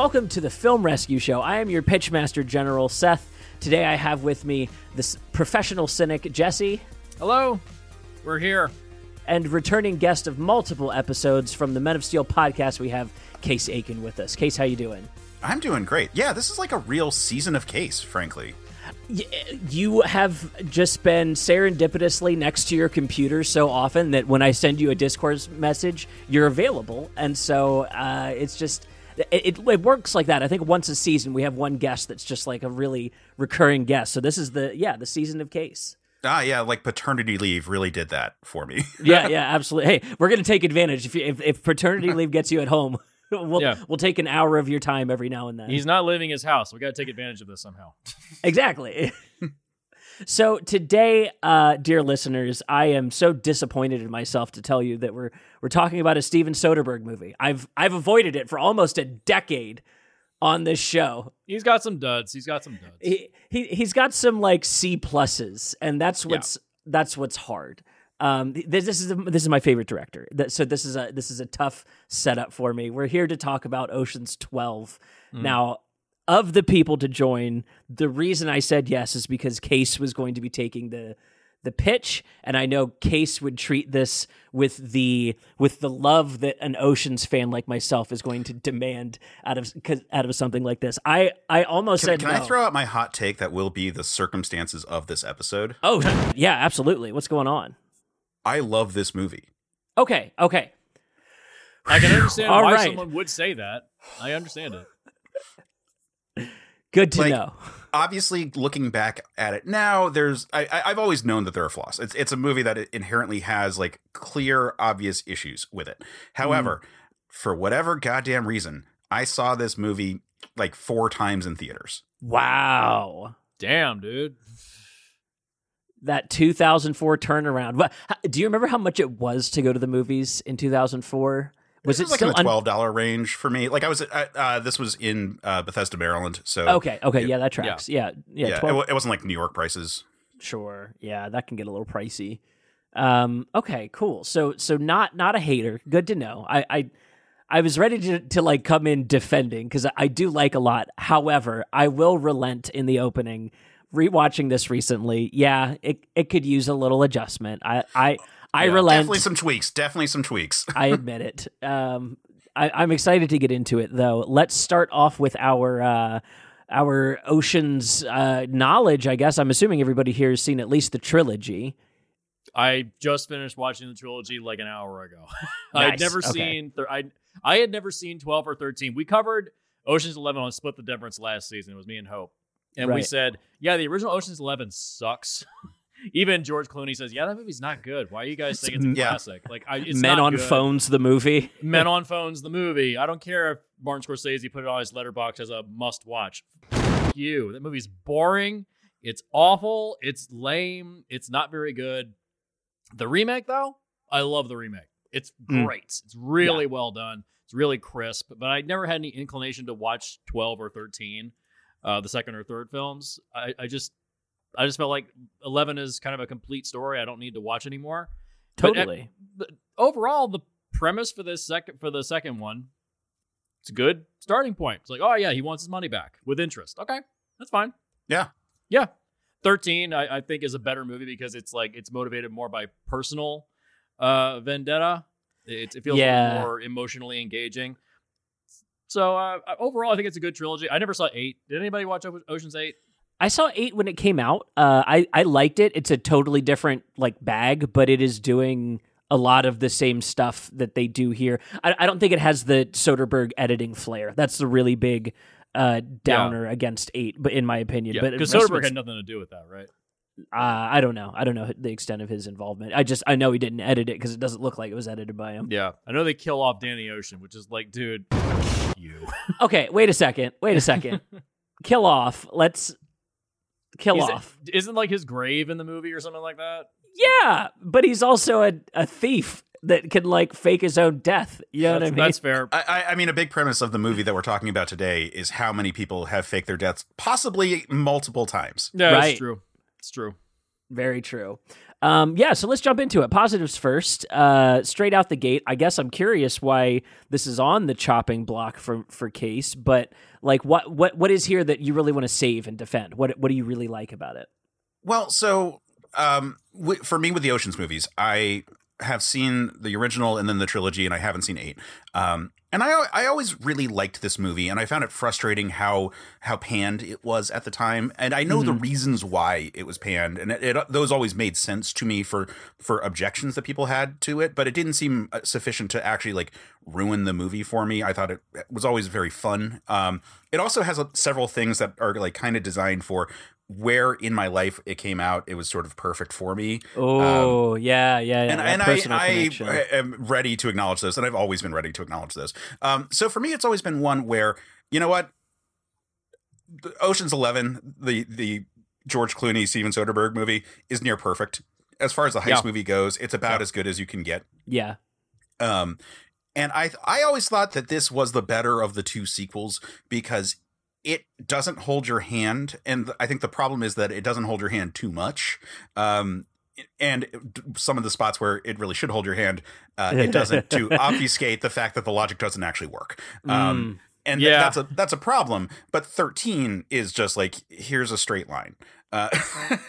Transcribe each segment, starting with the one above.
Welcome to the Film Rescue Show. I am your Pitchmaster General, Seth. Today I have with me this professional cynic, Jesse, Hello, we're here. and returning guest of multiple episodes from the Men of Steel podcast, we have Case Aiken with us. Case, how you doing? I'm doing great. Yeah, this is like a real season of Case, frankly. You have just been serendipitously next to your computer so often that when I send you a Discord message, you're available, and so uh, it's just it, it, it works like that. I think once a season we have one guest that's just like a really recurring guest. So this is the yeah the season of Case. Ah, yeah, like paternity leave really did that for me. Yeah, yeah, absolutely. Hey, we're gonna take advantage if you, if, if paternity leave gets you at home. We'll, Yeah. we'll take an hour of your time every now and then. He's not leaving his house. We got to take advantage of this somehow. Exactly. So today, uh, dear listeners, I am so disappointed in myself to tell you that we're we're talking about a Steven Soderbergh movie. I've I've avoided it for almost a decade on this show. He's got some duds. He's got some duds. He, he he's got some like C pluses, and that's what's that's what's hard. Um, this, this is this is my favorite director. So this is a this is a tough setup for me. We're here to talk about Ocean's Twelve. Now, of the people to join, the reason I said yes is because Case was going to be taking the the pitch, and I know Case would treat this with the with the love that an Oceans fan like myself is going to demand out of 'cause- out of something like this. I I almost Can, said can I throw out my hot take that will be the circumstances of this episode? Oh, yeah, absolutely. What's going on? I love this movie. Okay, okay. I can understand All why right. someone would say that. I understand it. Good to Like- know. Obviously, looking back at it now, there's I, I, I've always known that there are flaws. It's it's a movie that inherently has like clear, obvious issues with it. However, mm. for whatever goddamn reason, I saw this movie like four times in theaters. Wow. Damn, dude. That 2004 turnaround. Do you remember how much it was to go to the movies in 2004? Was it it was like still in the twelve dollar range for me? Like I was, uh, uh, this was in uh, Bethesda, Maryland. So Okay, okay, yeah, that tracks. Yeah, yeah, yeah, 12 it, it wasn't like New York prices. Sure. Yeah, that can get a little pricey. Um, okay, cool. So so not not a hater. Good to know. I I, I was ready to, to like come in defending because I, I do like a lot. However, I will relent in the opening. Rewatching this recently, yeah, it it could use a little adjustment. I I I Yeah, relent. Definitely some tweaks. Definitely some tweaks. I admit it. Um, I, I'm excited to get into it, though. Let's start off with our uh, our oceans uh, knowledge. I guess I'm assuming everybody here has seen at least the trilogy. I just finished watching the trilogy like an hour ago. I'd never Okay. seen. Th- I I had never seen twelve or thirteen. We covered Ocean's Eleven on Split the Difference last season. It was me and Hope, and we said, yeah, the original Ocean's Eleven sucks. Even George Clooney says, yeah, that movie's not good. Why are you guys think it's a Yeah. classic? Like, I, it's Men on good. phones, the movie. Men on Phones, the movie. I don't care if Martin Scorsese put it on his Letterboxd as a must watch. F- you. That movie's boring. It's awful. It's lame. It's not very good. The remake, though, I love the remake. It's Mm. great. It's really well done. It's really crisp. But I never had any inclination to watch 12 or 13, uh, the second or third films. I, I just. I just felt like Eleven is kind of a complete story. I don't need to watch anymore. But, uh, Totally. overall, the premise for this second for the second one, it's a good starting point. It's like, oh yeah, he wants his money back with interest. Okay, that's fine. Yeah. Yeah. Thirteen, I, I think, is a better movie because it's like it's motivated more by personal uh, vendetta. It, it feels Yeah. more emotionally engaging. So uh, overall, I think it's a good trilogy. I never saw eight. Did anybody watch O- Ocean's Eight? I saw eight when it came out. Uh, I I liked it. It's a totally different like bag, but it is doing a lot of the same stuff that they do here. I, I don't think it has the Soderbergh editing flair. That's the really big uh, downer against eight, but in my opinion, Yeah, but because the rest of Soderbergh had nothing to do with that, right? Uh, I don't know. I don't know the extent of his involvement. I just I know he didn't edit it because it doesn't look like it was edited by him. Yeah, I know they kill off Danny Ocean, which is like, dude, you. Okay, wait a second. Wait a second. kill off. Let's kill Is it- off. isn't like his grave in the movie or something like that? Yeah, but he's also a, a thief that can like fake his own death. You know that's, what I mean? that's fair. I, I, I mean, a big premise of the movie that we're talking about today is how many people have faked their deaths, possibly multiple times. Yeah, Right. it's true. It's true. Very true. Um, yeah, so let's jump into it. Positives first. Uh, straight out the gate, I guess I'm curious why this is on the chopping block for for case, but like what what what is here that you really want to save and defend? What what do you really like about it? Well, so um, w- for me with the Ocean's movies, I have seen the original and then the trilogy, and I haven't seen eight. Um, and I I always really liked this movie, and I found it frustrating how how panned it was at the time. And I know mm-hmm. the reasons why it was panned, and it, it, those always made sense to me for for objections that people had to it. But it didn't seem uh, sufficient to actually like ruin the movie for me. I thought it was always very fun. Um, it also has several things that are like kind of designed for where in my life it came out, it was sort of perfect for me. Oh, um, yeah, yeah, yeah. And, and I, I, am ready to acknowledge this, and I've always been ready to acknowledge this. Um, so for me, it's always been one where, you know what? Ocean's Eleven, the the George Clooney, Steven Soderbergh movie, is near perfect. As far as the heist yeah. movie goes, it's about yeah. as good as you can get. Yeah. Um, and I I always thought that this was the better of the two sequels because it doesn't hold your hand and i think the problem is that it doesn't hold your hand too much um, and some of the spots where it really should hold your hand uh, it doesn't to obfuscate the fact that the logic doesn't actually work um, mm, and yeah. that's a that's a problem but 13 is just like here's a straight line uh,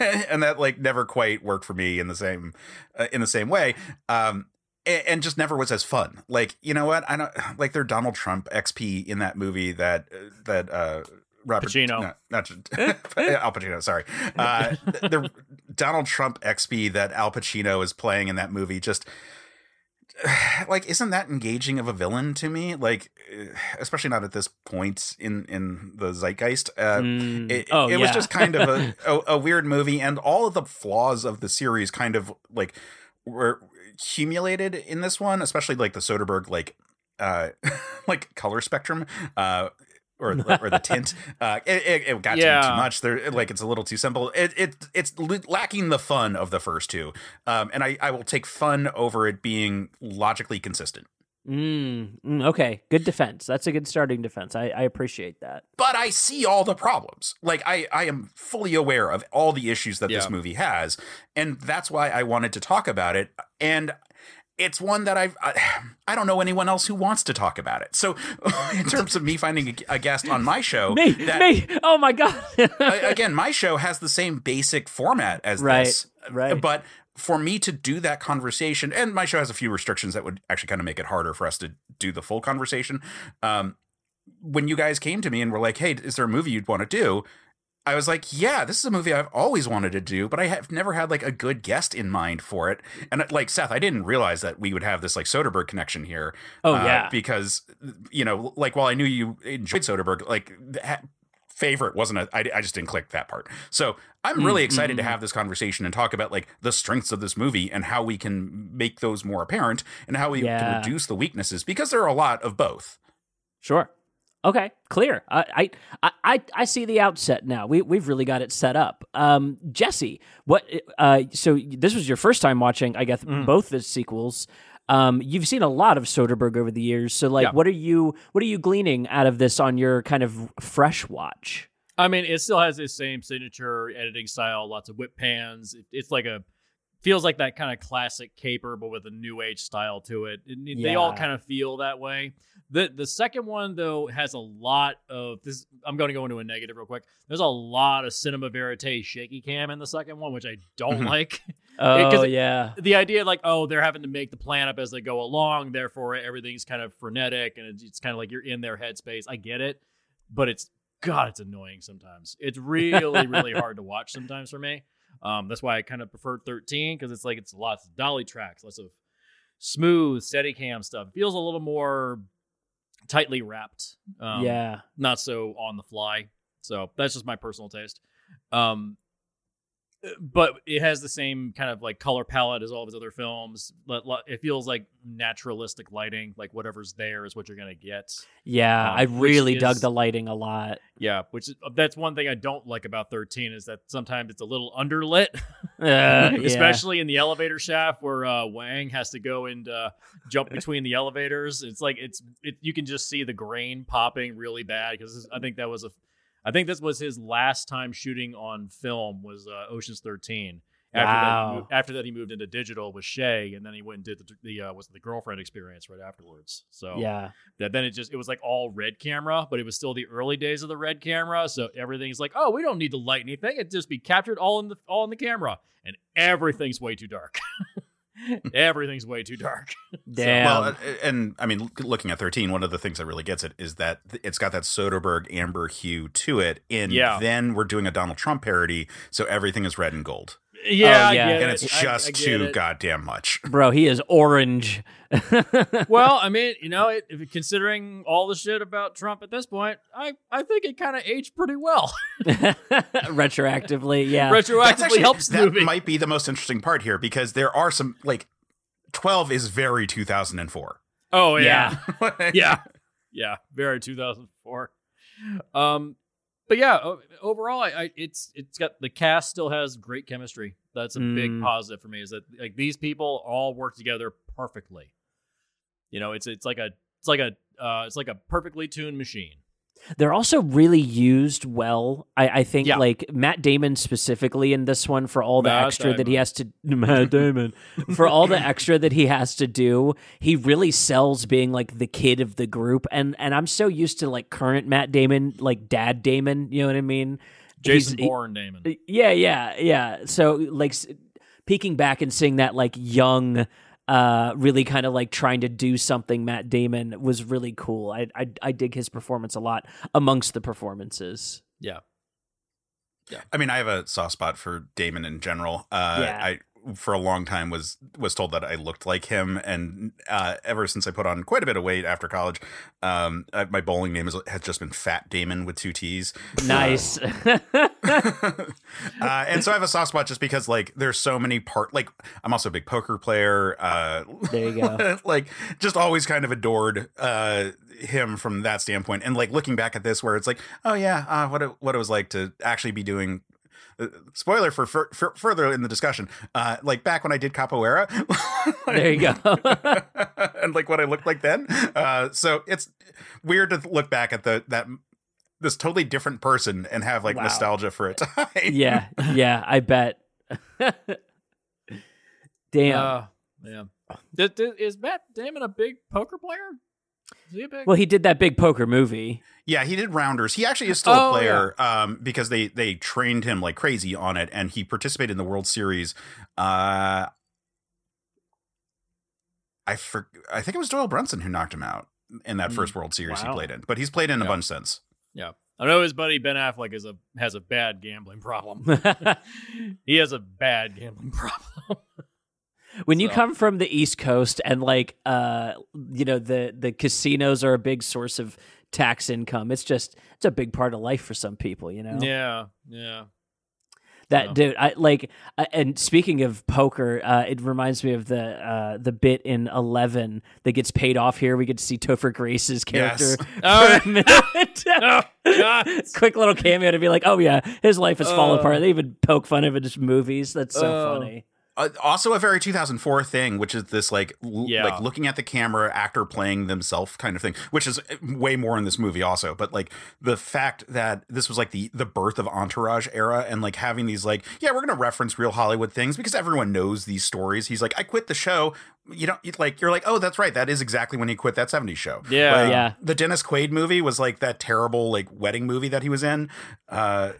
and that like never quite worked for me in the same uh, in the same way um, and just never was as fun. Like, you know what? I don't like their Donald Trump expy in that movie that that uh Robert Pacino, no, not Al Pacino. Sorry, uh, the Donald Trump expy that Al Pacino is playing in that movie. Just like, isn't that engaging of a villain to me? Like, especially not at this point in in the zeitgeist. Uh, mm. It, oh, it yeah. was just kind of a, a, a weird movie, and all of the flaws of the series kind of like were accumulated in this one, especially like the Soderbergh like uh like color spectrum uh or or the tint uh it, it, it got yeah. too much. There like it's a little too simple. It, it it's lacking the fun of the first two um and i i will take fun over it being logically consistent Mm, mm, okay, good defense. That's a good starting defense. I, I appreciate that. But I see all the problems. Like I, I am fully aware of all the issues that yeah. this movie has, and that's why I wanted to talk about it. And it's one that I've, I, I don't know anyone else who wants to talk about it. So, in terms of me finding a, a guest on my show, me, that, me, oh my god! again, my show has the same basic format as right, this, right? But for me to do that conversation, and my show has a few restrictions that would actually kind of make it harder for us to do the full conversation. Um, when you guys came to me and were like, "Hey, is there a movie you'd want to do?" I was like, "Yeah, this is a movie I've always wanted to do, but I have never had like a good guest in mind for it." And like Seth, I didn't realize that we would have this like Soderbergh connection here. Oh uh, yeah, because you know, like while I knew you enjoyed Soderbergh, like favorite wasn't a I, I just didn't click that part so i'm really mm-hmm. excited to mm-hmm. have this conversation and talk about like the strengths of this movie and how we can make those more apparent and how we yeah. can reduce the weaknesses because there are a lot of both sure okay clear i i i, I see the outset now we, we've really got it set up um jesse what uh so this was your first time watching i guess mm. both the sequels um, you've seen a lot of Soderbergh over the years, so like, yeah. what are you what are you gleaning out of this on your kind of fresh watch? I mean, it still has this same signature editing style, lots of whip pans. It, it's like a feels like that kind of classic caper, but with a new age style to it. it yeah. They all kind of feel that way. The the second one though has a lot of this. I'm going to go into a negative real quick. There's a lot of cinema verite shaky cam in the second one, which I don't mm-hmm. like. oh yeah, the idea like oh they're having to make the plan up as they go along, therefore everything's kind of frenetic and it's, it's kind of like you're in their headspace. I get it, but it's God, it's annoying sometimes. It's really really hard to watch sometimes for me. Um, that's why I kind of prefer 13 because it's like it's lots of dolly tracks, lots of smooth steady cam stuff. It feels a little more tightly wrapped. Um, yeah, not so on the fly. So that's just my personal taste. Um, but it has the same kind of like color palette as all of his other films. It feels like naturalistic lighting, like whatever's there is what you're gonna get. Yeah, um, I really is, dug the lighting a lot. Yeah, which is that's one thing I don't like about 13 is that sometimes it's a little underlit, uh, especially yeah. in the elevator shaft where uh, Wang has to go and uh, jump between the elevators. It's like it's it, you can just see the grain popping really bad because I think that was a I think this was his last time shooting on film was uh, Ocean's 13, After that, he Wow. moved, after that, he moved into digital with Che, and then he went and did the, the uh, was the girlfriend experience right afterwards. So Yeah. that then it just it was like all red camera, but it was still the early days of the red camera. So everything's like, oh, we don't need to light anything; it just be captured all in the all in the camera, and everything's way too dark. everything's way too dark. Damn. Well, uh, and I mean, looking at 13, one of the things that really gets it is that it's got that Soderbergh amber hue to it. And Yeah. then we're doing a Donald Trump parody, so everything is red and gold. Yeah, Oh, yeah. And it's I- just I get too it. goddamn much. Bro, he is orange. Well, I mean, you know, it, if, considering all the shit about Trump at this point, I I think it kind of aged pretty well. retroactively, yeah. Retroactively helps the that movie. might be the most interesting part here because there are some like 12 is very 2004. oh yeah. yeah. yeah, yeah, very 2004. Um, but yeah, overall, I, I it's it's got the cast still has great chemistry. That's a big Mm. positive for me. Is that like these people all work together perfectly. You know, it's it's like a it's like a uh, it's like a perfectly tuned machine. They're also really used well. I, I think Yeah. like Matt Damon specifically in this one for all the Matt extra that he has to Matt Damon for all the extra that he has to do. He really sells being like the kid of the group, and and I'm so used to like current Matt Damon, like Dad Damon. You know what I mean? Jason He's- he- Bourne, Damon. Yeah, yeah, yeah. So like s- peeking back and seeing that like young uh really kind of like trying to do something Matt Damon was really cool. I I I dig his performance a lot amongst the performances. Yeah. Yeah. I mean, I have a soft spot for Damon in general. Uh, Yeah. I for a long time was was told that I looked like him, and uh, ever since I put on quite a bit of weight after college, um, uh, my bowling name is, has just been Fat Damon with two T's. Nice. uh, and so I have a soft spot just because like there's so many part like I'm also a big poker player. Uh, There you go. like just always kind of adored uh, him from that standpoint. And like looking back at this, where it's like, oh yeah, uh, what it, what it was like to actually be doing. Uh, spoiler for, fur for further in the discussion, uh, like back when I did capoeira. there you go. and like what I looked like then. Uh, so it's weird to look back at the that this totally different person and have like Wow. nostalgia for a time. yeah, yeah, I bet. Damn. Uh, yeah. Th- th- is Matt Damon a big poker player? Is he a big? well, he did that big poker movie. Yeah, he did rounders. He actually is still Oh, a player um, because they they trained him like crazy on it, and he participated in the World Series. Uh, I for, I think it was Doyle Brunson who knocked him out in that Mm, first World Series wow. he played in, but he's played in a bunch since. yeah. I know his buddy Ben Affleck is a has a bad gambling problem. he has a bad gambling problem. When you come from the east coast and like uh you know the the casinos are a big source of tax income it's just it's a big part of life for some people you know Yeah, yeah. that Yeah. dude i like uh, and speaking of poker uh it reminds me of the uh the bit in 11 that gets paid off here we get to see topher grace's character Yes. Oh, Oh, God. quick little cameo to be like oh yeah his life has fallen Oh. apart they even poke fun of it in movies that's so Oh. funny Uh, also, a very 2004 thing, which is this like l- Yeah. like looking at the camera, actor playing themselves kind of thing, which is uh, way more in this movie also. But like the fact that this was like the the birth of Entourage era, and like having these like yeah, we're gonna reference real Hollywood things because everyone knows these stories. He's like, I quit the show. You don't you- like you're like, oh, that's right. That is exactly when he quit that 70s show. Yeah. Like, Yeah. The Dennis Quaid movie was like that terrible like wedding movie that he was in. Uh,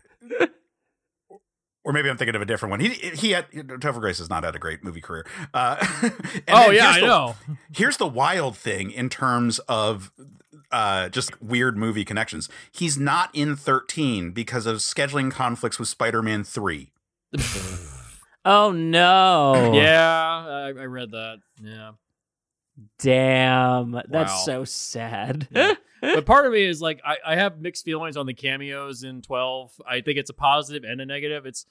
or maybe I'm thinking of a different one. He he had Topher Grace has not had a great movie career. Uh, and Oh yeah, here's I the- know. Here's the wild thing in terms of uh, just weird movie connections. He's not in 13 because of scheduling conflicts with Spider-Man 3. oh no Yeah, I, I read that. Yeah. Damn, that's Wow. so sad. Yeah. But part of me is like I, I have mixed feelings on the cameos in 12 i think it's a positive and a negative. It's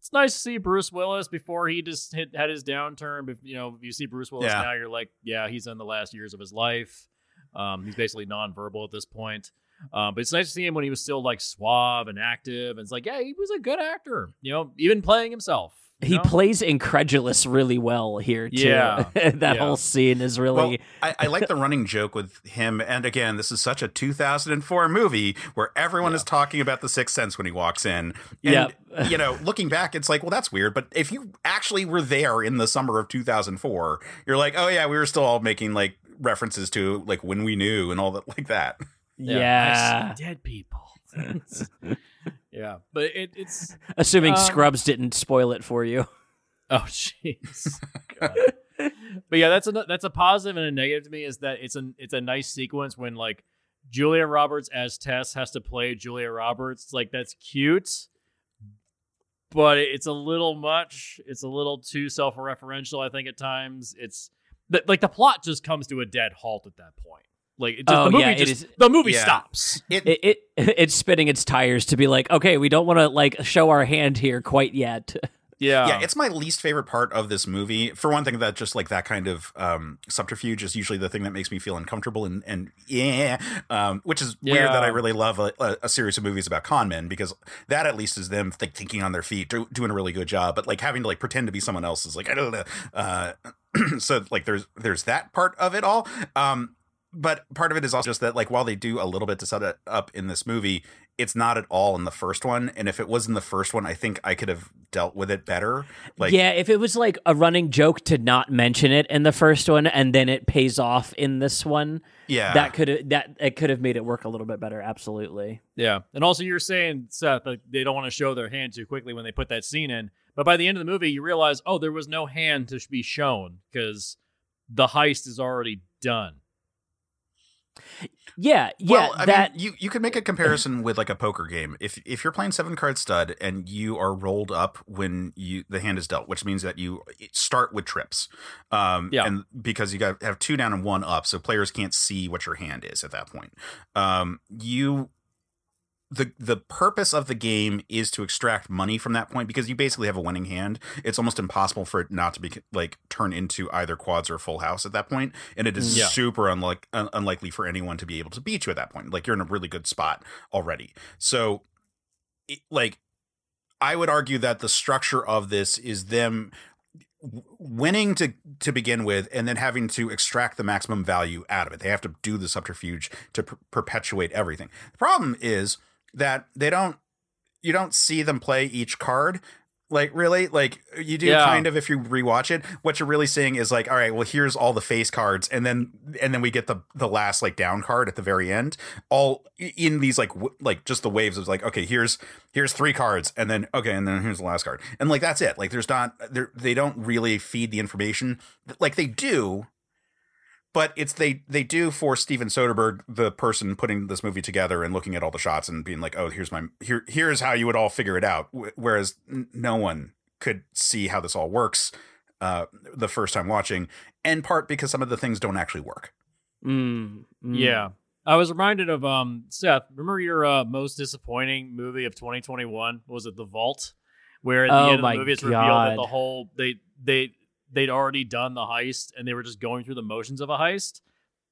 it's nice to see bruce willis before he just hit, had his downturn. But you know if you see bruce willis Yeah. now you're like yeah he's in the last years of his life. Um, he's basically nonverbal at this point. Um, but it's nice to see him when he was still like suave and active. And it's like yeah he was a good actor you know even playing himself he know? plays incredulous really well here too. Yeah. that Yeah. whole scene is really Well, I, I like the running joke with him. And again, this is such a 2004 movie where everyone is talking about the Sixth Sense when he walks in. And, Yep. you know, looking back, it's like, well, that's weird. But if you actually were there in the summer of 2004, you're like, oh, yeah, we were still all making like references to like when we knew and all that, like that. yeah. I see dead people. yeah, but it, it's Assuming Um, Scrubs didn't spoil it for you. oh jeez. But yeah, that's a that's a positive and a negative to me is that it's a it's a nice sequence when like Julia Roberts as Tess has to play Julia Roberts. Like that's cute, but it's a little much. It's a little too self referential. I think at times it's like the plot just comes to a dead halt at that point. Like it just, Oh, the movie yeah, just is- the movie Yeah. stops. It, It, it it's spinning its tires to be like, okay, we don't want to like show our hand here quite yet. Yeah, yeah, it's my least favorite part of this movie. For one thing, that just like that kind of um, subterfuge is usually the thing that makes me feel uncomfortable and and yeah, um, which is weird that I really love a, a, a series of movies about con men because that at least is them like thinking on their feet, do, doing a really good job. But like having to like pretend to be someone else is like I don't know. Uh, so like there's there's that part of it all. Um, but part of it is also just that like while they do a little bit to set it up in this movie it's not at all in the first one and if it was in the first one i think i could have dealt with it better like yeah, if it was like a running joke to not mention it in the first one and then it pays off in this one, yeah that could that it could have made it work a little bit better. Absolutely. Yeah. And also you're saying, Seth, like they don't want to show their hand too quickly when they put that scene in. But by the end of the movie, you realize, oh, there was no hand to be shown because the heist is already done. Yeah, yeah. well, I that mean, you you could make a comparison with like a poker game. If if you're playing seven card stud and you are rolled up when you the hand is dealt, which means that you start with trips, um, Yeah. and because you got have two down and one up, so players can't see what your hand is at that point. Um, you the the purpose of the game is to extract money from that point because you basically have a winning hand. It's almost impossible for it not to be like turn into either quads or full house at that point, and it is mm. Yeah. super unlike un- unlikely for anyone to be able to beat you at that point. Like you're in a really good spot already. So, it, like, I would argue that the structure of this is them winning to to begin with and then having to extract the maximum value out of it they have to do the subterfuge to per- perpetuate everything the problem is that they don't you don't see them play each card like really like you do Yeah. kind of if you rewatch it what you're really seeing is like all right well here's all the face cards and then and then we get the the last like down card at the very end all in these like w- like just the waves of like okay here's here's three cards and then okay and then here's the last card and like that's it like there's not they they don't really feed the information like they do but it's they they do for Steven Soderbergh, the person putting this movie together and looking at all the shots and being like, oh, here's my here here's how you would all figure it out. Whereas no one could see how this all works uh, the first time watching, in part because some of the things don't actually work. mm, mm. Yeah. I was reminded of um Seth, remember your uh, most disappointing movie of 2021? Was it The Vault? Where at the Oh end of the movie it's revealed that the whole they they they'd already done the heist and they were just going through the motions of a heist.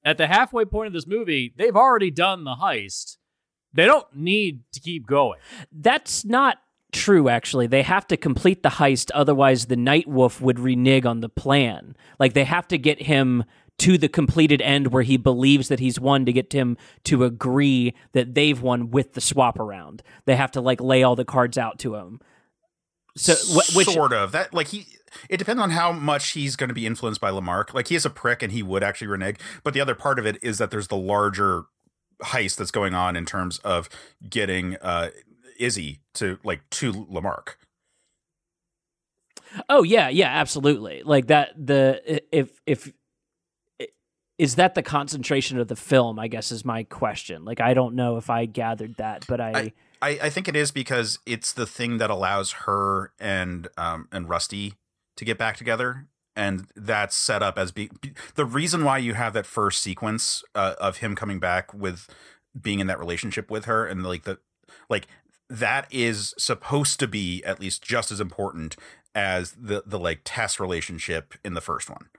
At the halfway point of this movie, they've already done the heist. They don't need to keep going. That's not true, actually. They have to complete the heist, otherwise, the Night Wolf would renege on the plan. Like, they have to get him to the completed end where he believes that he's won to get him to agree that they've won with the swap around. They have to, like, lay all the cards out to him. So, wh- which, sort of that like he it depends on how much he's going to be influenced by LeMarc. Like he is a prick and he would actually renege, but the other part of it is that there's the larger heist that's going on in terms of getting uh Izzy to like to LeMarc. Oh yeah, yeah, absolutely. Like that. The if if is that the concentration of the film? I guess is my question. Like I don't know if I gathered that, but I, I, I think it is because it's the thing that allows her and um and Rusty to get back together, and that's set up as be, be- the reason why you have that first sequence uh, of him coming back with being in that relationship with her, and like the like that is supposed to be at least just as important as the the like Tess relationship in the first one.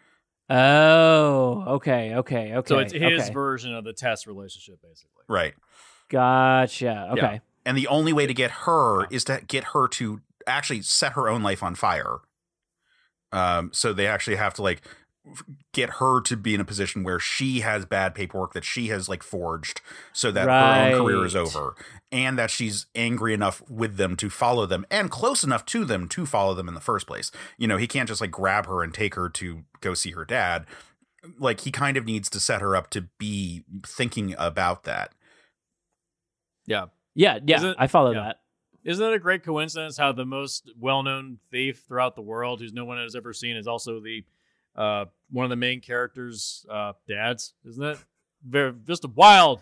oh okay, okay, okay. So it's his okay. version of the Tess relationship, basically. Right. Gotcha. Okay. And the only way to get her is to get her to actually set her own life on fire. Um, so they actually have to like get her to be in a position where she has bad paperwork that she has like forged so that right. her own career is over and that she's angry enough with them to follow them and close enough to them to follow them in the first place. You know, he can't just like grab her and take her to go see her dad. Like he kind of needs to set her up to be thinking about that. Yeah. Yeah, yeah. I follow yeah. that. Isn't it a great coincidence how the most well-known thief throughout the world, who's no one has ever seen, is also the uh, one of the main characters' uh, dads? Isn't that Very just a wild,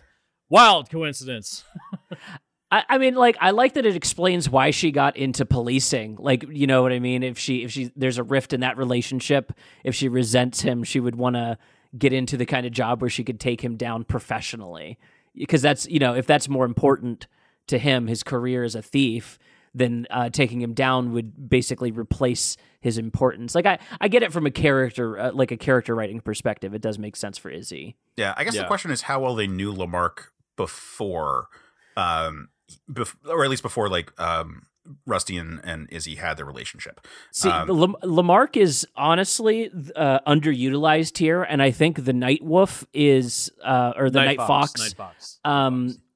wild coincidence. I, I mean, like, I like that it explains why she got into policing. Like, you know what I mean? If she, if she, there's a rift in that relationship. If she resents him, she would want to get into the kind of job where she could take him down professionally. Because that's, you know, if that's more important to him, his career as a thief, then uh, taking him down would basically replace his importance. Like I, I get it from a character, uh, like a character writing perspective. It does make sense for Izzy. Yeah, I guess yeah. the question is how well they knew LeMarc before, um, bef- or at least before like um, Rusty and, and Izzy had their relationship. See, um, LeMarc is honestly uh, underutilized here, and I think the Night Wolf is, uh, or the Night, Night Fox. Fox. Night Fox.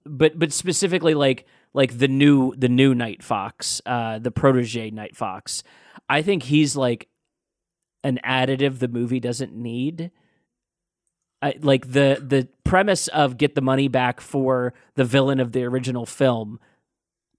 But but specifically like like the new the new Night Fox, uh, the protege Night Fox. I think he's like an additive the movie doesn't need. I, like the the premise of get the money back for the villain of the original film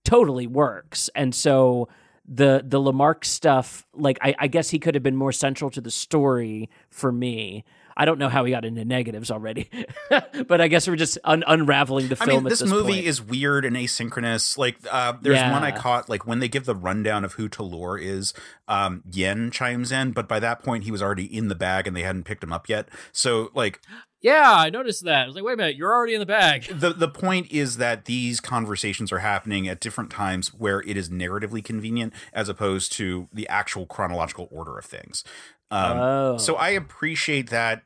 totally works, and so the the LeMarc stuff, like I, I guess he could have been more central to the story for me. I don't know how he got into negatives already, but I guess we're just un- unraveling the film. I mean, this, this movie point. is weird and asynchronous. Like, uh, there's yeah. one I caught like when they give the rundown of who Toulour is. Um, Yen chimes in, but by that point he was already in the bag and they hadn't picked him up yet. So, like, yeah, I noticed that. I was like, wait a minute, you're already in the bag. The the point is that these conversations are happening at different times where it is narratively convenient as opposed to the actual chronological order of things. Um, oh. So I appreciate that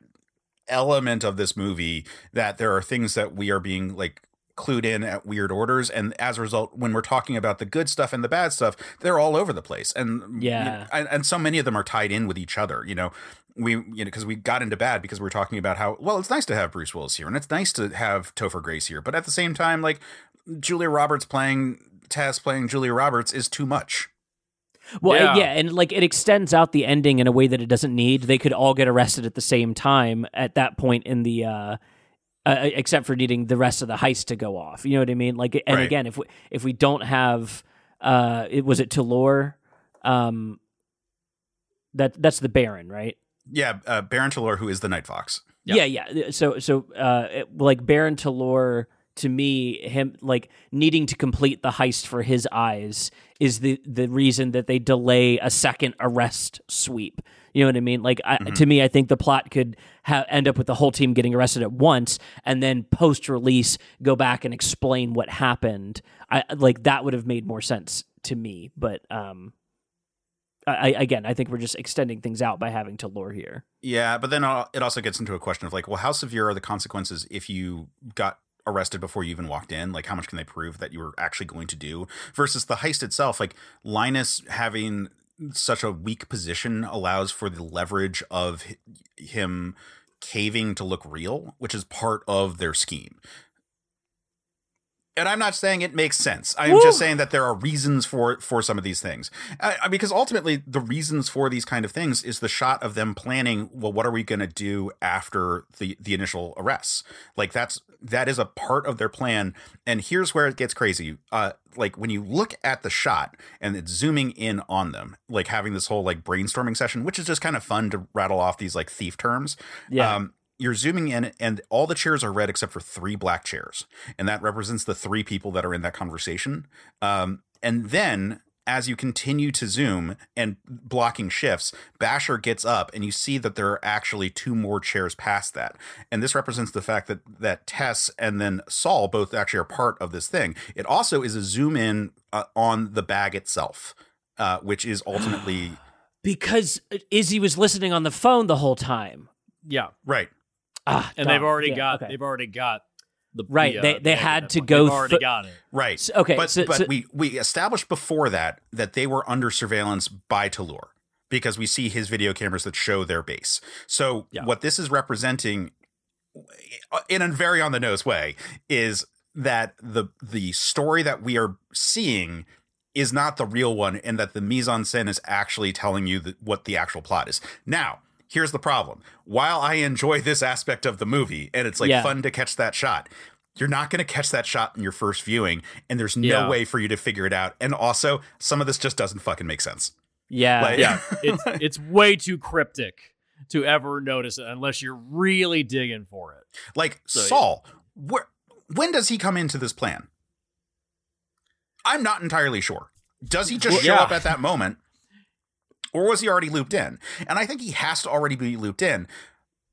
element of this movie that there are things that we are being like clued in at weird orders and as a result when we're talking about the good stuff and the bad stuff they're all over the place and yeah. and, and so many of them are tied in with each other you know? We you know because we got into bad because we are talking about how well it's nice to have Bruce Willis here and it's nice to have Topher Grace here but at the same time like Julia Roberts playing Tess playing Julia Roberts is too much well, yeah. yeah. and like it extends out the ending in a way that it doesn't need. They could all get arrested at the same time at that point in the uh, uh except for needing the rest of the heist to go off. You know what I mean? Like and right. again, if we if we don't have uh it was it Toulour um that that's the Baron, right? Yeah, uh, Baron Toulour who is the Night Fox. Yeah, yeah. yeah. So so uh it, like Baron Toulour to me him like needing to complete the heist for his eyes is the the reason that they delay a second arrest sweep you know what i mean like I, mm-hmm. to me i think the plot could ha- end up with the whole team getting arrested at once and then post release go back and explain what happened i like that would have made more sense to me but um I, again, I think we're just extending things out by having Toulour here. Yeah, but then it also gets into a question of like, well, how severe are the consequences if you got arrested before you even walked in? Like how much can they prove that you were actually going to do? Versus the heist itself like linus having such a weak position allows for the leverage of him caving to look real which is part of their scheme and I'm not saying it makes sense. I'm Woo! just saying that there are reasons for for some of these things, uh, because ultimately the reasons for these kind of things is the shot of them planning. Well, what are we going to do after the the initial arrests? Like that's that is a part of their plan. And here's where it gets crazy. Uh, like when you look at the shot and it's zooming in on them, like having this whole like brainstorming session, which is just kind of fun to rattle off these like thief terms. Yeah. Um, you're zooming in and all the chairs are red except for three black chairs. And that represents the three people that are in that conversation. Um, and then as you continue to zoom and blocking shifts basher gets up and you see that there are actually two more chairs past that. And this represents the fact that that tess and then saul both actually are part of this thing. It also is a zoom in uh, on the bag itself uh, which is ultimately because izzy was listening on the phone the whole time. Yeah. Right Ah, and they've already yeah, got okay. they've already got the Right, the, uh, they- they egg had to go They've already thro- got it. Right. So- okay, But, so- but so- we, we established before that that they were under surveillance by Toulour because we see his video cameras that show their base. So Yeah. what this is representing in a very on the nose way is that the the story that we are seeing is not the real one and that the mise en scène is actually telling you that what the actual plot is. Now, here's the problem. While I enjoy this aspect of the movie and it's like Yeah. fun to catch that shot, you're not going to catch that shot in your first viewing and there's no Yeah. way for you to figure it out. And also, some of this just doesn't fucking make sense. Yeah. Like- Yeah, it's it's way too cryptic to ever notice it unless you're really digging for it. Like So, yeah. Saul, where when does he come into this plan? I'm not entirely sure. Does he just Well, show yeah. up at that moment? Or was he already looped in? And I think he has to already be looped in.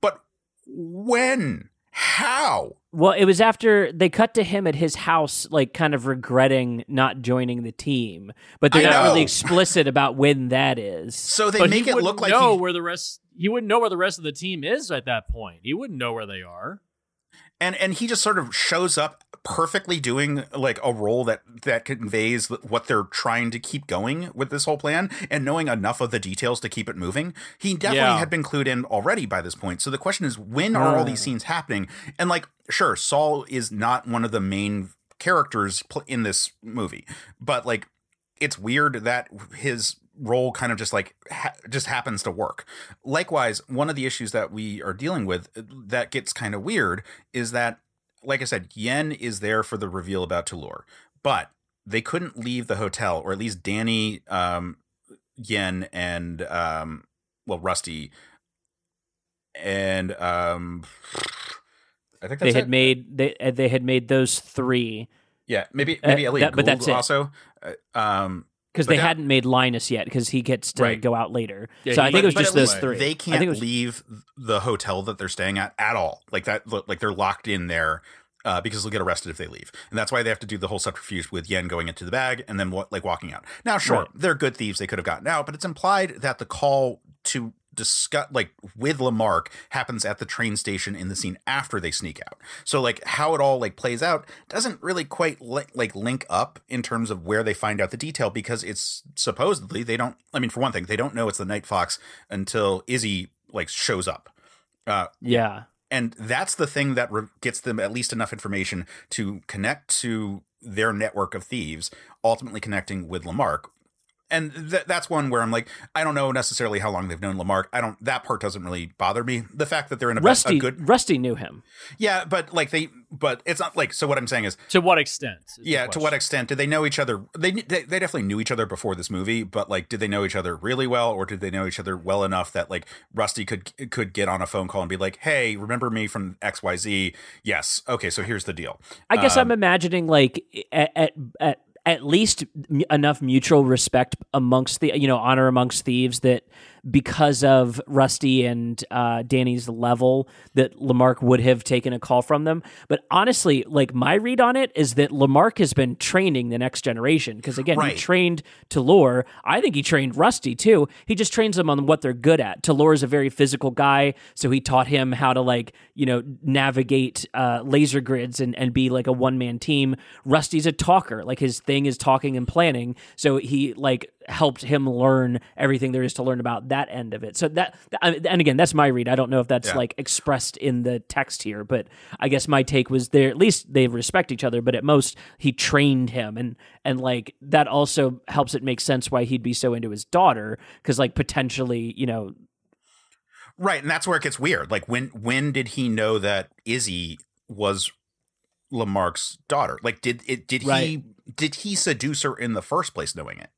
But when? How? Well, it was after they cut to him at his house, like kind of regretting not joining the team, but they're I not know. really explicit about when that is. So they but make he it look like know he, where the rest. He wouldn't know where the rest of the team is at that point. He wouldn't know where they are. And and he just sort of shows up perfectly doing like a role that that conveys what they're trying to keep going with this whole plan and knowing enough of the details to keep it moving. He definitely Yeah. had been clued in already by this point. So the question is when are all these mm. scenes happening? And like sure saul is not one of the main characters in this movie but like it's weird that his role kind of just like ha- just happens to work. Likewise, one of the issues that we are dealing with uh, that gets kind of weird is that like I said, Yen is there for the reveal about Toulour, but they couldn't leave the hotel, or at least Danny, um, Yen, and um, well, Rusty, and um, I think They had it. made they uh, they had made those three yeah, maybe Uh, maybe Elliott that- but Gould that's it. also. Uh, um, because they that- hadn't made Linus yet because he gets to Right. go out later. Yeah, so he- I think it was just at those three. They can't it was, leave the hotel that they're staying at at all. Like that, like they're locked in there uh, because they'll get arrested if they leave, and that's why they have to do the whole subterfuge with Yen going into the bag and then like walking out. Now, sure, Right. they're good thieves; they could have gotten out, but it's implied that the call to discuss, like with LeMarc, happens at the train station in the scene after they sneak out. So, like how it all like plays out doesn't really quite li- like link up in terms of where they find out the detail because it's supposedly they don't. I mean, for one thing, they don't know it's the Night Fox until Izzy like shows up. Uh, yeah. and that's the thing that re- gets them at least enough information to connect to their network of thieves, ultimately connecting with LeMarc. And th- that's one where I'm like, I don't know necessarily how long they've known LeMarc. I don't. That part doesn't really bother me. The fact that they're in a, Rusty a good, Rusty knew him. yeah, but like they, but it's not like. So what I'm saying is, To what extent? yeah, to what extent did they know each other? They, they they definitely knew each other before this movie, but like, did they know each other really well, or did they know each other well enough that like Rusty could could get on a phone call and be like, "Hey, remember me from X Y Z? Yes, okay, so here's the deal." I guess Um, I'm imagining like at at at, at least enough mutual respect amongst the you know honor amongst thieves that because of Rusty and uh, Danny's level that LeMarc would have taken a call from them. But honestly, like my read on it is that LeMarc has been training the next generation because again, Right. he trained Toulour. I think he trained Rusty too. He just trains them on what they're good at. Toulour is a very physical guy, so he taught him how to like you know navigate uh, laser grids and and be like a one man team. Rusty's a talker. Like his thing is talking and planning. So he like helped him learn everything there is to learn about that end of it. So that and again, that's my read. I don't know if that's Yeah. like expressed in the text here, but I guess my take was there. At least they respect each other, but at most he trained him, and and like that also helps it make sense why he'd be so into his daughter because like potentially you know Right, and that's where it gets weird. Like when when did he know that Izzy was LeMarc's daughter? Like did it did he did he seduce her in the first place knowing it?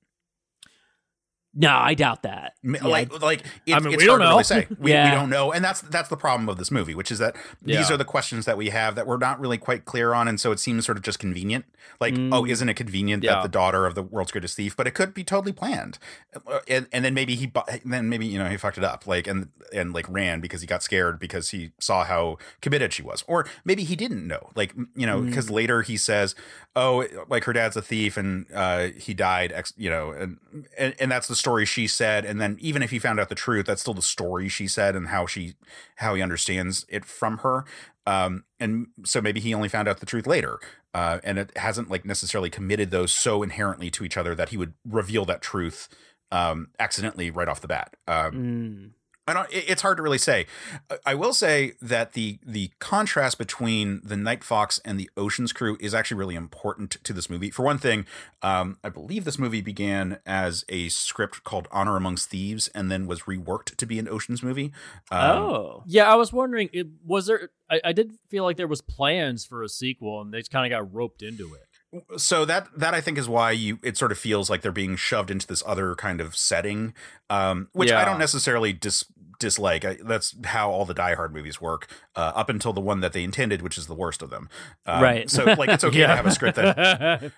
No, I doubt that. M- Yeah, like like it, I mean, it's we don't hard to know. really say. We, Yeah. we don't know, and that's that's the problem of this movie, which is that these Yeah. are the questions that we have that we're not really quite clear on, and so it seems sort of just convenient. Like, Mm. oh, isn't it convenient Yeah. that the daughter of the world's greatest thief? But it could be totally planned, Uh, and, and then maybe he bu- then maybe you know he fucked it up, like and and like ran because he got scared because he saw how committed she was, or maybe he didn't know, like you know, because Mm. later he says, oh, like her dad's a thief and uh, he died, ex- you know, and, and and that's the story she said, and then even if he found out the truth, that's still the story she said and how she how he understands it from her. Um, and so maybe he only found out the truth later, uh, and it hasn't like necessarily committed those so inherently to each other that he would reveal that truth um, accidentally right off the bat. Um, Mm. I don't. It's hard to really say. I- I will say that the the contrast between the Night Fox and the Ocean's Crew is actually really important to this movie. For one thing, um, I believe this movie began as a script called Honor Amongst Thieves, and then was reworked to be an Ocean's movie. Um, oh. Yeah, I was wondering, was there? I, I did feel like there was plans for a sequel, and they kind of got roped into it. So that that I think is why you it sort of feels like they're being shoved into this other kind of setting, um, which I don't necessarily dis dislike. I, that's how all the Die Hard movies work, uh, up until the one that they intended, which is the worst of them. Um, Right. So like it's okay to have a script that that. uh,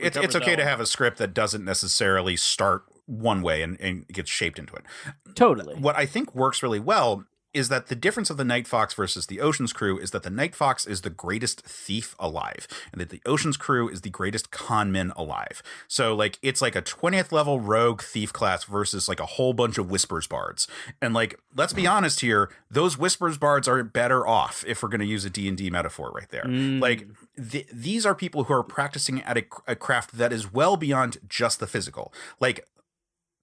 it's it's okay to have a script that doesn't necessarily start one way and, and gets shaped into it. Totally. What I think works really well is that the difference of the Night Fox versus the Ocean's Crew is that the Night Fox is the greatest thief alive, and that the Ocean's Crew is the greatest conman alive. So, like, it's like a 20th level rogue thief class versus like a whole bunch of Whispers bards. And like, let's be honest here, those Whispers bards are better off if we're going to use a D&D metaphor right there. Mm. Like, th- these are people who are practicing at a, a craft that is well beyond just the physical. Like,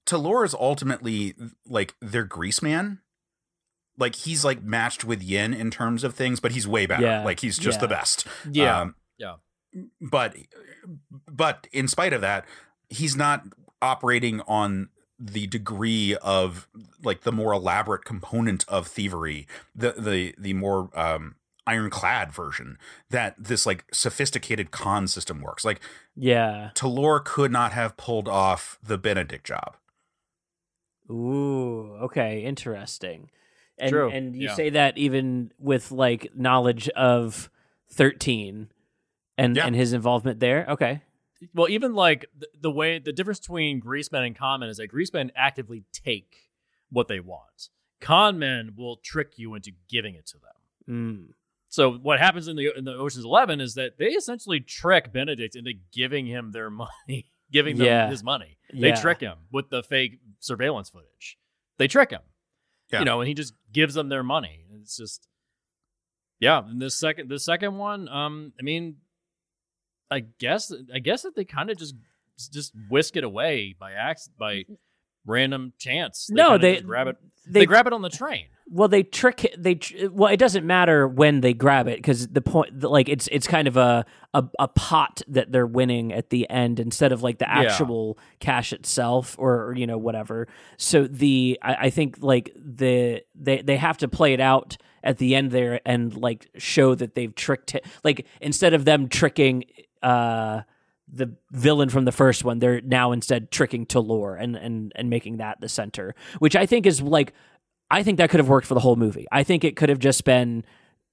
Toulour is ultimately like their grease man. Like he's like matched with Yen in terms of things, but he's way better. Yeah. Like he's just Yeah. the best. Yeah, Um, yeah. But but in spite of that, he's not operating on the degree of like the more elaborate component of thievery, the the the more um ironclad version that this like sophisticated con system works. Like yeah. Toulour could not have pulled off the Benedict job. Ooh, okay, interesting. And True, and you yeah. say that even with like knowledge of 13 and Yeah. and his involvement there. Okay. well, even like the, the way the difference between greasemen and con men is that greasemen actively take what they want. Con men will trick you into giving it to them. Mm. So what happens in the in the Ocean's Eleven is that they essentially trick Benedict into giving him their money, giving them Yeah. his money. They Yeah. trick him with the fake surveillance footage. They trick him, Yeah. you know, and he just gives them their money. It's just, yeah. And this second, the second one, um, I mean, I guess, I guess that they kind of just just whisk it away by accident, by random chance. No, they- grab it. They, They, grab it on the train. Well they trick they tr- well it doesn't matter when they grab it cuz the point like it's it's kind of a, a a pot that they're winning at the end instead of like the Yeah. actual cash itself or, or, you know whatever. So the I, I think like the they they have to play it out at the end there and like show that they've tricked it like instead of them tricking uh the villain from the first one, they're now instead tricking Toulour and and and making that the center, which I think is like I think that could have worked for the whole movie. I think it could have just been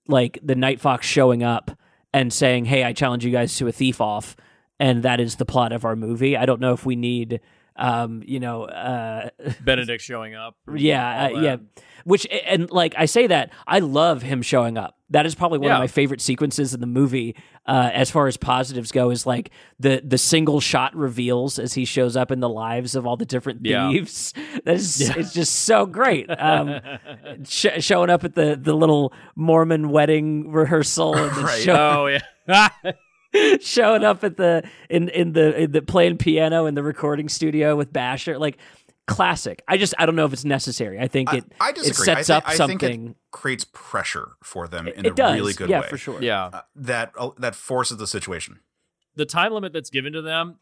like the Night Fox showing up and saying, "Hey, I challenge you guys to a thief off," and that is the plot of our movie. I don't know if we need, um, you know, uh, Benedict showing up. yeah, uh, yeah. Which and like I say that I love him showing up. That is probably one of my favorite sequences in the movie, uh, as far as positives go. Is like the the single shot reveals as he shows up in the lives of all the different Yeah. thieves. That is Yeah. it's just so great. Um, sh- showing up at the the little Mormon wedding rehearsal Right. show- oh yeah. showing up at the in in the in the playing piano in the recording studio with Basher like classic. I just I don't know if it's necessary. I think it I it disagree. sets I thi- up I think it- something. creates pressure for them in it a does, really good yeah, way. for sure. yeah. Uh, that uh, that forces the situation. the time limit that's given to them,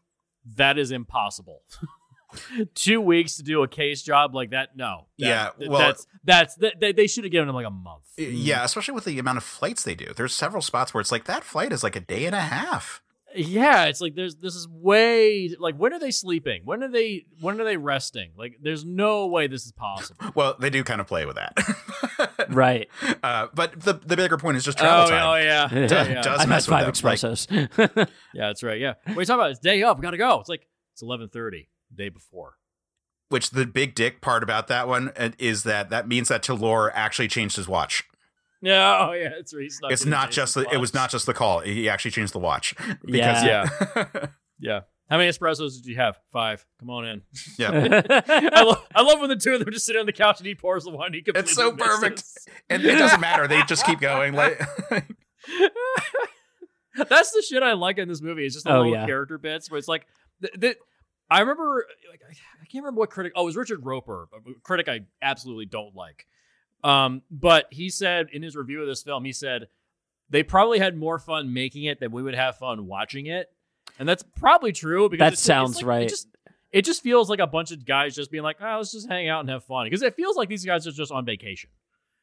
that is impossible. Two weeks to do a case job like that, no. That- Yeah, well- that's that's that, they, they should have given them like a month. Yeah, especially with the amount of flights they do. There's several spots where it's like that flight is like a day and a half. Yeah, it's like there's this is way like when are they sleeping? When are they when are they resting? Like there's no way this is possible. Well, they do kind of play with that. Right. Uh, but the the bigger point is just travel oh, time. oh yeah, Does- yeah, yeah. does I've mess had with five them, like- Yeah, that's right. Yeah, what are you talking about? It's day up. We gotta go. It's like it's eleven thirty day before. Which the big dick part about that one uh, is that that means that Toulour actually changed his watch. Yeah, oh yeah, it's really snuck It's into not just the, it was not just the call. He actually changed the watch. Yeah. Yeah. Yeah. How many espressos did you have? Five. Come on in. Yeah. I, lo- I love when the two of them just sit on the couch and he pours the wine. He completely It's so perfect. And it doesn't matter. They just keep going. Like That's the shit I like in this movie. It's just the Oh, little yeah. character bits where it's like, th- th- I remember, like, I I can't remember what critic. Oh, it was Richard Roeper, a critic I absolutely don't like. Um, but he said in his review of this film, he said they probably had more fun making it than we would have fun watching it, and that's probably true because That it's- it's sounds like- right. It just, it just feels like a bunch of guys just being like, "Oh, let's just hang out and have fun," because it feels like these guys are just on vacation.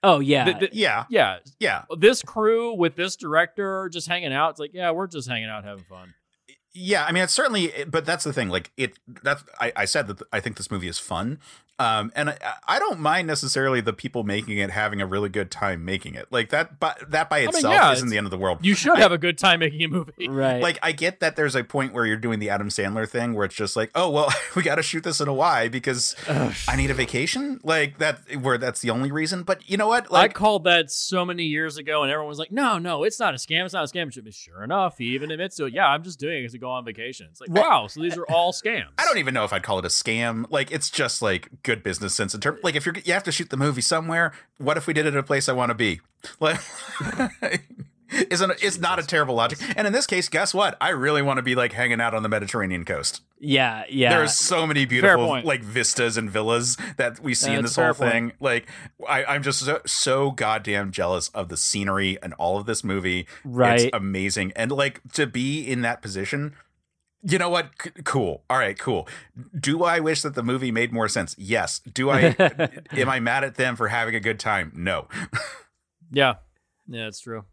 oh yeah. The- the- yeah, yeah, yeah, this crew with this director just hanging out. It's like, yeah, we're just hanging out having fun. yeah. I mean, it's certainly, but that's the thing. Like it. That's I, I said that I think this movie is fun. Um, and I, I don't mind necessarily the people making it having a really good time making it. Like that, but that by mean, itself yeah, isn't it's- the end of the world. You should have a good time making a movie. right. like I get that there's a point where you're doing the Adam Sandler thing where it's just like, oh well, we got to shoot this in Hawaii because I need a vacation. Like that, where that's the only reason. But you know what? I called that so many years ago, and everyone was like, "No, no, it's not a scam. It's not a scam." But Sure enough, he even admits to it. Yeah, I'm just doing it to go on vacation. It's like, Well- wow, so these are all scams. I don't even know if I'd call it a scam. Like it's just like good business sense in terms. Like if you're you have to shoot the movie somewhere. What if we did it at a place I want to be? Like. Isn't it's not a terrible logic, and in this case, guess what? I really want to be like hanging out on the Mediterranean coast. yeah, yeah. There are so many beautiful like vistas and villas that we see in this whole thing. Like I, I'm just so, so goddamn jealous of the scenery and all of this movie. Right. It's amazing. And like to be in that position, you know what? C- cool. All right, cool. Do I wish that the movie made more sense? Yes. Do I am I mad at them for having a good time? No. Yeah, yeah, it's true.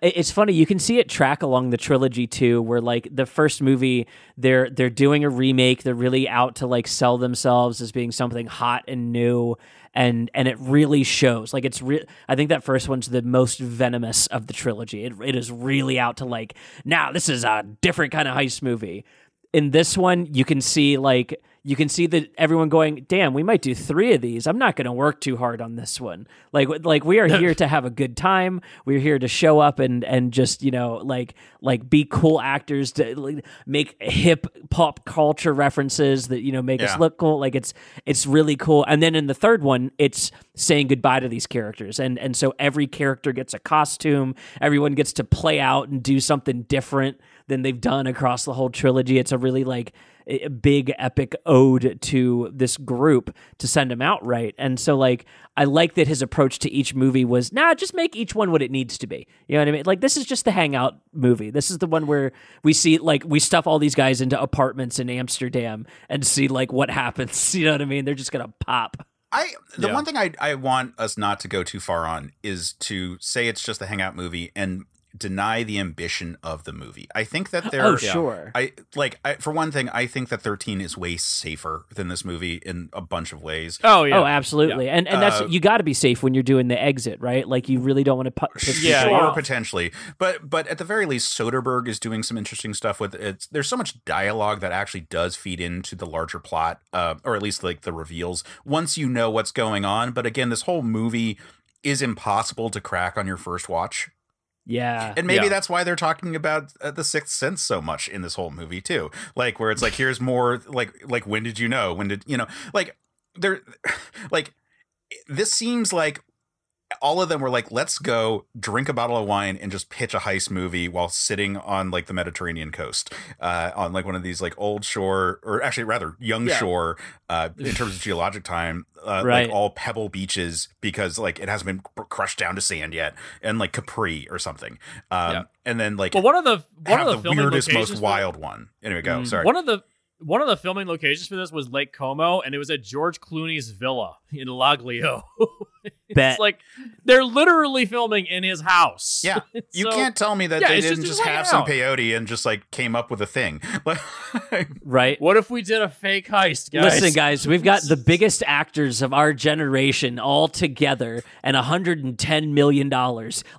It's funny. You can see it track along the trilogy too, where like the first movie, they're they're doing a remake. They're really out to like sell themselves as being something hot and new, and and it really shows. Like it's re- I think that first one's the most venomous of the trilogy. It it is really out to like now this is a different kind of heist movie. In this one, you can see like you can see that everyone going, "Damn, we might do three of these. I'm not going to work too hard on this one." Like, like we are here to have a good time. We're here to show up and and just you know like like be cool actors to like, make hip pop culture references that you know make Yeah. us look cool. Like it's it's really cool. And then in the third one, it's saying goodbye to these characters, and and so every character gets a costume. Everyone gets to play out and do something different than they've done across the whole trilogy. It's a really like a big epic ode to this group to send them out right. And so like I like that his approach to each movie was, nah, just make each one what it needs to be. You know what I mean? Like this is just the hangout movie. This is the one where we see like we stuff all these guys into apartments in Amsterdam and see like what happens. You know what I mean? They're just gonna pop. I the Yeah. one thing I I want us not to go too far on is to say it's just a hangout movie and deny the ambition of the movie. I think that there Oh, sure. I like I, for one thing, I think that 13 is way safer than this movie in a bunch of ways. Oh yeah, Oh, absolutely. And and that's Uh, you got to be safe when you're doing the exit, right? Like you really don't want to pu- piss Yeah, people sure, off. potentially, but but at the very least, Soderbergh is doing some interesting stuff with it. There's so much dialogue that actually does feed into the larger plot, uh, or at least like the reveals once you know what's going on. But again, this whole movie is impossible to crack on your first watch. Yeah. And maybe Yeah. that's why they're talking about uh, the sixth sense so much in this whole movie too. Like where it's like here's more like like when did you know? When did you know? Like there like this seems like all of them were like let's go drink a bottle of wine and just pitch a heist movie while sitting on like the Mediterranean coast uh on like one of these like old shore or actually rather young Yeah. shore uh in terms of geologic time uh, Right. like all pebble beaches because like it hasn't been crushed down to sand yet and like Capri or something um Yeah. and then like Well, one of the one of the, the, weirdest most wild one anyway go Mm. sorry One of the one of the filming locations for this was Lake Como, and it was at George Clooney's villa in Laglio. it's Bet. like they're literally filming in his house. yeah you can't tell me that yeah, they didn't just just hang have some peyote and just like came up with a thing right. What if we did a fake heist, guys? Listen, guys, we've got the biggest actors of our generation all together and $110 million.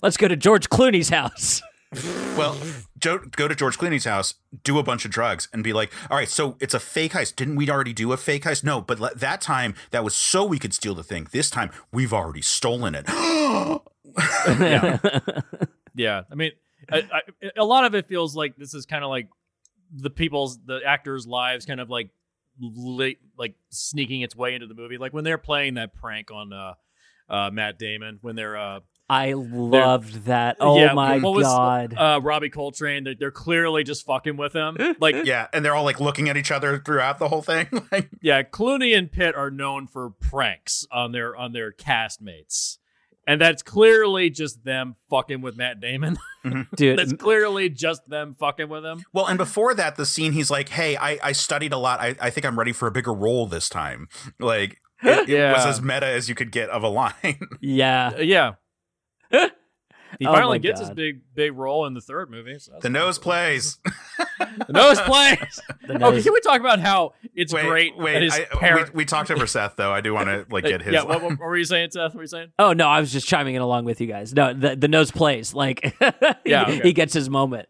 Let's go to George Clooney's house. Well, Joe, go to George Clooney's house, do a bunch of drugs, and be like, "All right, so it's a fake heist. Didn't we already do a fake heist? No, but le- that time that was so we could steal the thing. This time we've already stolen it. yeah. yeah. I mean, I, I, a lot of it feels like this is kind of like the people's the actors' lives kind of like li- like sneaking its way into the movie. Like when they're playing that prank on uh, uh, Matt Damon when they're uh, I loved that. Oh yeah, my what was, god. uh, Robbie Coltrane. They're, they're clearly just fucking with him. Like Yeah, and they're all like looking at each other throughout the whole thing. like, yeah, Clooney and Pitt are known for pranks on their on their castmates. And that's clearly just them fucking with Matt Damon. Dude, that's clearly just them fucking with him. well, and before that, the scene he's like, "Hey, I, I studied a lot. I, I think I'm ready for a bigger role this time." Like, it, it Yeah. was as meta as you could get of a line. yeah. Yeah. He Oh finally my gets his big big role in the third movie. so that's the nose plays. the nose plays. The okay, can we talk about how it's wait, great wait. his I, parent? we, we talked over Seth though. I do want to like get his. yeah, what, what were you saying, Seth? What were you saying? Oh no, I was just chiming in along with you guys. No, the the nose plays like Yeah, okay. he gets his moment.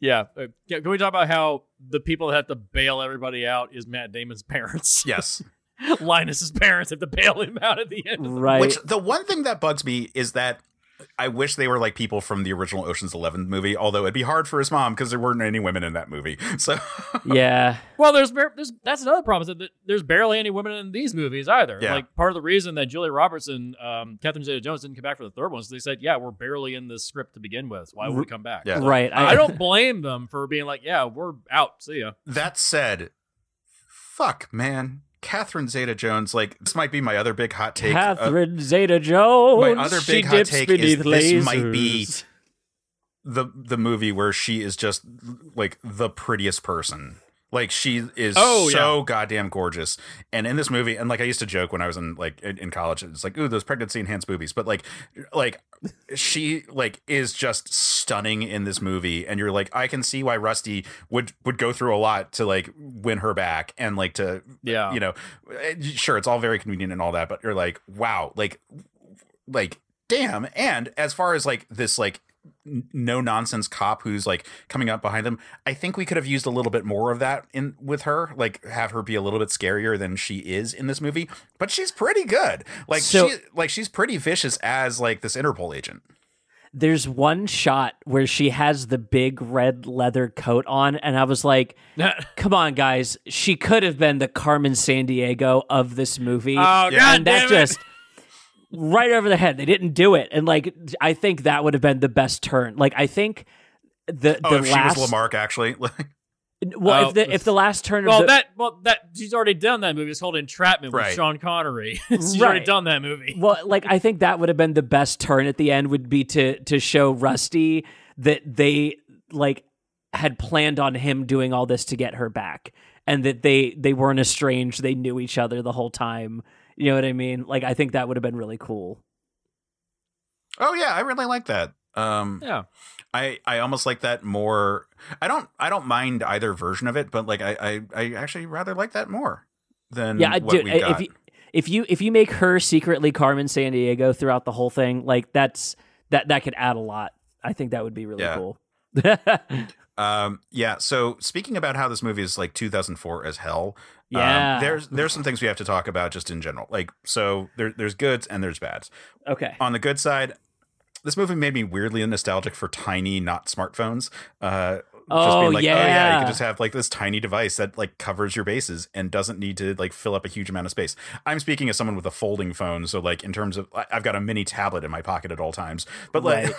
Yeah. Uh, yeah, Can we talk about how the people that have to bail everybody out is Matt Damon's parents? yes. Linus's parents have to bail him out at the end. Right. Which the one thing that bugs me is that I wish they were like people from the original Ocean's Eleven movie. Although it'd be hard for his mom because there weren't any women in that movie. So yeah. Well, there's, there's that's another problem is that there's barely any women in these movies either. Yeah. Like part of the reason that Julia Roberts and um, Catherine Zeta-Jones didn't come back for the third one is they said, "Yeah, we're barely in this script to begin with. So why would we come back?" Yeah. Right. I, I don't blame them for being like, "Yeah, we're out. See ya." that said, fuck man, Catherine Zeta-Jones. Like this might be my other big hot take. Uh, Catherine Zeta Jones. my other big hot take is beneath this might be- the the movie where she is just like the prettiest person. Like she is Oh, so goddamn gorgeous. And in this movie, and like I used to joke when I was in like in, college, it's like, ooh, those pregnancy enhanced boobies. But like like she like is just stunning in this movie. And you're like, I can see why Rusty would would go through a lot to like win her back and like to Yeah. you know, sure, it's all very convenient and all that, but you're like, wow, like like damn and as far as like this like no nonsense cop who's like coming up behind them i think we could have used a little bit more of that in with her like have her be a little bit scarier than she is in this movie but she's pretty good like So- she like she's pretty vicious as like this interpol agent There's one shot where she has the big red leather coat on, and I was like, "Come on, guys! She could have been the Carmen Sandiego of this movie." Oh, Yeah. God that damn it. just right over the head. They didn't do it, and like I think that would have been the best turn. Like I think the oh the if last she was LeMarc actually well, Oh, if the if the last turn of Well, the, that well that she's already done that movie. It's called Entrapment with Right. Sean Connery. she's already done that movie. well, like I think that would have been the best turn at the end would be to to show Rusty that they like had planned on him doing all this to get her back and that they they weren't estranged, they knew each other the whole time. You know what I mean? Like I think that would have been really cool. oh yeah i really like that um Yeah. I, I almost like that more. I don't I don't mind either version of it, but like I I, I actually rather like that more than Yeah, I what do. we If you, if you if you make her secretly Carmen Sandiego throughout the whole thing, like that's that that could add a lot. I think that would be really Yeah. cool. Um, yeah. So speaking about how this movie is like 2004 as hell, um, Yeah. there's there's some things we have to talk about just in general. Like, so there, there's goods and there's bads. okay. On the good side, this movie made me weirdly nostalgic for tiny, not smartphones. Uh, just Oh, being like, oh yeah, you can just have like this tiny device that like covers your bases and doesn't need to like fill up a huge amount of space. I'm speaking as someone with a folding phone, so like in terms of, I've got a mini tablet in my pocket at all times. But like,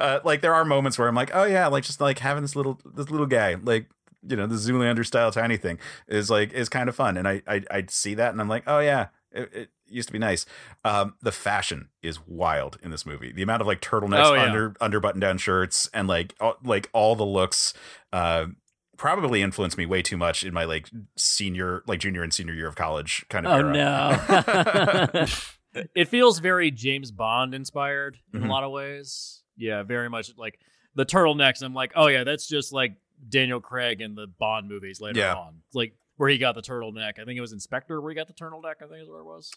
uh, like there are moments where I'm like, oh yeah, like just like having this little this little guy, like you know, the Zoolander style tiny thing is like is kind of fun, and I I I see that and I'm like, oh yeah, it, it used to be nice. Um, the fashion is wild in this movie. The amount of like turtlenecks, Oh, yeah. under under button down shirts, and like all, like all the looks. Uh, probably influenced me way too much in my like senior, like junior and senior year of college kind of Oh era. no. It feels very James Bond inspired in Mhm. a lot of ways. Yeah, very much like the turtlenecks. I'm like, oh yeah, that's just like Daniel Craig in the Bond movies later Yeah. on. Like where he got the turtleneck. I think it was in Spectre where he got the turtleneck. I think is where it was.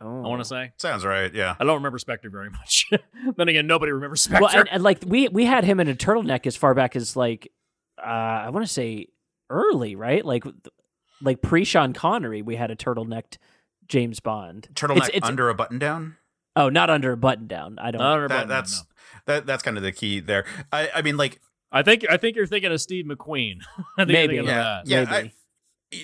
oh. I want to say. Sounds right. Yeah. I don't remember Spectre very much. then again, nobody remembers Spectre. Well, and, and like we we had him in a turtleneck as far back as like uh I want to say early, right? Like like pre Sean Connery, we had a turtlenecked James Bond. Turtleneck It's- it's- under a button down. Oh, not under a button down. I don't. Not that, button, that's no. that that's kind of the key there. I, I mean, like I think I think you're thinking of Steve McQueen. I think Maybe. you're thinking of Yeah. that. Yeah, Maybe.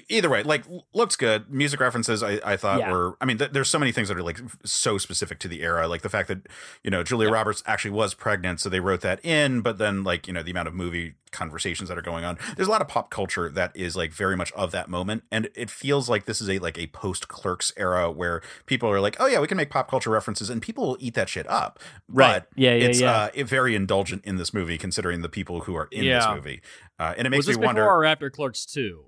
Either way like looks good music references i, I thought Yeah. were i mean th- there's so many things that are like so specific to the era like the fact that you know julia roberts actually was pregnant so they wrote that in but then like you know the amount of movie conversations that are going on there's a lot of pop culture that is like very much of that moment and it feels like this is a like a post clerks era where people are like oh yeah we can make pop culture references and people will eat that shit up Right. but Yeah, yeah, it's yeah. uh it- very indulgent in this movie considering the people who are in this movie uh, and it Was makes this me before wonder or after Clerks 2?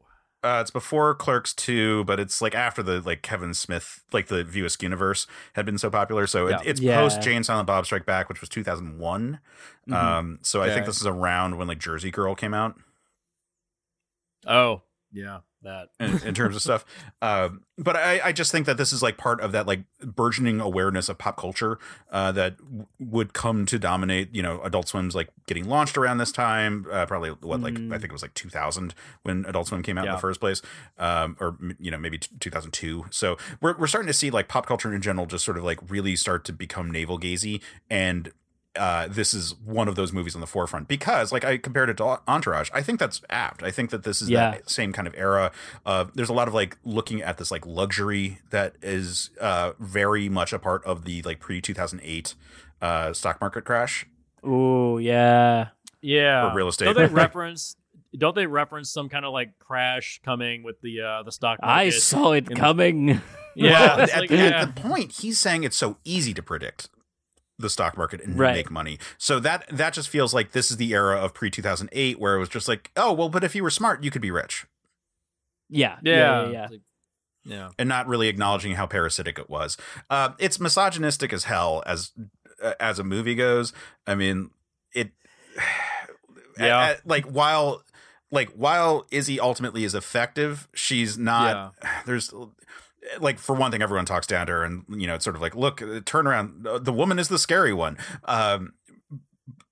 Uh, it's before Clerks 2, but it's like after the like Kevin Smith, like the View Askew universe had been so popular. So Yeah. it, it's Yeah. post Jay and Silent Bob Strike Back, which was 2001. Mhm. Um, so I think this is around when like Jersey Girl came out Oh, yeah, that. in, in terms of stuff. Um, but I, I just think that this is like part of that like burgeoning awareness of pop culture uh, that w- would come to dominate. You know, Adult Swim's like getting launched around this time. Uh, probably what like Mm. I think it was like 2000 when Adult Swim came out in the first place, um, or you know maybe t- 2002. So we're we're starting to see like pop culture in general just sort of like really start to become navel gazy and uh, this is one of those movies on the forefront because, like, I compared it to Entourage. I think that's apt. I think that this is Yeah. that same kind of era. Uh, there's a lot of like looking at this like luxury that is uh, very much a part of the like pre 2008 uh, stock market crash Ooh, yeah. Yeah. or real estate. Don't they reference? Don't they reference some kind of like crash coming with the uh the stock market? I saw it in- coming. Yeah, Well, at, like, the- yeah. at the point, he's saying it's so easy to predict the stock market and Right. make money. So that that just feels like this is the era of pre 2008 where it was just like, oh well, but if you were smart, you could be rich. Yeah. yeah, Yeah. Yeah. yeah. Like- yeah. and not really acknowledging how parasitic it was. Uh, it's misogynistic as hell as uh, as a movie goes. I mean, it. Yeah. a- a- like while like while Izzy ultimately is effective, she's not. There's. Like for one thing, everyone talks down to her, and you know it's sort of like, look, uh, turn around. uh, The woman is the scary one. Um,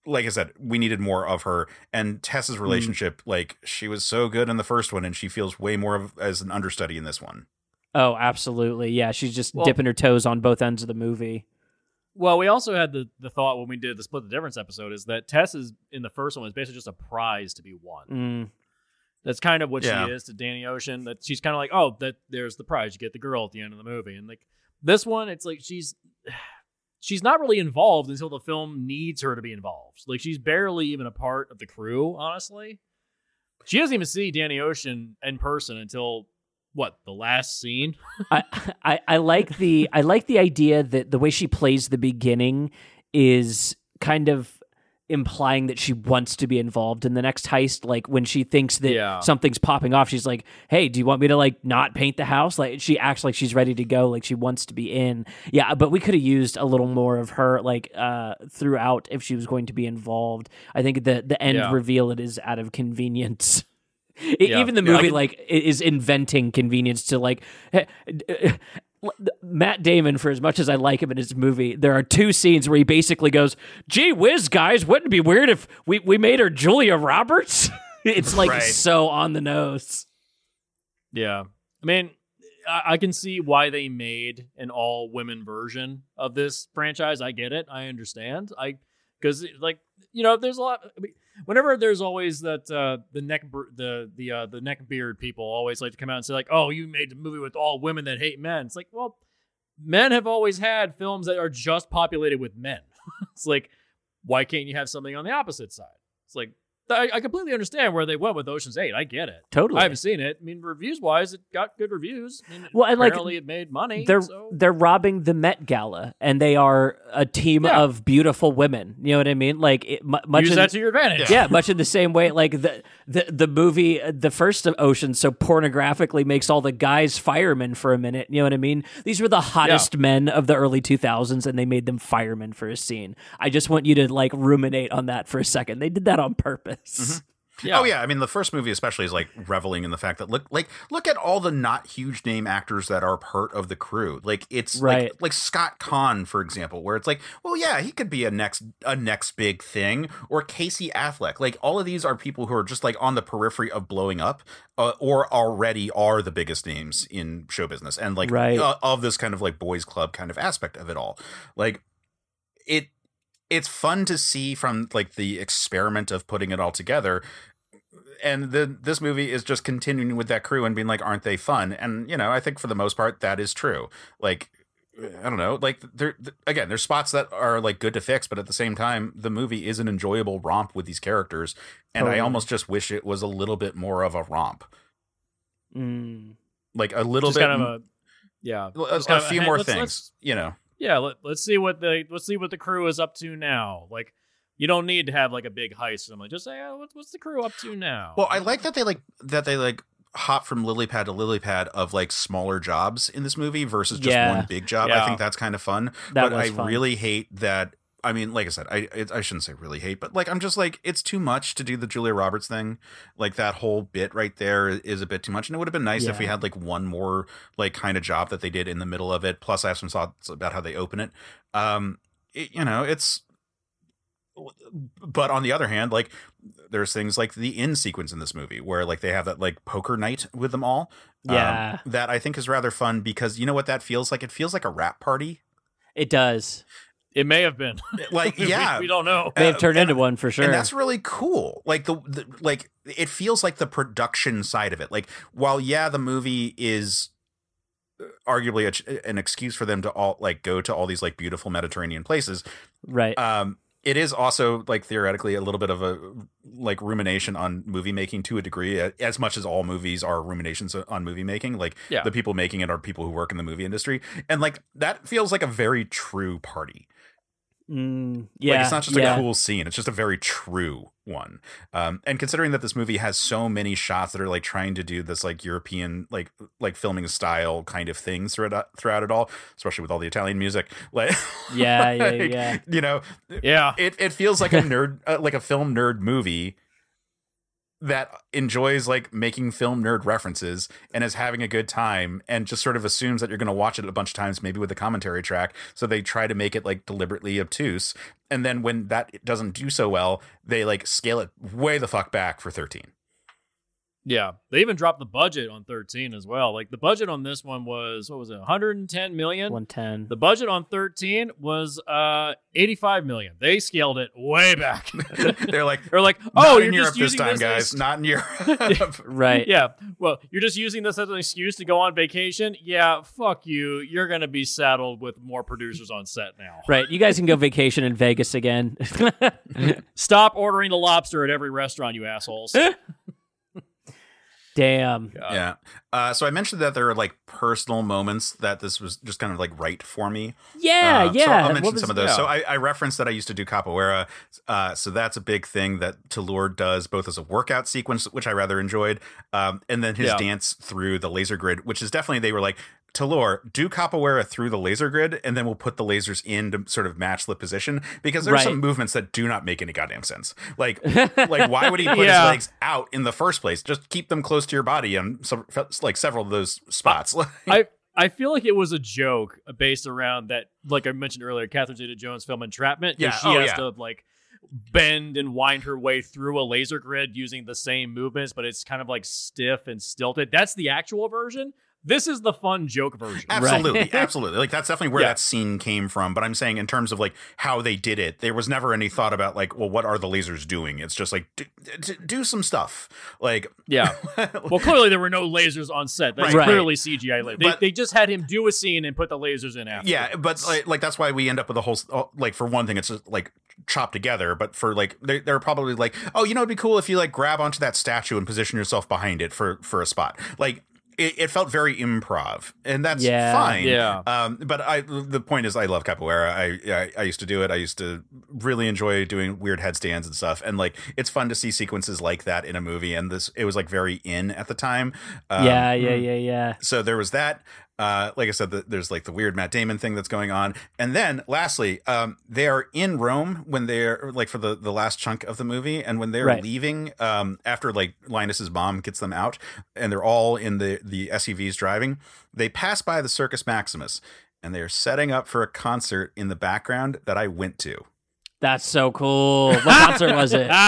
like I said, we needed more of her. And Tess's relationship, like she was so good in the first one, and she feels way more of as an understudy in this one. Oh, absolutely. Yeah. She's just Well- dipping her toes on both ends of the movie. Well, we also had the the thought when we did the split the difference episode is that Tess is in the first one is basically just a prize to be won. Mm. That's kind of what Yeah. she is to Danny Ocean. That she's kind of like, oh, that there's the prize. You get the girl at the end of the movie, and like this one, it's like she's she's not really involved until the film needs her to be involved. Like she's barely even a part of the crew. Honestly, she doesn't even see Danny Ocean in person until what the last scene. I, I I like the I like the idea that the way she plays the beginning is kind of implying that she wants to be involved in the next heist like when she thinks that Yeah. something's popping off she's like hey do you want me to like not paint the house like she acts like she's ready to go like she wants to be in yeah but we could have used a little more of her like uh throughout if she was going to be involved i think the the end Yeah. reveal it is out of convenience Yeah. Even the Yeah, movie can- like is inventing convenience to like Matt Damon. For as much as I like him in his movie, there are two scenes where he basically goes, "Gee whiz, guys, wouldn't it be weird if we we made her Julia Roberts?" it's like Right. so on the nose. Yeah. I mean, I, I can see why they made an all women version of this franchise. I get it. I understand. I because like you know, there's a lot. I mean, whenever there's always that uh, the neck the the uh, the neck beard people always like to come out and say like, oh, you made a movie with all women that hate men. It's like, well, men have always had films that are just populated with men. it's like, why can't you have something on the opposite side? It's like. I, I completely understand where they went with Ocean's Eight. I get it. Totally. I haven't seen it. I mean, reviews wise, it got good reviews. I mean, Well, and, like, apparently it made money. They're so- they're robbing the Met Gala, and they are a team Yeah. of beautiful women. You know what I mean? Like it, much use in- that to your advantage. yeah, much in the same way, like the the the movie, the first of Ocean, so pornographically makes all the guys firemen for a minute. You know what I mean? These were the hottest men of the early two thousands, and they made them firemen for a scene. I just want you to like ruminate on that for a second. They did that on purpose. Yeah. Oh yeah, I mean the first movie especially is like reveling in the fact that look like look at all the not huge name actors that are part of the crew. Like it's Right. like like Scott Caan for example, where it's like, well yeah, he could be a next a next big thing or Casey Affleck. Like all of these are people who are just like on the periphery of blowing up uh, or already are the biggest names in show business and like Right. uh, of this kind of like boys club kind of aspect of it all. Like it it's fun to see from like the experiment of putting it all together and the this movie is just continuing with that crew and being like aren't they fun and you know i think for the most part that is true like i don't know like there again there's spots that are like good to fix but at the same time the movie is an enjoyable romp with these characters and Totally. i almost just wish it was a little bit more of a romp Mm. like a little Just bit kind of a yeah. a, a few hey, more let's- things let's- you know yeah, let, let's see what the let's see what the crew is up to now. Like, you don't need to have like a big heist. or something. just say, oh, what's, what's the crew up to now? Well, I like that they like that they like hop from lily pad to lily pad of like smaller jobs in this movie versus just Yeah. one big job. I think that's kind of fun. That but was I fun. really hate that. I mean, like I said, I it, I shouldn't say really hate, but like I'm just like it's too much to do the Julia Roberts thing. Like that whole bit right there is a bit too much, and it would have been nice if we had like one more like kind of job that they did in the middle of it. Plus, I have some thoughts about how they open it. Um, it, you know, it's. But on the other hand, like there's things like the in sequence in this movie where like they have that like poker night with them all. um, Yeah. that I think is rather fun because you know what that feels like? It feels like a rap party. It does. It may have been. Like, yeah. we, don't know. They've Uh, turned and- into one for sure. And that's really cool. Like the, the like it feels like the production side of it. Like while yeah, the movie is uh, arguably a, an excuse for them to all like go to all these like beautiful Mediterranean places. right. Um it is also like theoretically a little bit of a like rumination on movie making to a degree as much as all movies are ruminations on movie making like Yeah. the people making it are people who work in the movie industry and like that feels like a very true party Mm, yeah. like it's not just yeah. a cool scene; it's just a very true one. Um, and considering that this movie has so many shots that are like trying to do this like European like like filming style kind of things throughout throughout it all, especially with all the Italian music, like Yeah, yeah, yeah. you know, Yeah. it it feels like a nerd uh, like a film nerd movie that enjoys like making film nerd references and is having a good time and just sort of assumes that you're going to watch it a bunch of times maybe with the commentary track. So they try to make it like deliberately obtuse. And then when that doesn't do so well they like scale it way the fuck back for 13 Yeah, they even dropped the budget on 13 as well. Like the budget on this one was what was it, 110 million? 110. The budget on 13 was uh 85 million. They scaled it way back. they're like They're like, oh oh, in you're europe just this using time this guys as- not in europe Right. Yeah, well, you're just using this as an excuse to go on vacation. Yeah, fuck you. You're gonna be saddled with more producers on set now. Right. You guys can go vacation in Vegas again. Stop ordering the lobster at every restaurant, you assholes. Damn. yeah uh, so i mentioned that there are like personal moments that this was just kind of like right for me Yeah, Uh, yeah. So I'll mention was- some of those. yeah. So I, I referenced that I used to do capoeira. Uh, so that's a big thing that Toulour does, both as a workout sequence, which I rather enjoyed, um, and then his Yeah. dance through the laser grid, which is definitely they were like. Toulour, do capoeira through the laser grid, and then we'll put the lasers in to sort of match the position because there's Right. some movements that do not make any goddamn sense. Like, like why would he put Yeah. his legs out in the first place? Just keep them close to your body on some, like several of those spots. I I feel like it was a joke based around that, like I mentioned earlier, Catherine Zeta-Jones film Entrapment. Yeah, she oh, has yeah. to like bend and wind her way through a laser grid using the same movements, but it's kind of like stiff and stilted. That's the actual version. This is the fun joke version. Absolutely, absolutely. Like that's definitely where Yeah. that scene came from. But I'm saying in terms of like how they did it, there was never any thought about like, well, what are the lasers doing? It's just like do, do, do some stuff. Like, Yeah. Well, clearly there were no lasers on set. That's Right. clearly CGI. la- They, But- they just had him do a scene and put the lasers in after. yeah, but like, like that's why we end up with a whole oh, like for one thing, it's just like chopped together. But for like, they, they're probably like, oh, you know, it'd be cool if you like grab onto that statue and position yourself behind it for for a spot. Like. It, it felt very improv, and that's Yeah. fine. Yeah. Um, but I, the point is, I love capoeira. I, I, I used to do it. I used to really enjoy doing weird headstands and stuff. And like, it's fun to see sequences like that in a movie. And this, it was like very in at the time. Um, yeah, yeah, yeah, yeah. So there was that. Uh, like I said, the, there's like the weird Matt Damon thing that's going on, and then lastly, um, they are in Rome when they're like for the the last chunk of the movie, and when they're Right. leaving, um, after like Linus's mom gets them out, and they're all in the the SUVs driving, they pass by the Circus Maximus, and they are setting up for a concert in the background that I went to. That's so cool. What concert was it?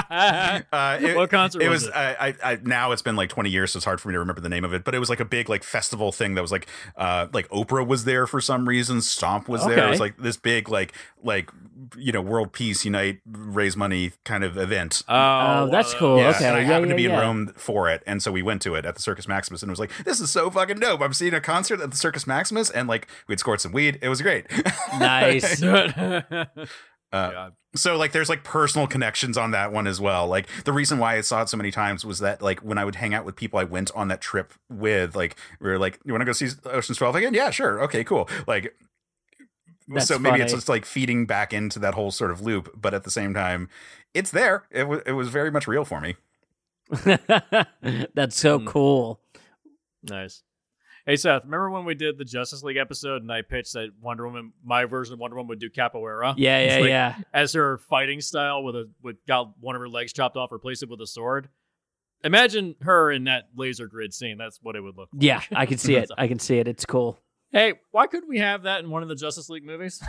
Uh, it, What concert it was was? it? I, I, I now it's been like 20 years, so it's hard for me to remember the name of it. But it was like a big like festival thing that was like, uh, like Oprah was there for some reason. Stomp was there. It was like this big like like you know world peace unite raise money kind of event. Oh, that's cool. Yeah, okay, and I yeah, happened yeah, to be yeah. in Rome for it, and so we went to it at the Circus Maximus, and it was like, "This is so fucking dope!" I'm seeing a concert at the Circus Maximus, and like we'd scored some weed. It was great. Nice. Uh, God. so like there's like personal connections on that one as well like the reason why i saw it so many times was that like when i would hang out with people i went on that trip with like we were like you want to go see oceans 12 again yeah sure okay cool like That's so maybe it's just like feeding back into that whole sort of loop but at the same time it's there it, was it was very much real for me That's so Mm. cool. Nice. Hey Seth, remember when we did the Justice League episode and I pitched that Wonder Woman, my version of Wonder Woman would do capoeira? Yeah, yeah, like- yeah. As her fighting style with a with got one of her legs chopped off, replace it with a sword. Imagine her in that laser grid scene. That's what it would look like. Yeah, I can see it. I can see it. It's cool. Hey, why couldn't we have that in one of the Justice League movies?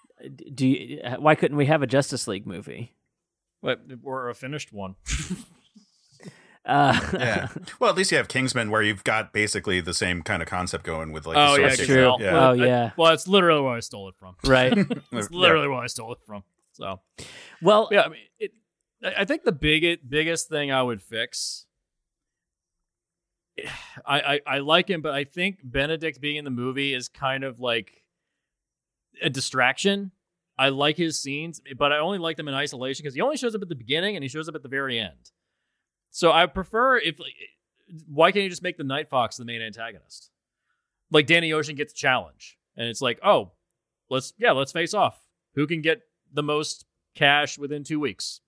Do you, uh, why couldn't we have a Justice League movie? What, or a finished one? Uh, yeah well at least you have kingsman where you've got basically the same kind of concept going with like oh the yeah, sword That's kick. true. Yeah Well, Oh, I- yeah. well, it's literally where I stole it from. right. It's Yeah. literally where I stole it from. So Well, yeah, I mean, it, I I think the biggest biggest thing I would fix. I, I I like him, but I think Benedict being in the movie is kind of like a distraction. I like his scenes, but I only like them in isolation because he only shows up at the beginning and he shows up at the very end. So I prefer if like, why can't you just make the Night Fox the main antagonist? Like Danny Ocean gets a challenge, and it's like, oh, let's yeah, let's face off. Who can get the most cash within two weeks?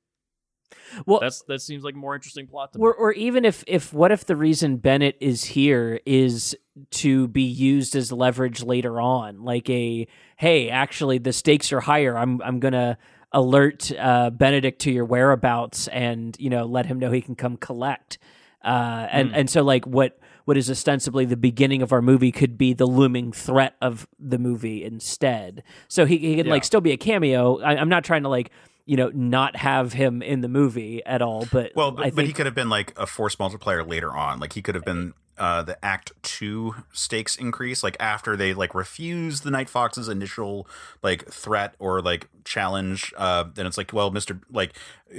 well, That's that seems like a more interesting plot to me. or, or even if, if what if the reason Bennett is here is to be used as leverage later on, like a hey, actually the stakes are higher. I'm I'm gonna alert uh, Benedict to your whereabouts and you know let him know he can come collect. Uh, and Hmm. and so like what what is ostensibly the beginning of our movie could be the looming threat of the movie instead. So he he can like still be a cameo. I, I'm not trying to like you know not have him in the movie at all, but Well, but, I but he could have been like a force multiplier later on. Like he could have been uh, the Act Two stakes increase, like after they like refuse the Night Fox's initial like threat or like challenge. Uh, then it's like, well, Mister like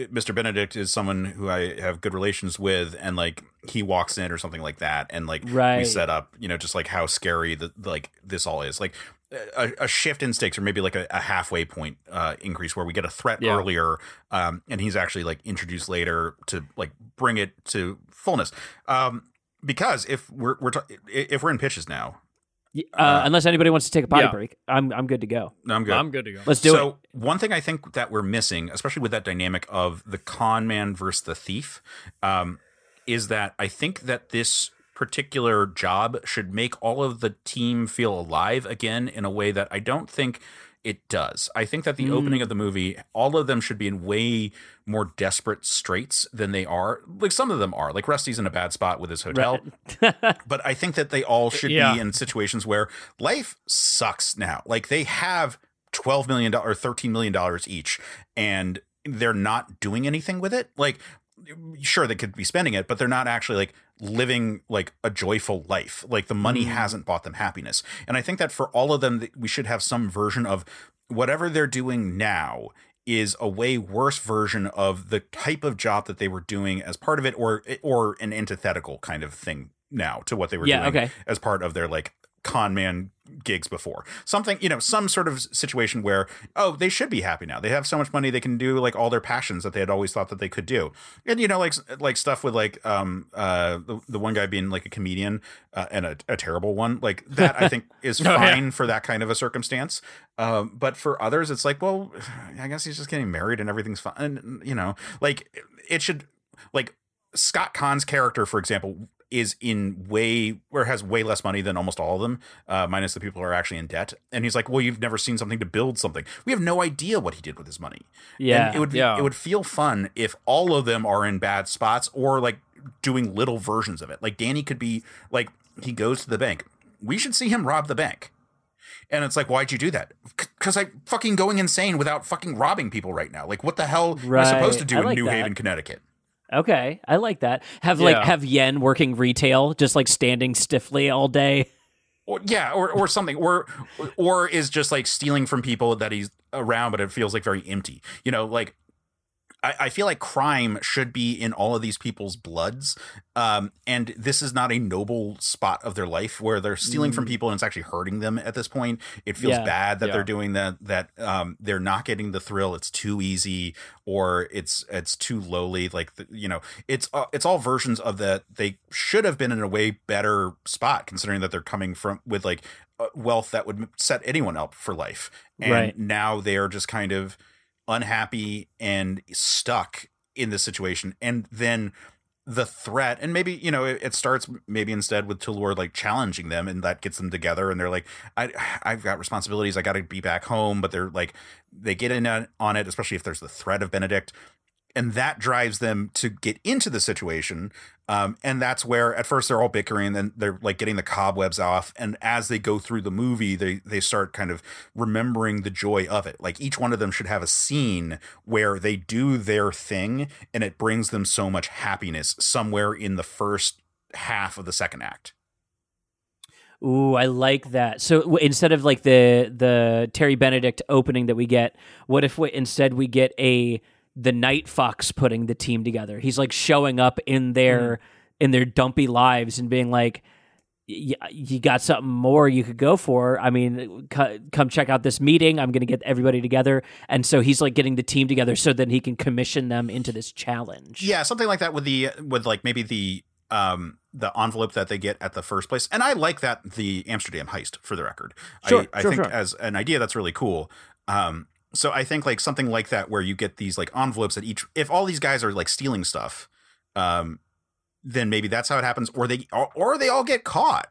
Mister Benedict is someone who I have good relations with, and like he walks in or something like that, and like we set up, you know, just like how scary the like this all is, like. A, a shift in stakes, or maybe like a, a halfway point uh, increase, where we get a threat Yeah. earlier, um, and he's actually like introduced later to like bring it to fullness. Um, because if we're we're ta- if we're in pitches now, Y- Uh, unless anybody wants to take a potty yeah. break, I'm I'm good to go. no, I'm good. I'm good to go. Let's do so it. one thing I think that we're missing, especially with that dynamic of the con man versus the thief, um, is that I think that this particular job should make all of the team feel alive again in a way that I don't think it does. I think that the Mm. opening of the movie, all of them should be in way more desperate straits than they are. Like some of them are. Like Rusty's in a bad spot with his hotel. but I think that they all should Yeah. be in situations where life sucks now. Like they have twelve million dollars, thirteen million dollars each, and they're not doing anything with it. Like, sure, they could be spending it, but they're not actually like living like a joyful life. Like the money mm. hasn't bought them happiness. And I think that for all of them, we should have some version of whatever they're doing now is a way worse version of the type of job that they were doing as part of it or or an antithetical kind of thing now to what they were Yeah, doing okay. as part of their like con man gigs before. Something you know some sort of situation where oh they should be happy now. They have so much money they can do like all their passions that they had always thought that they could do. And you know like like stuff with like um uh the, the one guy being like a comedian uh, and a, a terrible one like that i think is Oh, yeah. fine for that kind of a circumstance. Um but for others it's like well i guess he's just getting married and everything's fine and, you know? Like it should like Scott Caan's character, for example, is in way or has way less money than almost all of them, uh, minus the people who are actually in debt. And he's like, "Well, you've never seen something to build something. We have no idea what he did with his money. Yeah, and it would yeah. it would feel fun if all of them are in bad spots or like doing little versions of it. Like Danny could be like he goes to the bank. We should see him rob the bank. And it's like, why'd you do that? Because I'm fucking going insane without fucking robbing people right now. Like, what the hell am I supposed to do I in like New that. Haven, Connecticut? Okay, I like that. Have like have Yen working retail, just like standing stiffly all day. Or, yeah, or or something, or or is just like stealing from people that he's around, but it feels like very empty. You know, like I, I feel like crime should be in all of these people's bloods, um, and this is not a noble spot of their life where they're stealing from people and it's actually hurting them at this point. It feels Yeah. bad that Yeah. they're doing that. That um, they're not getting the thrill. It's too easy, or it's it's too lowly. Like the, you know, it's uh, it's all versions of that. They should have been in a way better spot considering that they're coming from with like uh, wealth that would set anyone up for life, and Right. now they're just kind of unhappy and stuck in this situation. And then the threat and maybe you know it, it starts maybe instead with Toulour like challenging them and that gets them together and they're like I I've got responsibilities I got to be back home but they're like they get in on, on it especially if there's the threat of Benedict and that drives them to get into the situation um, and that's where at first they're all bickering and they're like getting the cobwebs off and as they go through the movie they they start kind of remembering the joy of it like each one of them should have a scene where they do their thing and it brings them so much happiness somewhere in the first half of the second act Ooh, I like that. So w- instead of like the the Terry Benedict opening that we get, what if we, instead we get a the Night Fox putting the team together? He's like showing up in their in their dumpy lives and being like, "Y- "You got something more you could go for." I mean, c- come check out this meeting. I'm going to get everybody together, and so he's like getting the team together so that he can commission them into this challenge. Yeah, something like that with the with like maybe the um the envelope that they get at the first place. And I like that the Amsterdam heist for the record. Sure, I, I sure, think sure. as an idea that's really cool. Um so I think like something like that where you get these like envelopes at each if all these guys are like stealing stuff, um then maybe that's how it happens or they or, or they all get caught.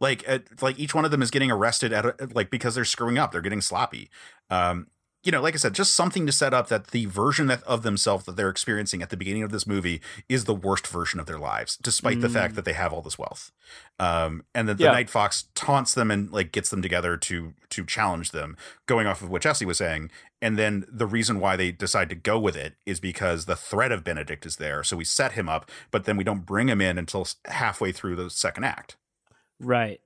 Like uh, like each one of them is getting arrested at a, like because they're screwing up, they're getting sloppy. Um you know, like I said, just something to set up that the version that, of themselves that they're experiencing at the beginning of this movie is the worst version of their lives, despite the Mm. fact that they have all this wealth. Um, and then the Yeah. Night Fox taunts them and like gets them together to to challenge them, going off of what Jesse was saying. And then the reason why they decide to go with it is because the threat of Benedict is there, so we set him up, but then we don't bring him in until halfway through the second act. right.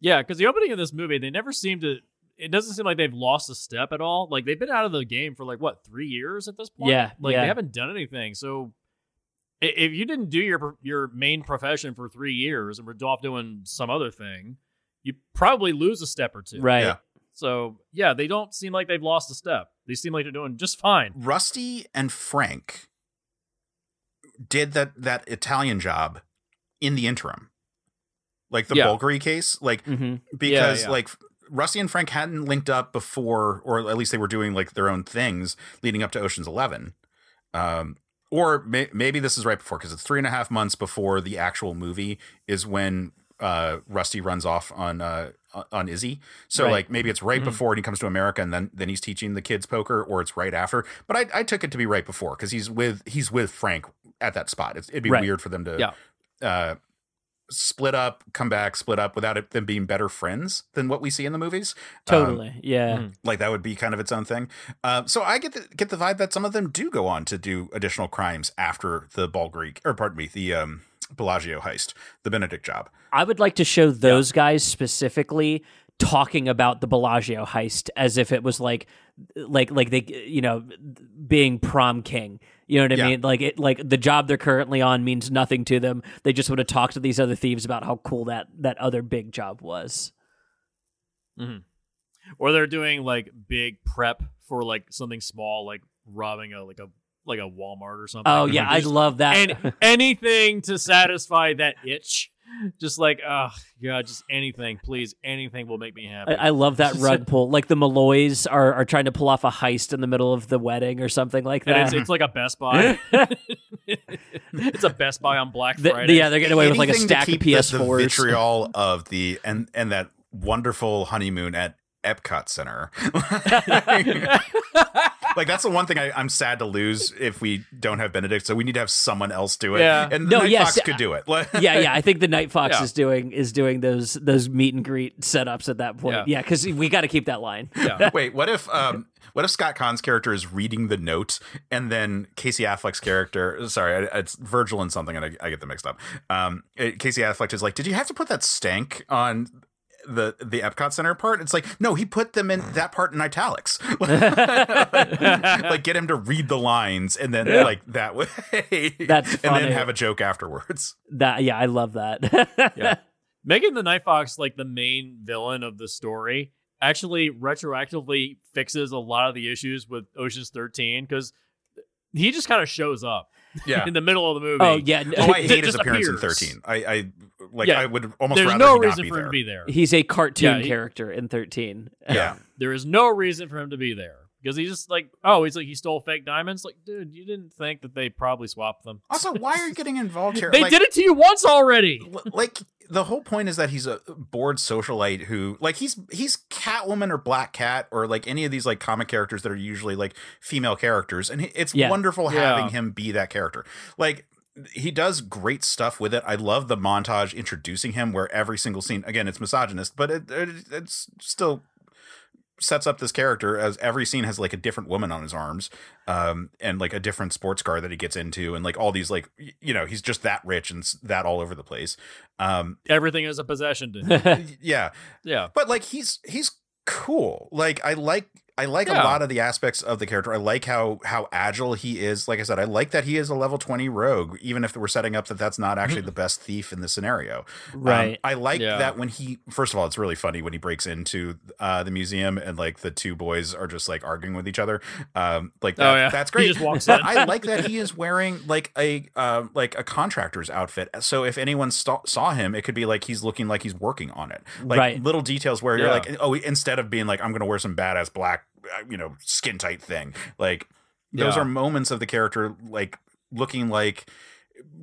Yeah, because the opening of this movie, they never seem to. It doesn't seem like they've lost a step at all. Like they've been out of the game for like what three years at this point. Yeah, like yeah. they haven't done anything. So if you didn't do your your main profession for three years and were off doing some other thing, you probably lose a step or two. Right. Yeah. So yeah, they don't seem like they've lost a step. They seem like they're doing just fine. Rusty and Frank did that that Italian job in the interim. Like the Yeah. Bulgari case, like hmm because yeah. like Rusty and Frank hadn't linked up before, or at least they were doing like their own things leading up to Ocean's Eleven. Um, or may- maybe this is right before because it's three and a half months before the actual movie is when uh, Rusty runs off on uh, on Izzy. So Right. like maybe it's right Mhm. before and he comes to America and then then he's teaching the kids poker, or it's right after. But I, I took it to be right before because he's with he's with Frank at that spot. It's, it'd be Right. weird for them to Yeah. uh, split up, come back, split up without it, them being better friends than what we see in the movies. Um, Totally. yeah. Mhm. like that would be kind of its own thing. Uh, so I get the, get the vibe that some of them do go on to do additional crimes after the Bulgari or pardon me, the um, Bellagio heist, the Benedict job. I would like to show those guys specifically talking about the Bellagio heist as if it was like like like they you know being prom king. You know what I Yeah. mean? Like it like the job they're currently on means nothing to them. They just want to talk to these other thieves about how cool that that other big job was. Mm-hmm. Or they're doing like big prep for like something small, like robbing a like a like a Walmart or something. Oh yeah, I love that. and anything to satisfy that itch. Just like, oh god, just anything, please, anything will make me happy. I, I love that rug pull. Like the Malloys are, are trying to pull off a heist in the middle of the wedding or something like that. it's, it's like a Best Buy. it's a Best Buy on Black Friday. the- yeah, they're getting away with like a Anything to stack of keep the- The, PS4s. vitriol of the and and that wonderful honeymoon at Epcot Center. Like that's the one thing I, I'm sad to lose if we don't have Benedict. So we need to have someone else do it. Yeah. And No, Night yes, Fox could do it. yeah, yeah. I think the Night Fox Yeah. is doing is doing those those meet and greet setups at that point. Yeah. Yeah, because we got to keep that line. Yeah. Wait, what if um what if Scott Caan's character is reading the note and then Casey Affleck's character sorry, I- it's Virgil and something and I, I get them mixed up. Um Casey Affleck is like, "Did you have to put that stank on the the Epcot Center part?" It's like, "No, he put them in mm. that part in italics." like get him to read the lines and then like that way That's and then have a joke afterwards. That yeah, I love that. Yeah. Making the Night Fox like the main villain of the story actually retroactively fixes a lot of the issues with Ocean's 13 because he just kind of shows up Yeah. in the middle of the movie. oh yeah, no, Oh, I hate his just appearance in 13. I, I like Yeah. I would almost There's rather no he not reason be for him to be there. he's a cartoon Yeah, he- character in thirteen. yeah. There is no reason for him to be there because he's just like, oh, he's like he stole fake diamonds. Like, dude, you didn't think that they probably swapped them? Also, why are you getting involved here? They Like- did it to you once already. like the whole point is that he's a bored socialite who like he's he's Catwoman or Black Cat or like any of these like comic characters that are usually like female characters and it's Yeah. wonderful Yeah. having him be that character. Like he does great stuff with it. I love the montage introducing him where every single scene again it's misogynist, but it, it it's still sets up this character as every scene has like a different woman on his arms um and like a different sports car that he gets into and like all these like you know he's just that rich and that all over the place um Everything is a possession to him. yeah yeah. but like he's he's cool like i like i like a lot of the aspects of the character i like how how agile he is like i said i like that he is a level 20 rogue even if we're setting up that that's not actually the best thief in the scenario Um, Right. i like Yeah. that when he first of all it's really funny when he breaks into uh the museum and like the two boys are just like arguing with each other um like that, Oh, yeah. that's He great just walks in. I like that he is wearing like a uh, like a contractor's outfit. So if anyone st- saw him, it could be like he's looking like he's working on it. Like Right. little details where you're like, oh, instead of being like, I'm going to wear some badass black, you know, skin tight thing. Like those Yeah. are moments of the character like looking like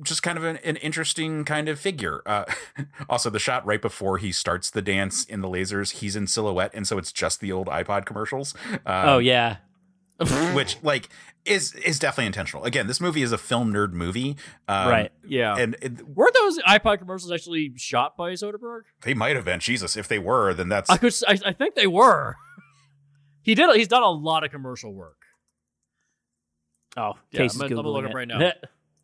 just kind of an, an interesting kind of figure. Uh, also, the shot right before he starts the dance in the lasers, he's in silhouette, and so it's just the old iPod commercials. Um, oh yeah, which like is is definitely intentional. Again, this movie is a film nerd movie, um, right. Yeah. And it, Were those iPod commercials actually shot by Soderbergh? they might have been Jesus. If they were, then that's I could. I, I think they were. He did. He's done a lot of commercial work. Oh, Yeah, Casey's I'm gonna- I'm gonna look Googling up it. right now.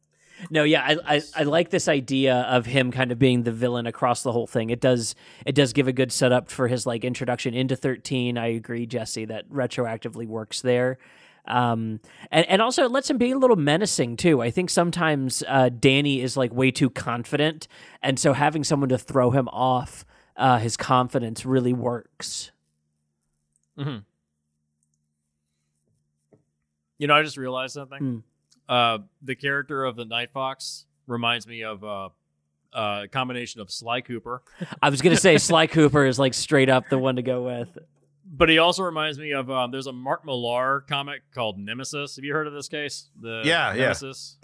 no, yeah, I, I I like this idea of him kind of being the villain across the whole thing. It does it does give a good setup for his like introduction into thirteen. I agree, Jesse, that retroactively works there. Um, and, and also it lets him be a little menacing too. I think sometimes uh, Danny is like way too confident, and so having someone to throw him off uh, his confidence really works. Mm-hmm. You know, I just realized something. Hmm. Uh, the character of the Night Fox reminds me of uh, uh, a combination of Sly Cooper, I was gonna say Sly Cooper is like straight up the one to go with. but he also reminds me of um, there's a Mark Millar comic called Nemesis. Have you heard of this case? The Yeah, yeah. Nemesis.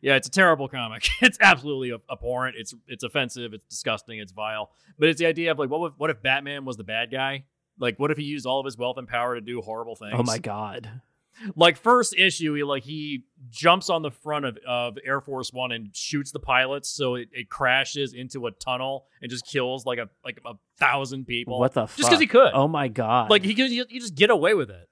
Yeah, it's a terrible comic. It's absolutely abhorrent. It's it's offensive. It's disgusting. It's vile. But it's the idea of like, what if what if Batman was the bad guy? Like, what if he used all of his wealth and power to do horrible things? Oh my god. Like first issue he like he jumps on the front of, of air force one and shoots the pilots so it, it crashes into a tunnel and just kills like a like a thousand people What the just because he could Oh my god. like he could you you just get away with it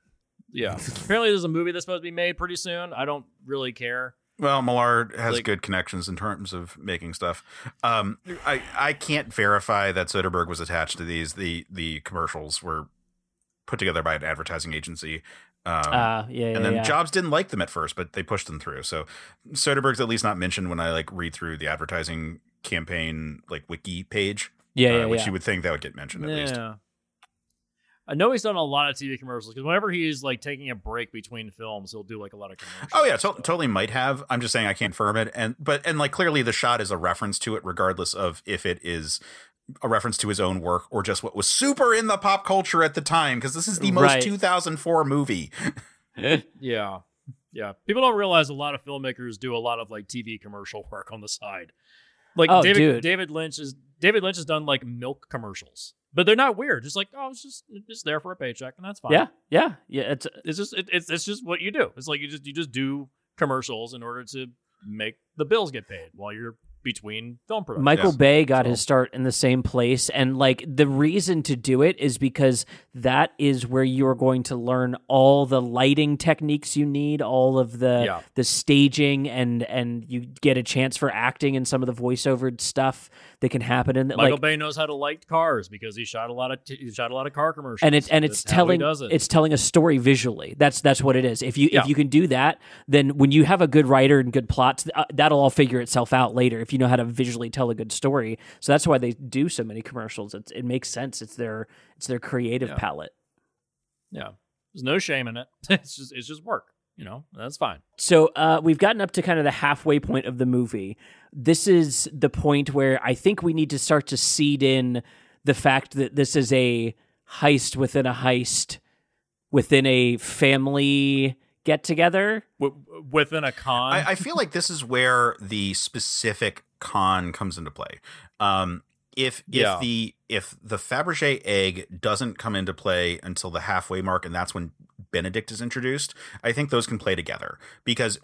yeah apparently there's a movie that's supposed to be made pretty soon i don't really care well, Millar has Like- good connections in terms of making stuff. Um, I I can't verify that Soderbergh was attached to these. The the commercials were put together by an advertising agency. Um, uh, yeah, yeah, and then yeah. Jobs didn't like them at first, but they pushed them through. So Soderbergh's at least not mentioned when I like read through the advertising campaign like wiki page, yeah, uh, yeah, which yeah. you would think that would get mentioned at least. I know he's done a lot of TV commercials because whenever he's like taking a break between films, he'll do like a lot of commercials. Oh yeah, to- totally might have. I'm just saying I can't firm it, and but and like clearly the shot is a reference to it, regardless of if it is a reference to his own work or just what was super in the pop culture at the time. Because this is the most Right. 2004 movie. Eh. Yeah. Yeah. People don't realize a lot of filmmakers do a lot of like TV commercial work on the side. Like Oh, David dude. David Lynch is David Lynch has done like milk commercials. but they're not weird. Just like oh, it's just it's just there for a paycheck, and that's fine. Yeah, yeah, yeah. It's uh, it's just it, it's it's just what you do. It's like you just you just do commercials in order to make the bills get paid while you're between film productions. Michael Yes. Bay got So- his start in the same place. And like the reason to do it is because that is where you're going to learn all the lighting techniques you need, all of the Yeah. the staging and and you get a chance for acting and some of the voiceover stuff that can happen in Michael like Bay knows how to light cars because he shot a lot of t- he shot a lot of car commercials. and it's and it's That's telling it. it's telling a story visually. That's that's what it is. If you Yeah. if you can do that, then when you have a good writer and good plots, uh, that'll all figure itself out later. If you know how to visually tell a good story, so that's why they do so many commercials. It's, it makes sense. It's their it's their creative Yeah. palette. yeah. There's no shame in it. It's just it's just work. You know that's fine. So uh, we've gotten up to kind of the halfway point of the movie. This is the point where I think we need to start to seed in the fact that this is a heist within a heist within a family get together. W- within a con. I, I feel like this is where the specific con comes into play. Um, if if Yeah. the if the Fabergé egg doesn't come into play until the halfway mark, and that's when Benedict is introduced, I think those can play together because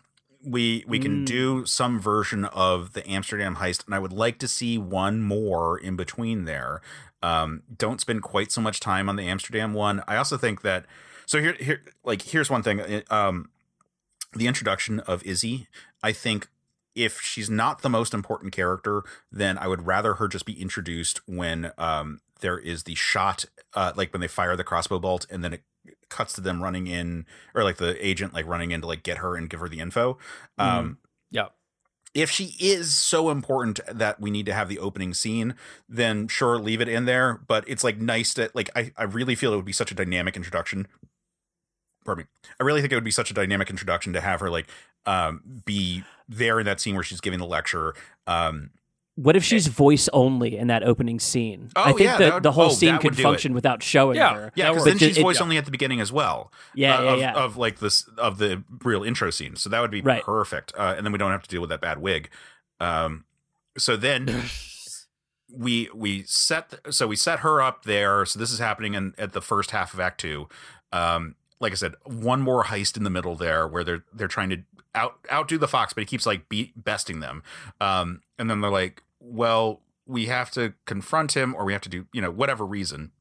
we we can Mm. do some version of the Amsterdam heist, and I would like to see one more in between there. Um, don't spend quite so much time on the Amsterdam one. I also think that so here here like here's one thing. uh, Um, the introduction of Izzy, I think if she's not the most important character, then I would rather her just be introduced when um there is the shot uh like when they fire the crossbow bolt and then it cuts to them running in or like the agent like running in to like get her and give her the info. Um yeah. if she is so important that we need to have the opening scene, then sure, leave it in there. But it's like nice to like I, I really feel it would be such a dynamic introduction. Pardon me. I really think it would be such a dynamic introduction to have her like um be there in that scene where she's giving the lecture. Um What if she's voice only in that opening scene? Oh, I think yeah, that that would- the whole oh, scene could function without showing Yeah. her. yeah, because then she's It- it- voice only at the beginning as well. Yeah, uh, yeah, of, yeah. of like this of the real intro scene. So that would be Right. perfect. Uh, and then we don't have to deal with that bad wig. Um, so then we we set so we set her up there. So this is happening in at the first half of Act Two. Um, like I said, one more heist in the middle there where they're they're trying to out outdo the fox, but he keeps like beat besting them. Um, and then they're like, well, we have to confront him, or we have to do you know whatever reason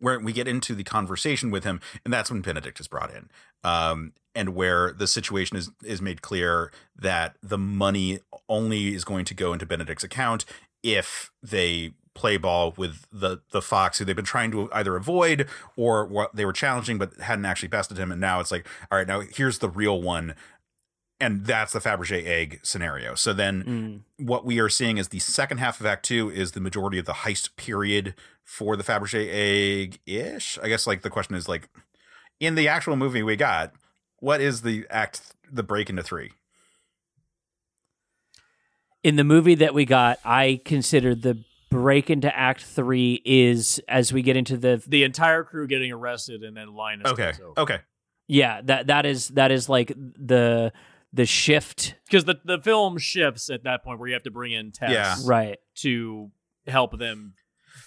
where we get into the conversation with him, and that's when Benedict is brought in, um, and where the situation is is made clear that the money only is going to go into Benedict's account if they play ball with the the fox who they've been trying to either avoid or what they were challenging but hadn't actually bested him, and now it's like, all right, now here's the real one. And that's the Fabergé egg scenario. So then Mm. what we are seeing is the second half of Act Two is the majority of the heist period for the Fabergé egg ish. I guess like the question is like in the actual movie we got, what is the act the break into three? In the movie that we got, I consider the break into Act Three is as we get into the The entire crew getting arrested and then Linus Okay. over. Okay. yeah that that is that is like the the shift Because the, the film shifts at that point where you have to bring in Tess Yeah. right. to help them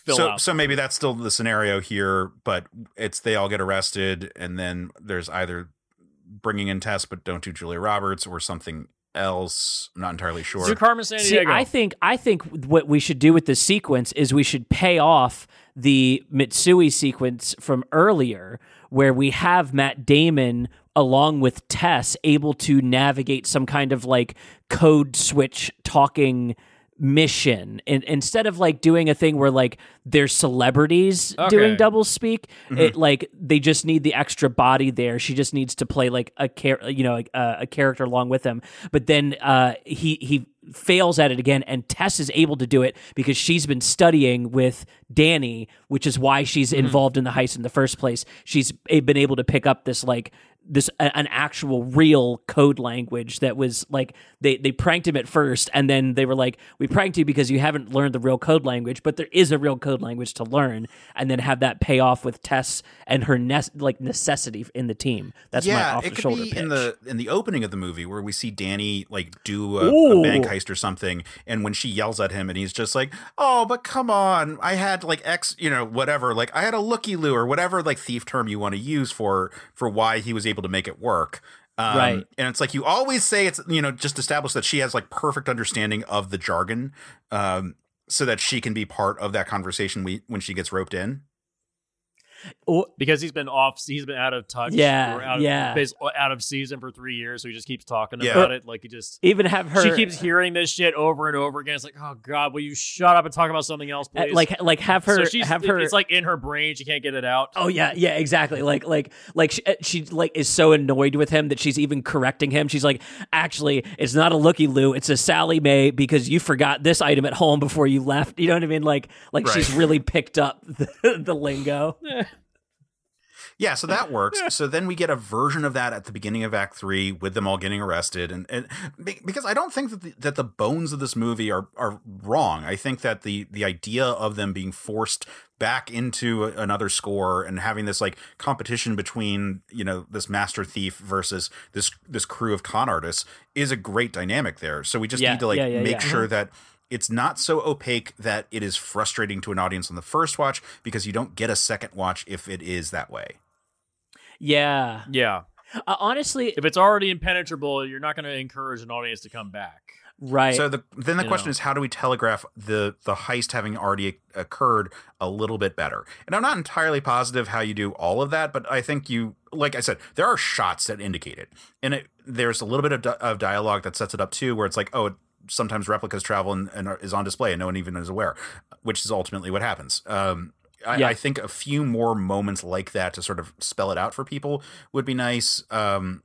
fill so out. so maybe that's still the scenario here, but it's they all get arrested and then there's either bringing in Tess but don't do Julia Roberts or something else. I'm not entirely sure. Do Carmen Sandiego. See, I think I think what we should do with this sequence is we should pay off the Matsui sequence from earlier, where we have Matt Damon along with Tess able to navigate some kind of like code switch talking mission. And instead of like doing a thing where like there's celebrities doing Okay. double speak mm-hmm. it like they just need the extra body there. She just needs to play like a char- you know a, a character along with him. But then uh he he fails at it again and Tess is able to do it because she's been studying with Danny which is why she's mm-hmm. involved in the heist in the first place. She's eh, been able to pick up this like this an actual real code language that was like they they pranked him at first and then they were like we pranked you because you haven't learned the real code language but there is a real code language to learn and then have that pay off with Tess and her ne- like necessity in the team. That's my off the shoulder pitch in the in the opening of the movie where we see Danny like do a, a bank heist heist or something, and when she yells at him, and he's just like, "Oh, but come on, I had like X, you know, whatever, like I had a looky loo or whatever like thief term you want to use for for why he was able to make it work." Um, Right. And it's like you always say it's you know just establish that she has like perfect understanding of the jargon, um, so that she can be part of that conversation we, when she gets roped in. Or- because he's been off, he's been out of touch. Yeah, out of, yeah. bas- out of season for three years, so he just keeps talking Yeah. about it. Like he just. even have her she keeps hearing this shit over and over again. It's like, oh god, will you shut up and talk about something else, uh, please? like like have her so she's have her It's like in her brain, she can't get it out. Oh yeah, yeah, exactly. Like like like she, she like is so annoyed with him that she's even correcting him. She's like, "Actually, it's not a looky loo, it's a Sally May because you forgot this item at home before you left." You know what I mean? Like like Right. she's really picked up the, the lingo. Yeah, so that works. so then we get a version of that at the beginning of Act Three with them all getting arrested, and, and because I don't think that the, that the bones of this movie are are wrong. I think that the the idea of them being forced back into another score and having this like competition between you know this master thief versus this this crew of con artists is a great dynamic there. So we just Yeah, need to like yeah, yeah, make sure mm-hmm. that it's not so opaque that it is frustrating to an audience on the first watch because you don't get a second watch if it is that way. Yeah. Yeah, Uh, honestly, if it's already impenetrable, you're not going to encourage an audience to come back. right. So the then the You question know. is how do we telegraph the the heist having already occurred a little bit better? And I'm not entirely positive how you do all of that, but I think you like I said there are shots that indicate it. And it, there's a little bit of, di- of dialogue that sets it up too where it's like oh it, sometimes replicas travel and, and are, is on display and no one even is aware, which is ultimately what happens. Um I, Yeah. I think a few more moments like that to sort of spell it out for people would be nice. Um,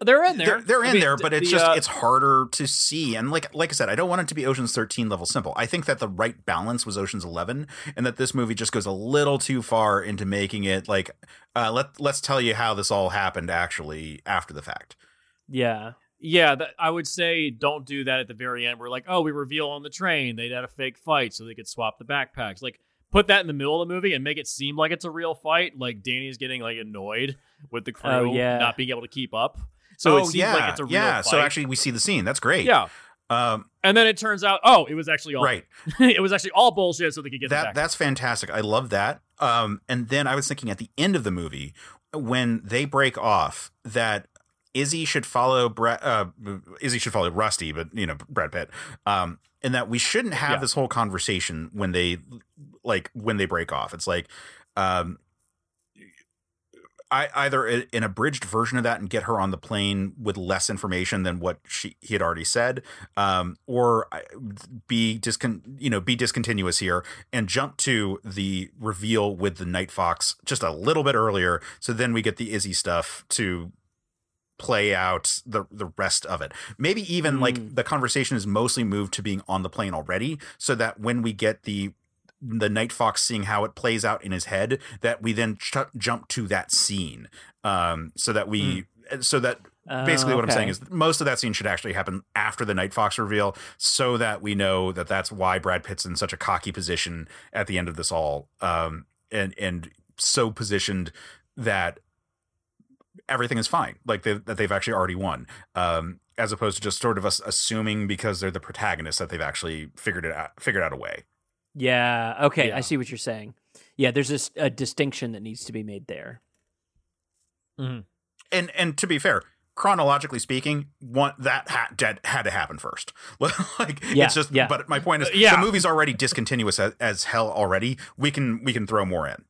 They're in there. they're, they're in mean, there, but it's the, just uh, it's harder to see. And like like I said, I don't want it to be Ocean's 13 level simple. I think that the right balance was Ocean's 11, and that this movie just goes a little too far into making it like uh, let let's tell you how this all happened actually after the fact. yeah. Yeah, that, I would say don't do that at the very end. We're like, oh, we reveal on the train they had a fake fight so they could swap the backpacks. Like, put that in the middle of the movie and make it seem like it's a real fight. Like Danny's getting like annoyed with the crew Oh, yeah. not being able to keep up. So it seems yeah, like it's a real yeah. fight. So actually, we see the scene. That's great. yeah. Um, And then it turns out, oh, it was actually all right. it was actually all bullshit, so they could get that back. that's fantastic. I love that. Um, and then I was thinking at the end of the movie when they break off that Izzy should follow Brad. Uh, Izzy should follow Rusty, but you know Brad Pitt. Um, and that we shouldn't have Yeah. this whole conversation when they like when they break off. It's like. Um, I either an abridged version of that and get her on the plane with less information than what she he had already said, um, or be discon you know be discontinuous here and jump to the reveal with the Night Fox just a little bit earlier, so then we get the Izzy stuff to play out the the rest of it. Maybe even like Mm. the conversation is mostly moved to being on the plane already, so that when we get the the Night Fox seeing how it plays out in his head, that we then ch- jump to that scene, um, so that we so that basically Oh, what I'm saying is most of that scene should actually happen after the Night Fox reveal, so that we know that that's why Brad Pitt's in such a cocky position at the end of this all, um, and and so positioned that everything is fine, like they, that they've actually already won, um, as opposed to just sort of us assuming because they're the protagonists that they've actually figured it out, figured out a way. Yeah. Okay. Yeah. I see what you're saying. Yeah. There's this a distinction that needs to be made there. Mhm. And and to be fair, chronologically speaking, one that had had, had to happen first. like Yeah, it's just. yeah. But my point is, Uh, yeah. the movie's already discontinuous as, as hell already. We can we can throw more in.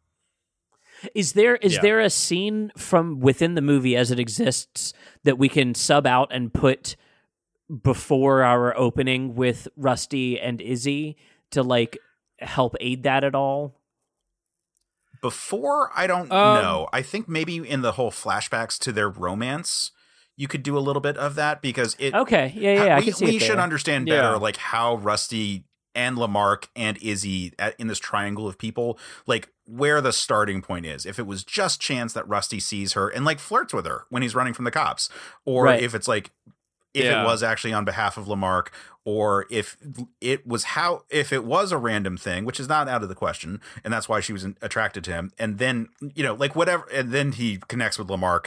Is there is Yeah. there a scene from within the movie as it exists that we can sub out and put before our opening with Rusty and Izzy to like help aid that at all? Before, I don't Um, know. I think maybe in the whole flashbacks to their romance, you could do a little bit of that because it. Okay. Yeah. Yeah. I we can see we it should there. understand Yeah. better, like how Rusty and LeMarc and Izzy at, in this triangle of people, like where the starting point is. If it was just chance that Rusty sees her and like flirts with her when he's running from the cops, or Right. if it's like if Yeah. it was actually on behalf of LeMarc, or if it was how if it was a random thing, which is not out of the question, and that's why she was attracted to him. And then you know, like whatever, and then he connects with LeMarc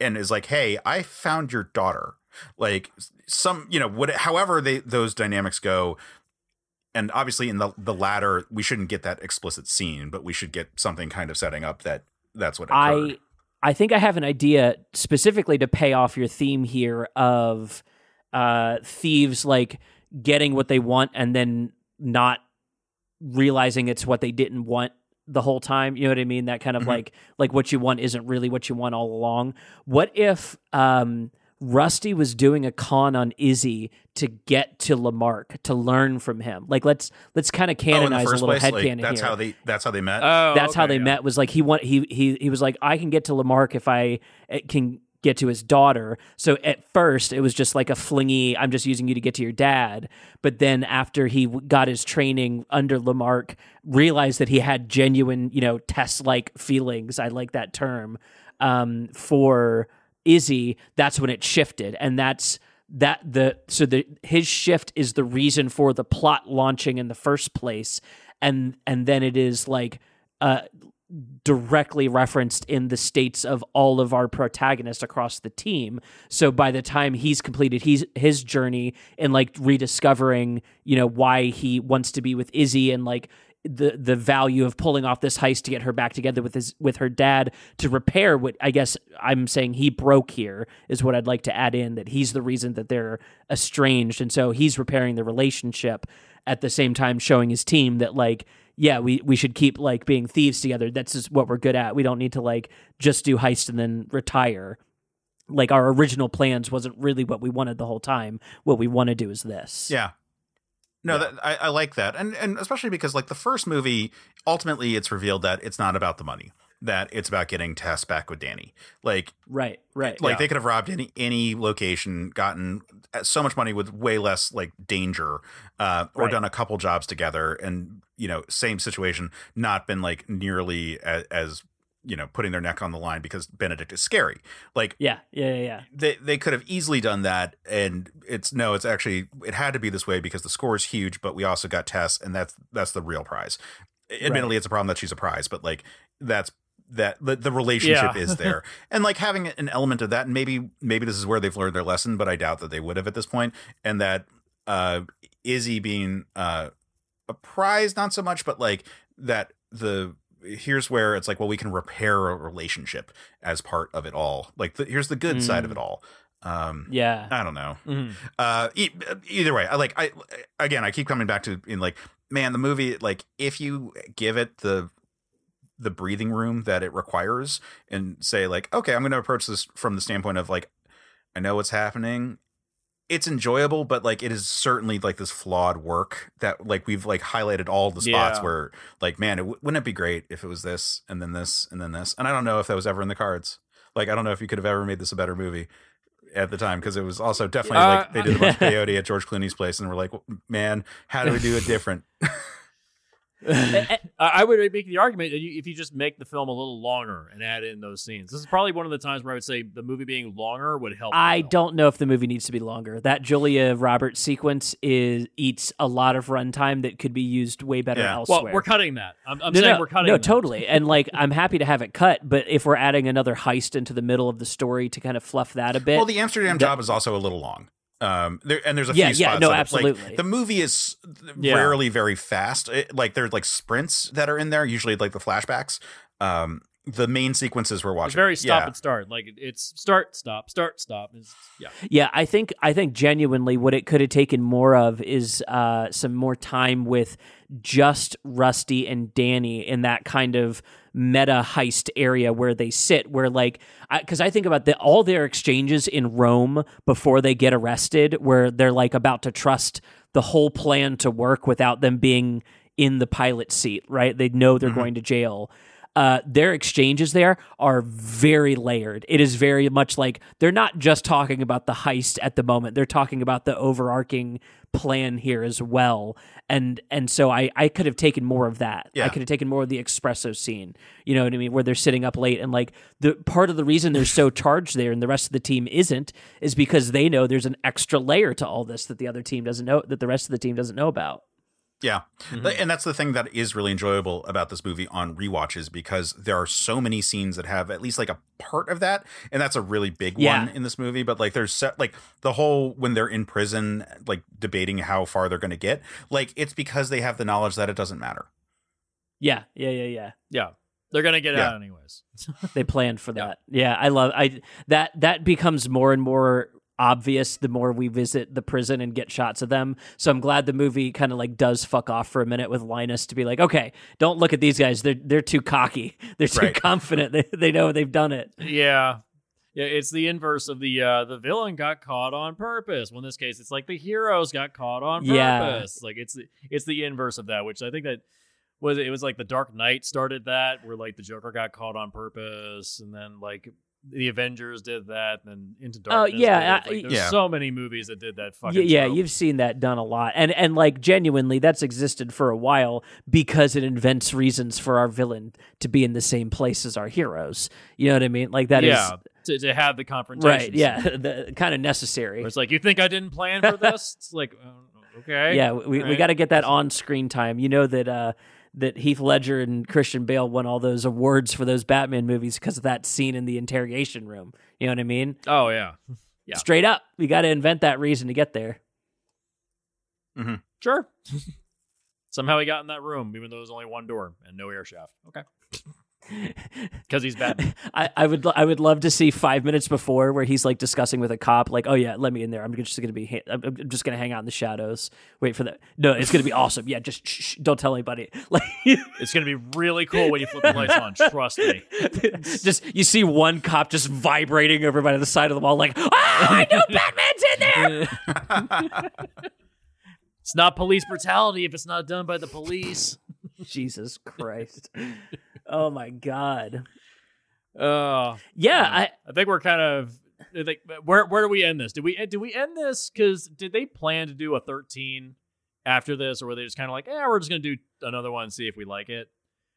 and is like, "Hey, I found your daughter." Like some you know what however they those dynamics go and obviously in the the latter we shouldn't get that explicit scene but we should get something kind of setting up that that's what occurred. I I think I have an idea specifically to pay off your theme here of uh, thieves like getting what they want and then not realizing it's what they didn't want the whole time. You know what I mean? That kind of Mhm. like like what you want isn't really what you want all along. What if um Rusty was doing a con on Izzy to get to LeMarc to learn from him. Like let's let's kind of oh, canonize a little place, like, headcanon that's here how they that's how they met. Oh, that's how they yeah. met was like he want he he he was like I can get to LeMarc if I uh, can get to his daughter. So at first it was just like a flingy I'm just using you to get to your dad. But then after he got his training under LeMarc, realized that he had genuine, you know, test like feelings. I like that term um, for Izzy. That's when it shifted, and that's that the so the his shift is the reason for the plot launching in the first place and and then it is like uh directly referenced in the states of all of our protagonists across the team so by the time he's completed he's his journey in like rediscovering you know why he wants to be with Izzy and like the the value of pulling off this heist to get her back together with his with her dad to repair what I guess I'm saying he broke here is what I'd like to add in that he's the reason that they're estranged. And so he's repairing the relationship at the same time showing his team that like yeah we we should keep like being thieves together. That's just what we're good at. We don't need to like just do heist and then retire. Like our original plans wasn't really what we wanted the whole time. What we want to do is this. Yeah. No, Yeah. that, I, I like that, and and especially because like the first movie, ultimately it's revealed that it's not about the money, that it's about getting Tess back with Danny. Like right right like Yeah. they could have robbed any any location, gotten so much money with way less like danger, uh, or Right. done a couple jobs together, and you know same situation, not been like nearly as, as you know putting their neck on the line because Benedict is scary. Like yeah yeah yeah, yeah. they they could have easily done that and it's no it's actually it had to be this way because the score is huge but we also got Tess and that's that's the real prize admittedly it's a problem that she's a prize but like that's that the, the relationship Yeah. is there and like having an element of that and maybe maybe this is where they've learned their lesson but i doubt that they would have at this point and that uh izzy being uh a prize not so much but like that the here's where it's like well we can repair a relationship as part of it all like the, here's the good side of Mm. it all um yeah i don't know Mhm. uh e- either way i like i again i keep coming back to in like man the movie like if you give it the the breathing room that it requires and say like okay i'm going to approach this from the standpoint of like i know what's happening it's enjoyable but like it is certainly like this flawed work that like we've like highlighted all the spots Yeah. where like man it, w- wouldn't it be great if it was this and then this and then this and i don't know if that was ever in the cards like i don't know if you could have ever made this a better movie at the time because it was also definitely Uh, like they did a bunch of peyote at George Clooney's place and we're like, man, how do we do it different? I I would make the argument that you, if you just make the film a little longer and add in those scenes, this is probably one of the times where I would say the movie being longer would help. I don't know if the movie needs to be longer. That Julia Roberts sequence is eats a lot of runtime that could be used way better Yeah. elsewhere. Well, we're cutting that. I'm, I'm no, saying no, we're cutting. no, that. totally. And like, I'm happy to have it cut, but if we're adding another heist into the middle of the story to kind of fluff that a bit, well, the Amsterdam that- job is also a little long. Um, there and there's a Yeah, few yeah, spots. no, that, like, absolutely. the movie is Yeah. rarely very fast. It, like there's like sprints that are in there. Usually like the flashbacks. Um, the main sequences we're watching. It's very stop yeah. and start. Like it- it's start, stop, start, stop. It's, yeah. Yeah, I think I think genuinely what it could have taken more of is uh, some more time with just Rusty and Danny in that kind of meta heist area where they sit, where like because I, think about the, all their exchanges in Rome before they get arrested, where they're like about to trust the whole plan to work without them being in the pilot seat, right? They know they're Mhm. going to jail uh, their exchanges there are very layered. It is very much like they're not just talking about the heist at the moment; they're talking about the overarching plan here as well. And and so I I could have taken more of that. Yeah. I could have taken more of the espresso scene. You know what I mean? Where they're sitting up late and like the part of the reason they're so charged there and the rest of the team isn't is because they know there's an extra layer to all this that the other team doesn't know that the rest of the team doesn't know about. Yeah. Mhm. And that's the thing that is really enjoyable about this movie on rewatches because there are so many scenes that have at least like a part of that. And that's a really big Yeah. one in this movie. But like there's set, like the whole when they're in prison, like debating how far they're going to get, like it's because they have the knowledge that it doesn't matter. Yeah, yeah, yeah, yeah. Yeah. They're gonna get Yeah. out anyways. They planned for Yeah. that. Yeah, I love I that that becomes more and more obvious the more we visit the prison and get shots of them. So I'm glad the movie kind of like does fuck off for a minute with Linus to be like, okay, don't look at these guys. They're they're too cocky. They're too Right. confident. They they know they've done it. Yeah. Yeah, it's the inverse of the uh the villain got caught on purpose. Well, in this case, it's like the heroes got caught on Yeah. purpose. Like it's the it's the inverse of that, which I think that was it was like the Dark Knight started that, where like the Joker got caught on purpose, and then like the Avengers did that, and then Into Darkness. Oh, yeah, did it. I- Like, there's Yeah. so many movies that did that Y- fucking. yeah, trope. you've seen that done a lot, and and like genuinely, that's existed for a while because it invents reasons for our villain to be in the same place as our heroes. You know what I mean? Like that is yeah to, to have the confrontation. right. Yeah, the kind of necessary. Where it's like you think I didn't plan for this? it's like uh, okay. Yeah, we, we got to get that on screen time. You know that uh, that Heath Ledger and Christian Bale won all those awards for those Batman movies because of that scene in the interrogation room. You know what I mean? Oh yeah. Yeah. Straight up, we got to invent that reason to get there. Mm-hmm. Sure. Somehow he got in that room, even though there's only one door and no air shaft. Okay. Because he's bad. I, I would I would love to see five minutes before where he's like discussing with a cop, like, "Oh yeah, let me in there. I'm just gonna be, I'm I'm just gonna hang out in the shadows, wait for that. No, it's gonna be awesome. Yeah, just shh, shh, don't tell anybody. Like, It's gonna be really cool when you flip the lights on. Trust me. just you see one cop just vibrating over by the side of the wall, like, "Ah, I know Batman's in there." It's not police brutality if it's not done by the police. Jesus Christ. Oh my God. Uh, Yeah, I I think we're kind of. like where where do we end this? Did we did we end this? Because did they plan to do a thirteen after this, or were they just kind of like, yeah, we're just gonna do another one and see if we like it?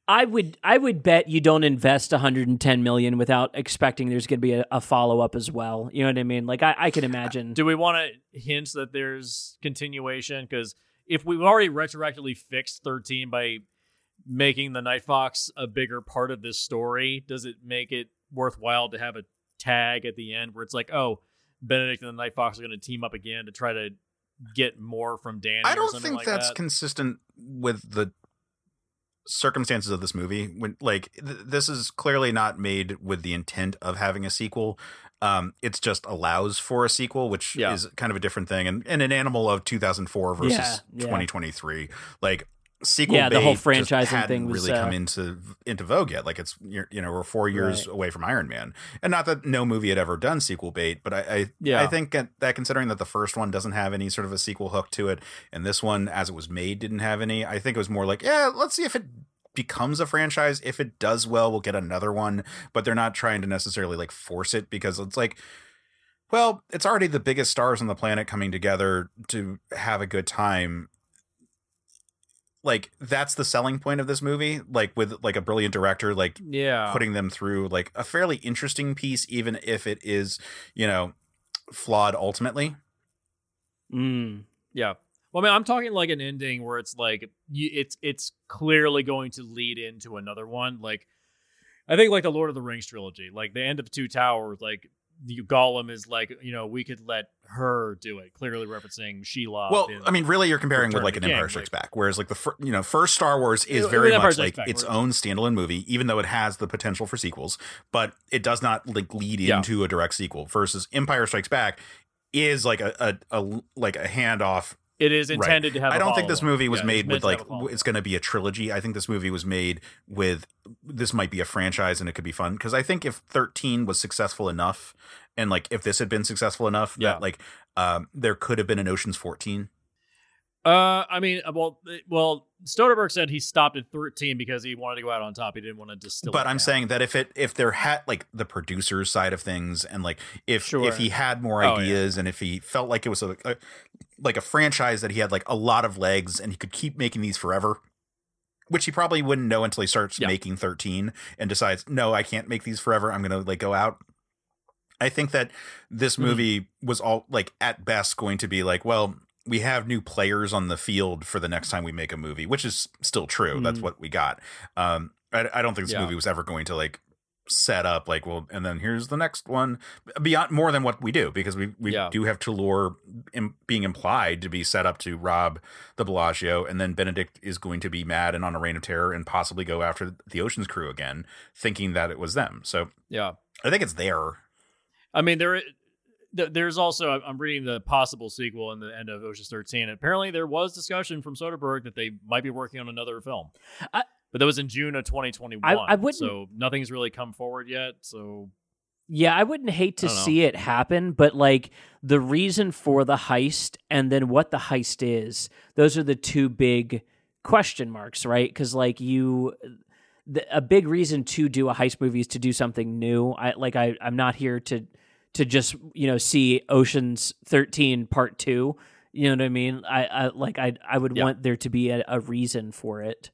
I would I would bet you don't invest 110 million without expecting there's going to be a, a follow up as well. You know what I mean? Like I, I can imagine. Do we want to hint that there's continuation? Because if we've already retroactively fixed 13 by making the Night Fox a bigger part of this story, does it make it worthwhile to have a tag at the end where it's like, oh, Benedict and the Night Fox are going to team up again to try to get more from Danny? I don't something think like that's that? consistent with the circumstances of this movie when like th- this is clearly not made with the intent of having a sequel um it's just allows for a sequel which Yeah. is kind of a different thing and, and an animal of 2004 versus Yeah, yeah. 2023 like sequel Yeah, the whole franchising thing was, really uh, come into into vogue yet. Like it's you're, you know we're four years Right. away from iron man. And not that no movie had ever done sequel bait but i i, Yeah. I think that considering that the first one doesn't have any sort of a sequel hook to it and this one as it was made didn't have any i think it was more like yeah let's see if it becomes a franchise. If it does well we'll get another one. But they're not trying to necessarily like force it because it's like well it's already the biggest stars on the planet coming together to have a good time like that's the selling point of this movie like with like a brilliant director like Yeah. putting them through like a fairly interesting piece even if it is you know flawed ultimately Mm. Yeah. Well, I mean, I'm talking like an ending where it's like you, it's it's clearly going to lead into another one. Like, I think like the Lord of the Rings trilogy, like the end of Two Towers, like the Gollum is like, you know, we could let her do it, clearly referencing Shelob. well i mean really you're comparing with like an empire strikes like- back whereas like the fir- you know first star wars is very much Strikes like Back, its own standalone movie even though it has the potential for sequels but it does not like lead Yeah. into a direct sequel versus empire strikes back is like a, a, a like a handoff it is intended to have. I don't think this movie was Yeah, made with like it's going to be a trilogy. I think this movie was made with this might be a franchise and it could be fun because I think if 13 was successful enough and like if this had been successful enough Yeah. that like um there could have been an Ocean's 14. Uh, I mean, uh, well, uh, well, Soderbergh said he stopped at 13 because he wanted to go out on top. He didn't want to distill. but I'm down. saying that if it if there had like the producer side of things and like if Sure. if he had more Oh, yeah. ideas and if he felt like it was a, a like a franchise that he had like a lot of legs and he could keep making these forever which he probably wouldn't know until he starts Yeah. making 13 and decides no I can't make these forever I'm going to like go out I think that this Mhm. movie was all like at best going to be like well we have new players on the field for the next time we make a movie, which is still true. That's Mm. what we got. Um, I, I don't think this Yeah. movie was ever going to like set up like well and then here's the next one beyond more than what we do because we we Yeah. do have Toulour im- being implied to be set up to rob the Bellagio and then Benedict is going to be mad and on a reign of terror and possibly go after the Ocean's crew again thinking that it was them so Yeah. I think it's there I mean, there, th- there's also I'm- reading the possible sequel in the end of Ocean's 13. Apparently, there was discussion from Soderbergh that they might be working on another film, I- but that was in June of 2021. I- I wouldn't- So nothing's really come forward yet. So Yeah, I wouldn't hate to I don't know. see it happen, but like the reason for the heist and then what the heist is, those are the two big question marks, right? Because like you, the, a big reason to do a heist movie is to do something new. I like I I'm not here to to just you know see Ocean's Thirteen Part Two. You know what I mean? I, I like I I would Yeah. want there to be a, a reason for it.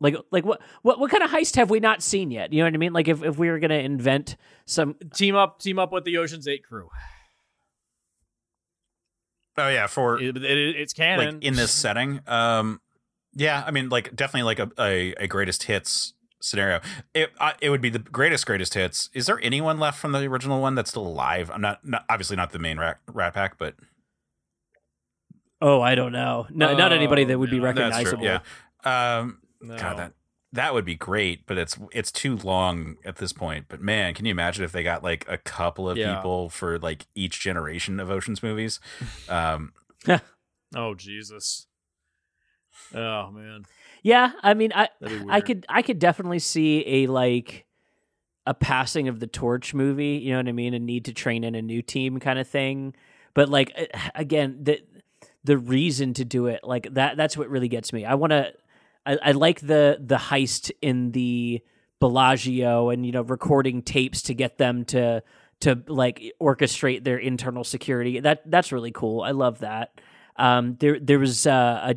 Like like what what what kind of heist have we not seen yet? You know what I mean? Like if if we were gonna invent some team up, team up with the Ocean's 8 crew. oh yeah for It, it- it's canon like in this setting um yeah i mean like definitely like a, a, a greatest hits scenario it I, it would be the greatest greatest hits is there anyone left from the original one that's still alive i'm not, not obviously not the main rat, rat pack but Oh, I don't know. No, not anybody Oh, that would be no, that's true, recognizable. yeah um No. god that that would be great but it's it's too long at this point but man can you imagine if they got like a couple of Yeah. people for like each generation of oceans movies um Oh Jesus. Oh man, Yeah, I mean, I that'd be weird. I could I could definitely see a like a passing of the torch movie. You know what I mean? A need to train in a new team kind of thing. But like eh, again, the the reason to do it like that that's what really gets me. I want to. I, I like the the heist in the Bellagio and you know recording tapes to get them to to like orchestrate their internal security. That that's really cool. I love that. Um, there there was uh, a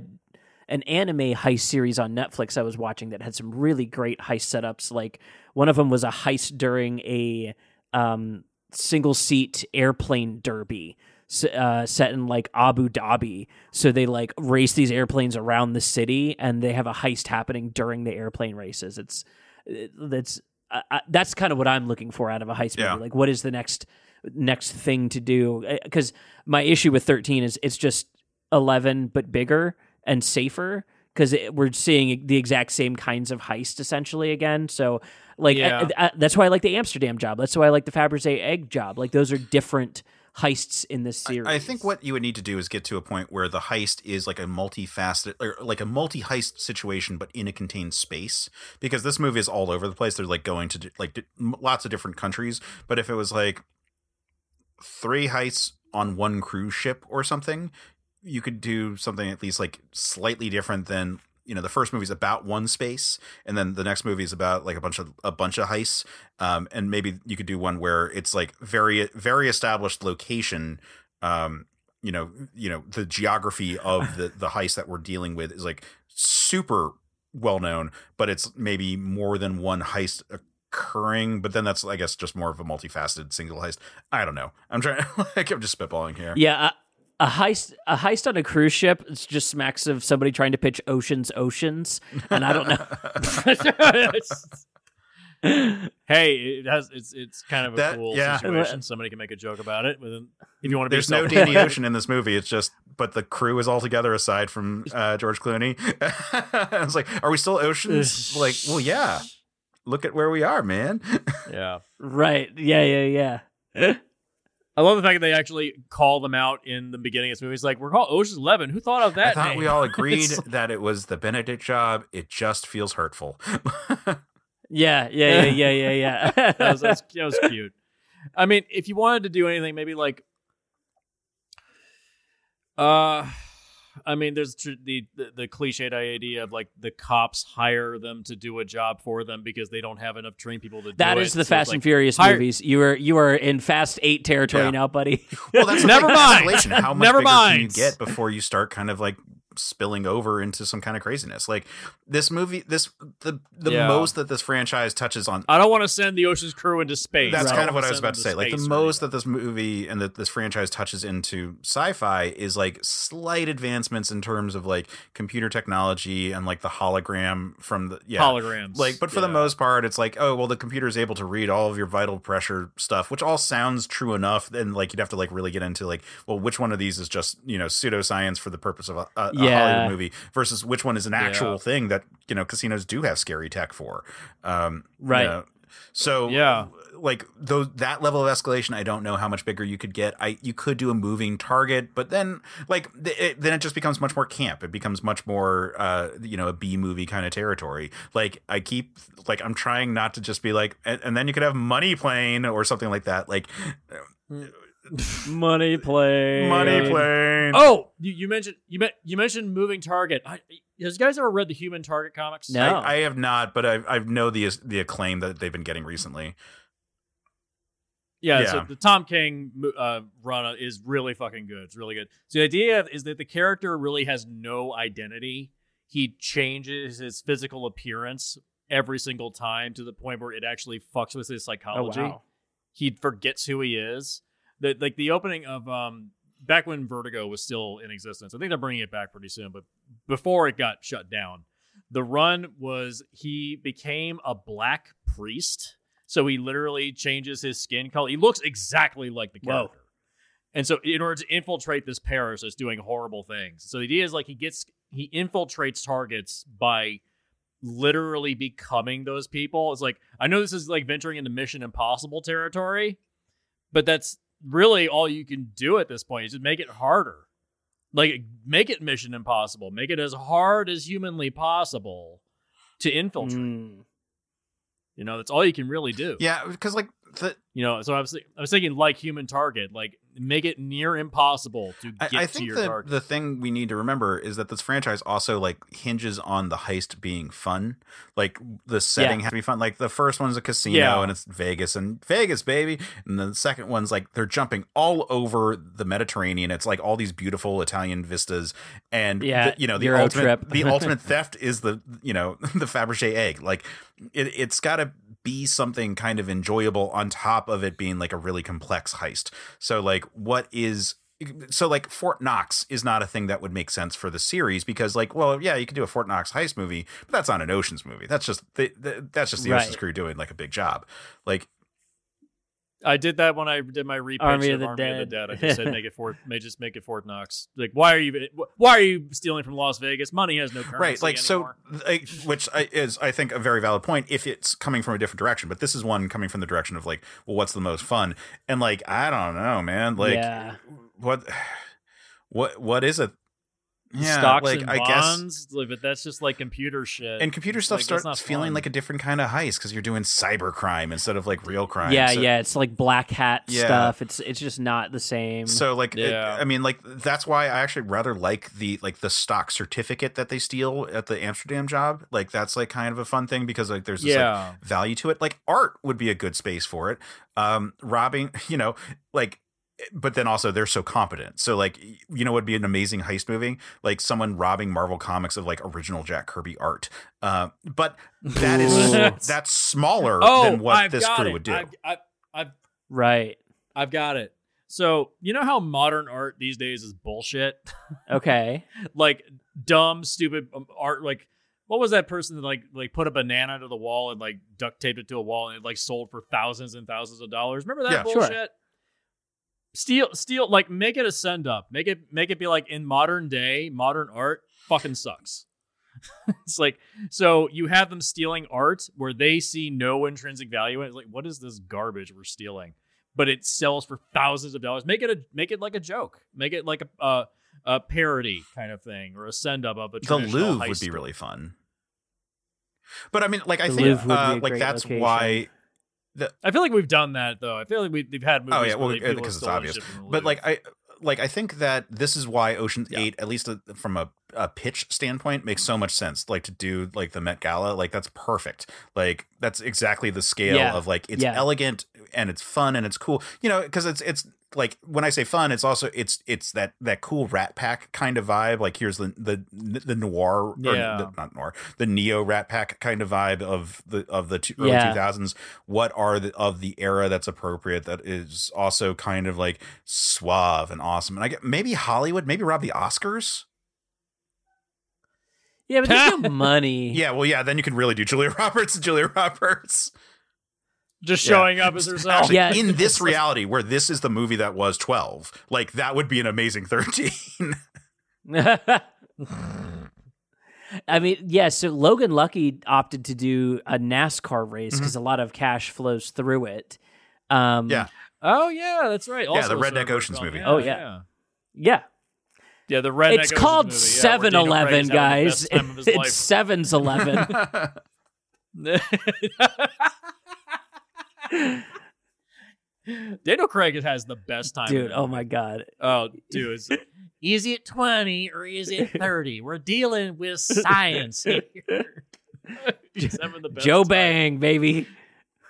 an anime heist series on Netflix I was watching that had some really great heist setups. Like one of them was a heist during a um, single seat airplane derby uh, set in like Abu Dhabi. So they like race these airplanes around the city, and they have a heist happening during the airplane races. It's that's uh, uh, that's kind of what I'm looking for out of a heist Yeah. movie. Like, what is the next next thing to do? Because my issue with 13 is it's just 11 but bigger and safer because we're seeing the exact same kinds of heist essentially again. So, like, Yeah. I- I- that's why I like the Amsterdam job. That's why I like the Fabergé egg job. Like, those are different heists in this series. I think what you would need to do is get to a point where the heist is like a multifaceted or like a multi-heist situation, but in a contained space. Because this movie is all over the place. They're like going to like lots of different countries. But if it was like three heists on one cruise ship or something, you could do something at least like slightly different than you know the first movie's about one space and then the next movie is about like a bunch of a bunch of heists. Um and maybe you could do one where it's like very very established location um you know you know the geography of the the heist that we're dealing with is like super well known but it's maybe more than one heist occurring but then that's i guess just more of a multifaceted single heist. I don't know. I'm trying like i'm just spitballing here. Yeah, a, a heist a heist on a cruise ship it's just smacks of somebody trying to pitch Oceans Oceans, and I don't know. hey, it has it's it's kind of a That- cool yeah. situation. Somebody can make a joke about it. Within, if you want to be There's no self- Danny Ocean in this movie. It's just, but the crew is all together aside from uh, George Clooney. I was like, are we still oceans? like, well, yeah. Look at where we are, man. Yeah, right? Yeah, yeah, yeah. I love the fact that they actually call them out in the beginning of this movie. It's like we're called Ocean's Eleven. Who thought of that? I thought name? we all agreed that it was the Benedict job. It just feels hurtful. Yeah, yeah, yeah, yeah, yeah, yeah. that, was, that, was, that was cute. I mean, if you wanted to do anything, maybe like, uh, I mean, there's tr- the, the the cliched idea of like the cops hire them to do a job for them because they don't have enough trained people to do That it. is the So Fast it's and Furious hire- movies. You are you are in Fast Eight territory Yeah. now, buddy. well, that's Never mind. How much Never bigger can you get before you start kind of like spilling over into some kind of craziness. Like this movie, this the the Yeah. most that this franchise touches on. I don't want to send the Ocean's crew into space. That's I kind of what I was about to say. Like the most that this movie and that this franchise touches into sci-fi is like slight advancements in terms of like computer technology and like the hologram from the yeah holograms. like but for the most part it's like oh well the computer is able to read all of your vital pressure stuff which all sounds true enough and like you'd have to like really get into like well which one of these is just you know pseudoscience for the purpose of a, a, a Yeah. hollywood movie versus which one is an actual Yeah. thing that you know casinos do have scary tech for um you Right. know. so Yeah. like those that level of escalation i don't know how much bigger you could get i you could do a moving target but then like it, then it just becomes much more camp it becomes much more uh you know a b movie kind of territory like i keep like i'm trying not to just be like and, and then you could have money plane or something like that like Money play. money plane Oh, you, you mentioned you met, you mentioned moving target. I, has you guys ever read the Human Target comics? No. I, I have not but i i know the the acclaim that they've been getting recently Yeah, Yeah. so the Tom King uh, run is really fucking good. It's really good. So the idea is that the character really has no identity. He changes his physical appearance every single time to the point where it actually fucks with his Oh psychology. wow. He forgets who he is. The like the opening of um back when Vertigo was still in existence. I think they're bringing it back pretty soon, but before it got shut down, the run was he became a black priest. So he literally changes his skin color. He looks exactly like the Whoa. character. And so in order to infiltrate this parish that's doing horrible things. So the idea is like he gets he infiltrates targets by literally becoming those people. It's like I know this is like venturing into Mission Impossible territory, but that's really all you can do at this point. Is just make it harder. Like make it Mission Impossible. Make it as hard as humanly possible to infiltrate. Mm. You know, that's all you can really do. yeah because like the You know, so I was I was thinking like human target, like make it near impossible to get I to think your the, target. the thing we need to remember is that this franchise also like hinges on the heist being fun. Like the setting has to be fun. Like the first one's a casino Yeah. and it's Vegas and Vegas, baby. And the second one's like they're jumping all over the Mediterranean. It's like all these beautiful Italian vistas. And Yeah, the, you know, the Euro ultimate the ultimate theft is the you know, the Fabergé egg. Like it it's gotta be something kind of enjoyable on top of it being like a really complex heist. So like what is so like Fort Knox is not a thing that would make sense for the series because like well yeah you could do a Fort Knox heist movie but that's not an Ocean's movie that's just the, the, that's just the Right. Ocean's crew doing like a big job like I did that when I did my repitch Army of of the Army of the Dead. Dead. I just said make it Fort, may just make it Fort Knox. Like, why are you, why are you stealing from Las Vegas? Money has no currency right like anymore. so like, which is I think a very valid point if it's coming from a different direction but this is one coming from the direction of like well what's the most fun and like I don't know man like yeah. what what what is it yeah stocks like and I guess bonds, like, but that's just like computer shit. and computer stuff Like, starts feeling fun. like a different kind of heist because you're doing cyber crime instead of like real crime. Yeah, So- yeah. It's like black hat Yeah. stuff. It's it's just not the same. So like, it- I mean, like that's why I actually rather like the like the stock certificate that they steal at the Amsterdam job. Like that's like kind of a fun thing because like there's this like yeah, value to it. Like art would be a good space for it. Um, robbing, you know, like, but then also they're so competent. So like, you know, would be an amazing heist movie, like someone robbing Marvel Comics of like original Jack Kirby art. Uh, but that is that's smaller oh, than what I've this crew it. would do. I've, I've, I've, right. I've got it. So you know how modern art these days is bullshit. Okay. like dumb, stupid um, art. Like, what was that person that like like put a banana to the wall and like duct taped it to a wall and it like sold for thousands and thousands of dollars? Remember that Yeah. Sure. Bullshit? Steal, steal, like make it a send up. Make it, make it be like in modern day, modern art fucking sucks. it's like so you have them stealing art where they see no intrinsic value in it. It's like, what is this garbage we're stealing? But it sells for thousands of dollars. Make it a make it like a joke. Make it like a uh, a parody kind of thing or a send up of a the Louvre heist would be really fun. But I mean, like I The think Louvre would be uh, like that's location. why. I feel like we've done that though. I feel like we, we've had movies. Oh yeah, well people because it's obvious. the But like I like I think that this is why Ocean Yeah. Eight, at least uh, from a, a pitch standpoint, makes so much sense. Like to do like the Met Gala, like that's perfect. Like that's exactly the scale Yeah. of like it's Yeah. elegant and it's fun and it's cool. You know, because it's it's like when I say fun, it's also it's it's that that cool Rat Pack kind of vibe. Like here's the the the noir, Yeah. or the, not noir, the neo Rat Pack kind of vibe of the of the two, early Yeah. two thousands. What are the of the era that's appropriate that is also kind of like suave and awesome. And I get maybe Hollywood, maybe rob the Oscars. Yeah, but there's no money. Yeah, well, yeah, then you can really do Julia Roberts and Julia Roberts. Just Yeah. showing up as herself. Actually, Yeah. in this reality where this is the movie that was 12, like that would be an amazing 13. I mean, yeah. So Logan Lucky opted to do a NASCAR race because a lot of cash flows through it. Um, Yeah. Oh yeah, that's right. Also the Redneck Oceans film. movie. Oh, yeah. yeah. yeah. Yeah, the Redneck it's Oceans called movie, yeah, 7 Daniel Eleven, Craig's having the guys. best time of his It's life. 7's Eleven. Daniel Craig has the best time. Dude, oh my God. Oh, dude. Is, is it 20 or is it 30? We're dealing with science here. He's having the best Joe time. Bang, baby.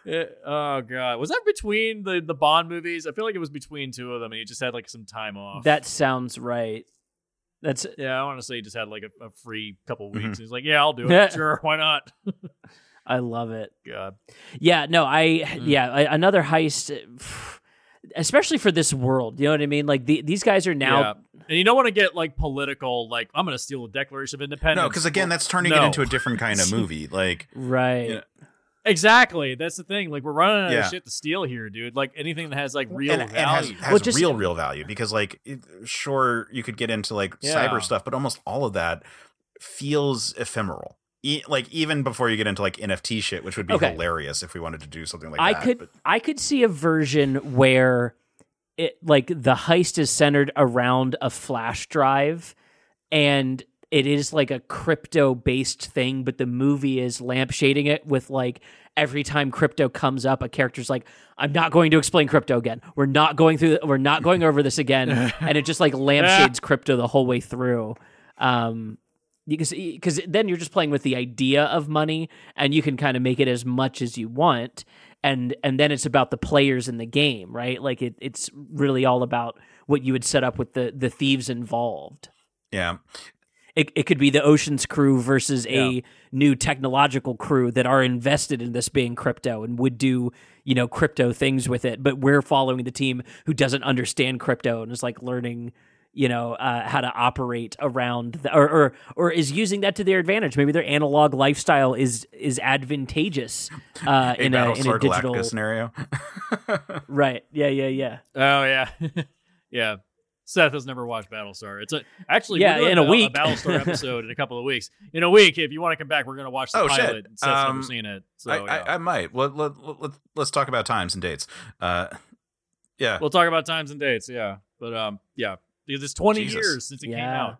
Yeah, oh god, was that between the the Bond movies? I feel like it was between two of them, and he just had like some time off. That sounds right. That's yeah, I want to say he just had like a, a free couple weeks. Mhm. He's like, yeah, I'll do it. sure, why not? I love it. God, Yeah, no, I Mm. yeah, I, another heist especially for this world, you know what I mean? Like the, these guys are now yeah. And you don't want to get like political. Like I'm going to steal the Declaration of Independence. no, because again, that's turning it into a different kind of movie. Like, right. Yeah. exactly. That's the thing. Like we're running out Yeah. of shit to steal here, dude. Like anything that has like real and, and has, value. has Well, just- real, real value because, like, it, sure, you could get into like Yeah. cyber stuff, but almost all of that feels ephemeral. E- like, even before you get into like NFT shit, which would be Okay. hilarious if we wanted to do something like I that. could but- I could see a version where it like the heist is centered around a flash drive and it is like a crypto based thing but the movie is lampshading it with like every time crypto comes up a character's like I'm not going to explain crypto again. We're not going through we're not going over this again and it just like lampshades crypto the whole way through. Um because because then you're just playing with the idea of money and you can kind of make it as much as you want and and then it's about the players in the game right like it, it's really all about what you would set up with the the thieves involved yeah. it, it could be the oceans crew versus a Yeah. new technological crew that are invested in this being crypto and would do you know crypto things with it but we're following the team who doesn't understand crypto and is like learning you know uh, how to operate around the, or, or or is using that to their advantage maybe their analog lifestyle is is advantageous uh, A in a in a digital Galactica scenario. right yeah yeah yeah Oh yeah, yeah. Seth has never watched Battlestar. It's a actually Yeah, in a a, week. Battlestar episode in a couple of weeks. In a week, if you want to come back, we're gonna watch the Oh, shit. pilot. Seth's Um, never seen it, so I, yeah. I, I might. Let, let, let, let's talk about times and dates. Uh, yeah. we'll talk about times and dates. Yeah, but um, yeah, because it's 20 Jesus. years since it came out.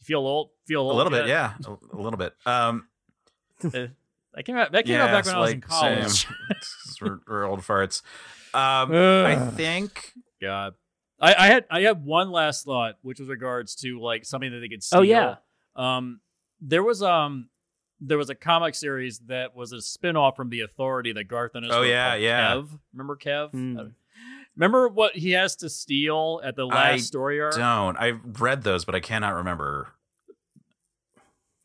You feel old? Feel a old? little bit, yeah. A, a little bit. Um, That came out. That came yeah, out back when I was in college. we're, we're old farts. Um, I think God. I, I had I had one last thought, which was regards to like something that they could steal. Oh, yeah. Um there was um there was a comic series that was a spin-off from the authority that Garth Ennis Oh, yeah, yeah. Kev. Remember Kev? Hmm. Remember what he has to steal at the last I story arc? don't. I've read those, but I cannot remember.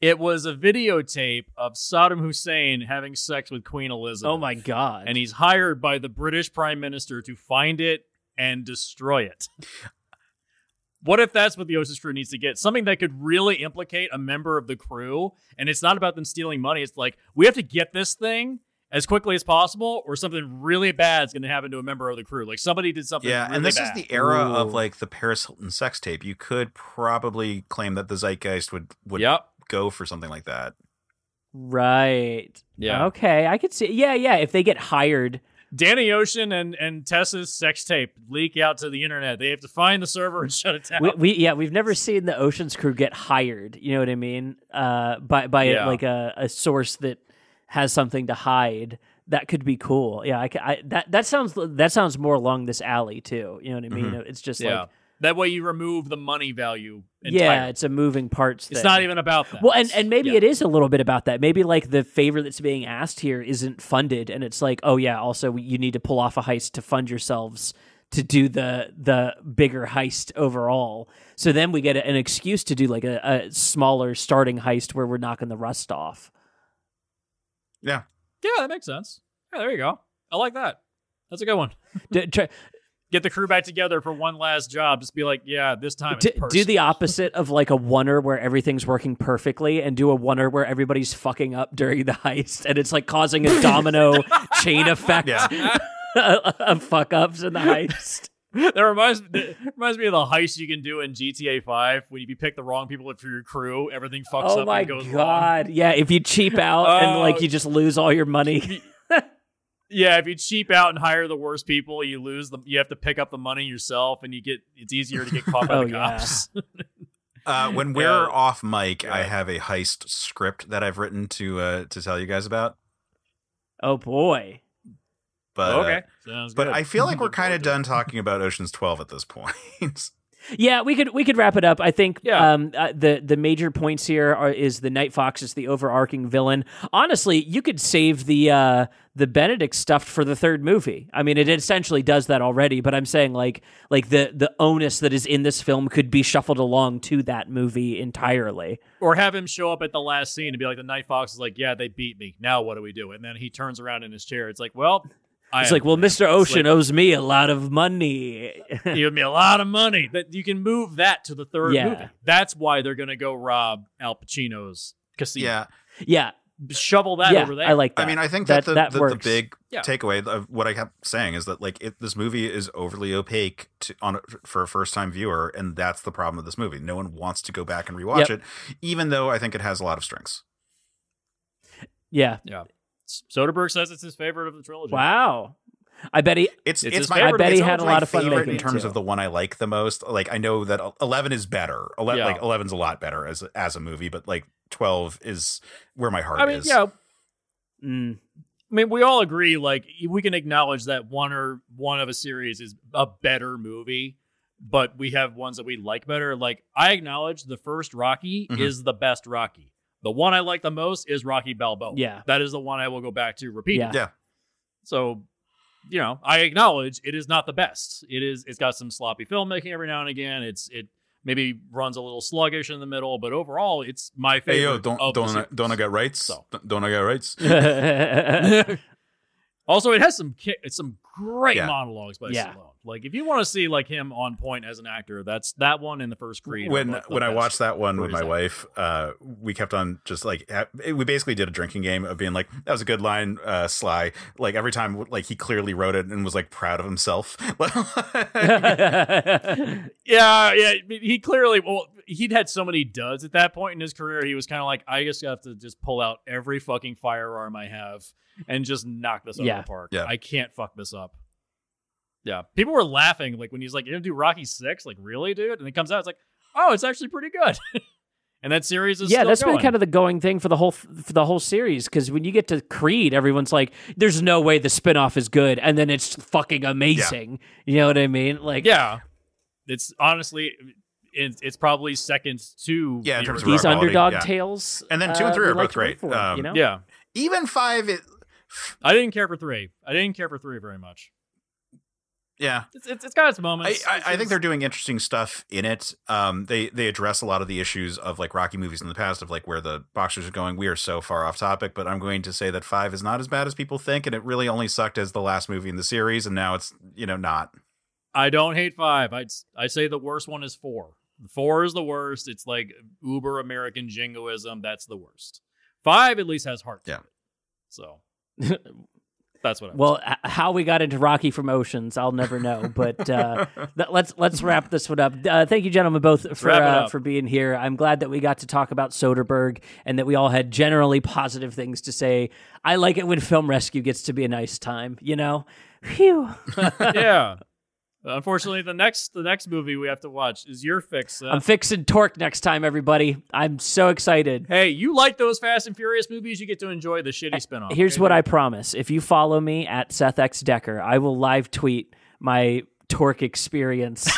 It was a videotape of Saddam Hussein having sex with Queen Elizabeth. oh my god And he's hired by the British Prime Minister to find it and destroy it. What if that's what the Ocean's crew needs to get? Something that could really implicate a member of the crew. And it's not about them stealing money. It's like, we have to get this thing as quickly as possible, or something really bad is going to happen to a member of the crew. Like somebody did something Yeah, really and this bad. is the era Ooh. of like the Paris Hilton sex tape. You could probably claim that the zeitgeist would would Yep. go for something like that. right Yeah. okay i could see yeah yeah if they get hired Danny Ocean and, and Tess's sex tape leak out to the internet. They have to find the server and shut it down. we, we yeah we've never seen the oceans crew get hired you know what i mean uh by by Yeah. like a, a source that has something to hide that could be cool yeah I, I that that sounds that sounds more along this alley too you know what i mean mm-hmm. it's just yeah. like that way you remove the money value. yeah it's a moving parts It's not even about that. well and, and maybe Yeah. it is a little bit about that maybe like the favor that's being asked here isn't funded and it's like oh yeah also you need to pull off a heist to fund yourselves to do the the bigger heist overall. So then we get an excuse to do like a, a smaller starting heist where we're knocking the rust off. Yeah. Yeah, that makes sense. Yeah, there you go. I like that. That's a good one. D- try, Get the crew back together for one last job. Just be like, yeah, this time it's d- do the opposite of like a oneer where everything's working perfectly, and do a oneer where everybody's fucking up during the heist, and it's like causing a domino chain effect Yeah. of fuck ups in the heist. that reminds that reminds me of the heist you can do in GTA Five when you pick the wrong people for your crew, everything fucks Oh up my and goes wrong. Oh my god! Yeah, if you cheap out and Oh. like you just lose all your money. Yeah, if you cheap out and hire the worst people, you lose the. You have to pick up the money yourself, and you get it's easier to get caught by Oh, the yeah. cops. Uh, when we're Yeah. off mic, I have a heist script that I've written to uh, to tell you guys about. oh boy! But uh, okay, sounds but good. I feel like we're kind of forward to it. done talking about Ocean's Twelve at this point. Yeah, we could we could wrap it up. I think Yeah. um, uh, the the major points here are is the Night Fox is the overarching villain. Honestly, you could save the uh, the Benedict stuff for the third movie. I mean, it essentially does that already. But I'm saying like like the the onus that is in this film could be shuffled along to that movie entirely. or have him show up at the last scene and be like, the Night Fox is like, yeah, they beat me. Now what do we do? And then he turns around in his chair. It's like, well, I It's have like, well. Mr. Ocean It's owes me a lot of money. like, he owed me a lot of money. That you can move that to the third Yeah. movie. That's why they're gonna go rob Al Pacino's casino. yeah, yeah, shovel that yeah, over there. I like that. I mean, I think that that, the, that the, the big Yeah. takeaway of what I kept saying is that like it, this movie is overly opaque to, on a, for a first time viewer, and that's the problem with this movie. No one wants to go back and rewatch Yep. it, even though I think it has a lot of strengths. Yeah. Yeah. Soderbergh says it's his favorite of the trilogy. Wow. I bet he. It's It's it's, my favorite. I bet he had a lot of fun favorite making in it, terms too. of the one I like the most. Like I know that eleven is better. Ele- Yeah. Like eleven's a lot better as as a movie, but like twelve is where my heart I mean, is. yeah. Mm, I mean, we all agree. Like, we can acknowledge that one or one of a series is a better movie, but we have ones that we like better. Like, I acknowledge the first Rocky Mhm. is the best Rocky. The one I like the most is Rocky Balboa. Yeah. that is the one I will go back to repeatedly. Yeah. Yeah. So, you know, I acknowledge it is not the best. It is. It's got some sloppy filmmaking every now and again. It's it maybe runs a little sluggish in the middle, but overall, it's my favorite. Hey yo, don't of don't I, don't I got rights? So. Don't- Don't I got rights? also, it has some ki- it's some great Yeah. monologues by Yeah. Stallone. Like if you want to see like him on point as an actor, that's that one in the first Creed. when both the when I watched that one with my ever. wife, uh, we kept on just like we basically did a drinking game of being like that was a good line, uh, Sly. Like every time, like he clearly wrote it and was like proud of himself. Yeah, yeah. He clearly, well, he'd had so many duds at that point in his career. He was kind of like, I just have to just pull out every fucking firearm I have and just knock this out Yeah. of the park. Yeah. I can't fuck this up. Yeah. People were laughing like when he's like, You're gonna do Rocky Six? Like, really, dude? And it comes out, it's like, Oh, it's actually pretty good. and that series is yeah, still that's going. been kind of the going thing for the whole for the whole series. Because when you get to Creed, everyone's like, "There's no way the spinoff is good," and then it's fucking amazing. You know what I mean? Like, yeah. It's honestly, it's, it's probably second to Yeah, in terms of these quality, underdog yeah. tales, And then two and three we are like both great. for, Um, you know? Yeah. Even five, it, I didn't care for three. I didn't care for three very much. yeah. It's it's, it's got its moments. I, I It's- think they're doing interesting stuff in it. Um, they they address a lot of the issues of like Rocky movies in the past of like where the boxers are going. We are so far off topic, but I'm going to say that five is not as bad as people think, and it really only sucked as the last movie in the series, and now it's you know not. I don't hate five. I I say the worst one is four. Four is the worst. It's like uber American jingoism. That's the worst. Five at least has heart. Yeah. So that's what. I Well, h- how we got into Rocky from Oceans, I'll never know. But uh, th- let's let's wrap this one up. Uh, thank you, gentlemen, both for uh, for being here. I'm glad that we got to talk about Soderbergh and that we all had generally positive things to say. I like it when film rescue gets to be a nice time. You know, phew. yeah. Unfortunately, the next the next movie we have to watch is your fix. Seth. I'm fixing Torque next time, everybody. I'm so excited. hey, you like those Fast and Furious movies? You get to enjoy the shitty spinoff. Here's okay? what I promise: if you follow me at Seth X Decker, I will live tweet my Torque experience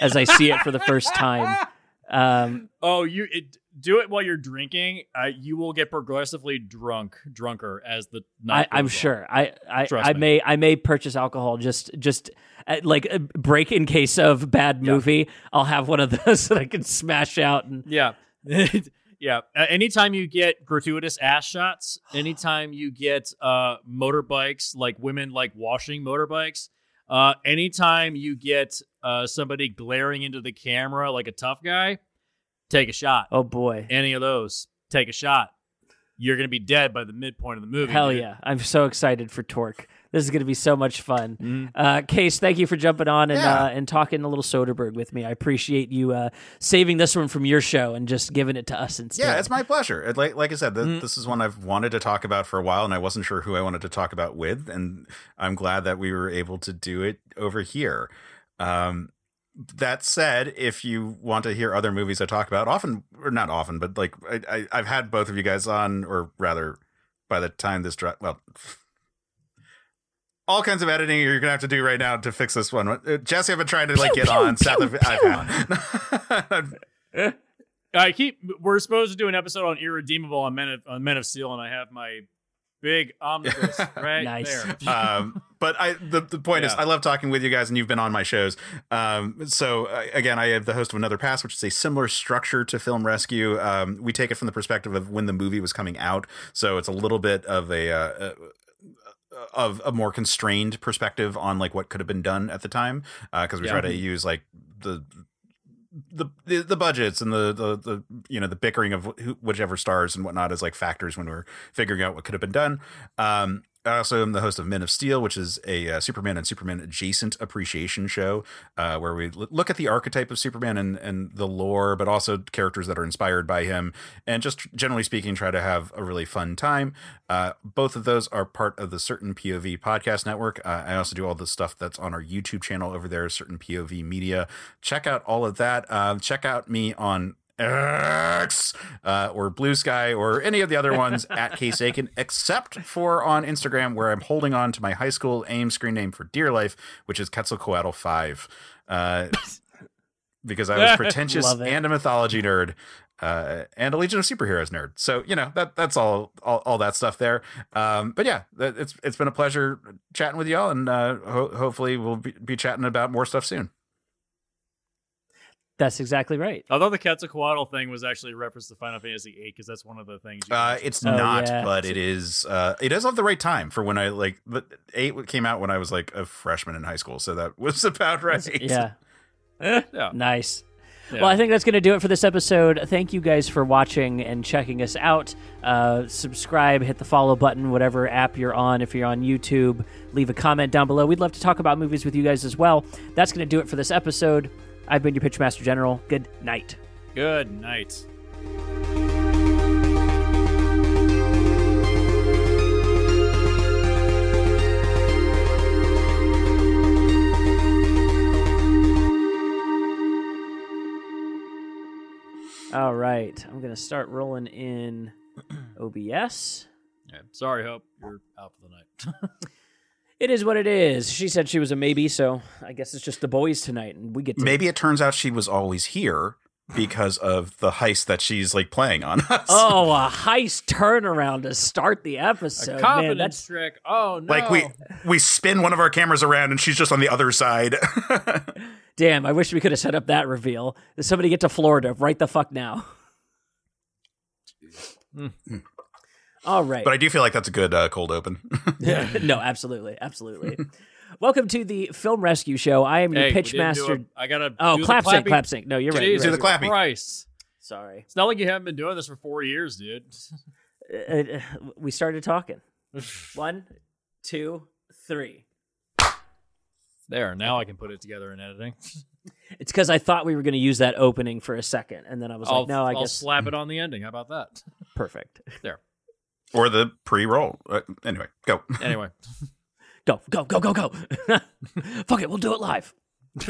as I see it for the first time. Um, Oh, you it, do it while you're drinking. Uh, you will get progressively drunk, drunker as the night. I'm goes on. sure. I I, Trust I me. may I may purchase alcohol just just uh, like a break in case of bad Yeah. movie. I'll have one of those that I can smash out and Yeah. yeah. Uh, anytime you get gratuitous ass shots, anytime you get uh, motorbikes, like women like washing motorbikes, uh, anytime you get uh, somebody glaring into the camera like a tough guy, take a shot. oh boy. Any of those, take a shot. You're going to be dead by the midpoint of the movie. Hell dude. yeah. I'm so excited for Torque. This is going to be so much fun. Mhm. Uh, Case, thank you for jumping on and Yeah. uh, and talking a little Soderbergh with me. I appreciate you uh, saving this one from your show and just giving it to us instead. Yeah, it's my pleasure. It- Like like I said, th- Mm. this is one I've wanted to talk about for a while, and I wasn't sure who I wanted to talk about with, and I'm glad that we were able to do it over here. Um, that said, if you want to hear other movies I talk about, often or not often, but like I, I, I've had both of you guys on, or rather, by the time this dra- well. All kinds of editing you're gonna have to do right now to fix this one. Uh, Jesse, I've been trying to like Pew, get pew, on. pew, Seth, I've, I've had. I keep. We're supposed to do an episode on Irredeemable on Men of, on Men of Steel, and I have my big omnibus right Nice. there. um, but I the, the point is I love talking with you guys and you've been on my shows. Um, so uh, again, I am the host of Another Pass, which is a similar structure to Film Rescue. Um, we take it from the perspective of when the movie was coming out, so it's a little bit of a. Uh, uh, of a more constrained perspective on like what could have been done at the time because we Yeah. try to use like the the the, the budgets and the, the the you know the bickering of who, whichever stars and whatnot as like factors when we're figuring out what could have been done. Um, I also am the host of Men of Steel, which is a uh, Superman and Superman adjacent appreciation show uh, where we l- look at the archetype of Superman and, and the lore, but also characters that are inspired by him, and just generally speaking, try to have a really fun time. Uh, both of those are part of the Certain POV podcast network. Uh, I also do all the stuff that's on our YouTube channel over there, Certain POV Media. Check out all of that. Um, check out me on X uh, or Blue Sky or any of the other ones at Case Aiken, except for on Instagram, where I'm holding on to my high school AIM screen name for dear life, which is Quetzalcoatl 5. Uh, because I was pretentious and a mythology nerd. Uh, and a Legion of Superheroes nerd. So you know that that's all all, all that stuff there. Um, but yeah, it's it's been a pleasure chatting with y'all, and uh, ho- hopefully we'll be, be chatting about more stuff soon. That's exactly right. Although the Quetzalcoatl thing was actually a reference to Final Fantasy VIII, because that's one of the things. You Uh, it's Oh, not, yeah. but it is. Uh, it is of the right time for when I like. But eight came out when I was like a freshman in high school, so that was about right. Yeah. yeah. Nice. Yeah. Well, I think that's going to do it for this episode. Thank you guys for watching and checking us out. Uh, subscribe, hit the follow button, whatever app you're on. If you're on YouTube, leave a comment down below. We'd love to talk about movies with you guys as well. That's going to do it for this episode. I've been your Pitchmaster General. Good night. Good night. All right. I'm going to start rolling in OBS. Yeah. Sorry, Hope. You're out for the night. It is what it is. She said she was a maybe, so I guess it's just the boys tonight, and we get to. Maybe it turns out she was always here because of the heist that she's like playing on us. Oh, a heist turnaround to start the A episode. Man, confidence that's trick. Oh no! Like we we spin one of our cameras around and she's just on the other side. damn. I wish we could have set up that reveal. Does somebody get to Florida right the fuck now? All right. but I do feel like that's a good uh, cold open. no, absolutely, absolutely. Welcome to the Film Rescue Show. I am your Hey, pitch master. a- I gotta. Oh, do the clap sync, clap sync. No, you're right. You're Do the right. clapping. Christ. Sorry. It's not like you haven't been doing this for four years, dude. Uh, uh, we started talking. One, two, three. There. Now I can put it together in editing. It's because I thought we were going to use that opening for a second, and then I was I'll, like, no, I I'll guess slap it on the ending. How about that? perfect. There. Or the pre-roll. Uh, anyway, go. Anyway. Go, go, go, go, go. Fuck it, we'll do it live.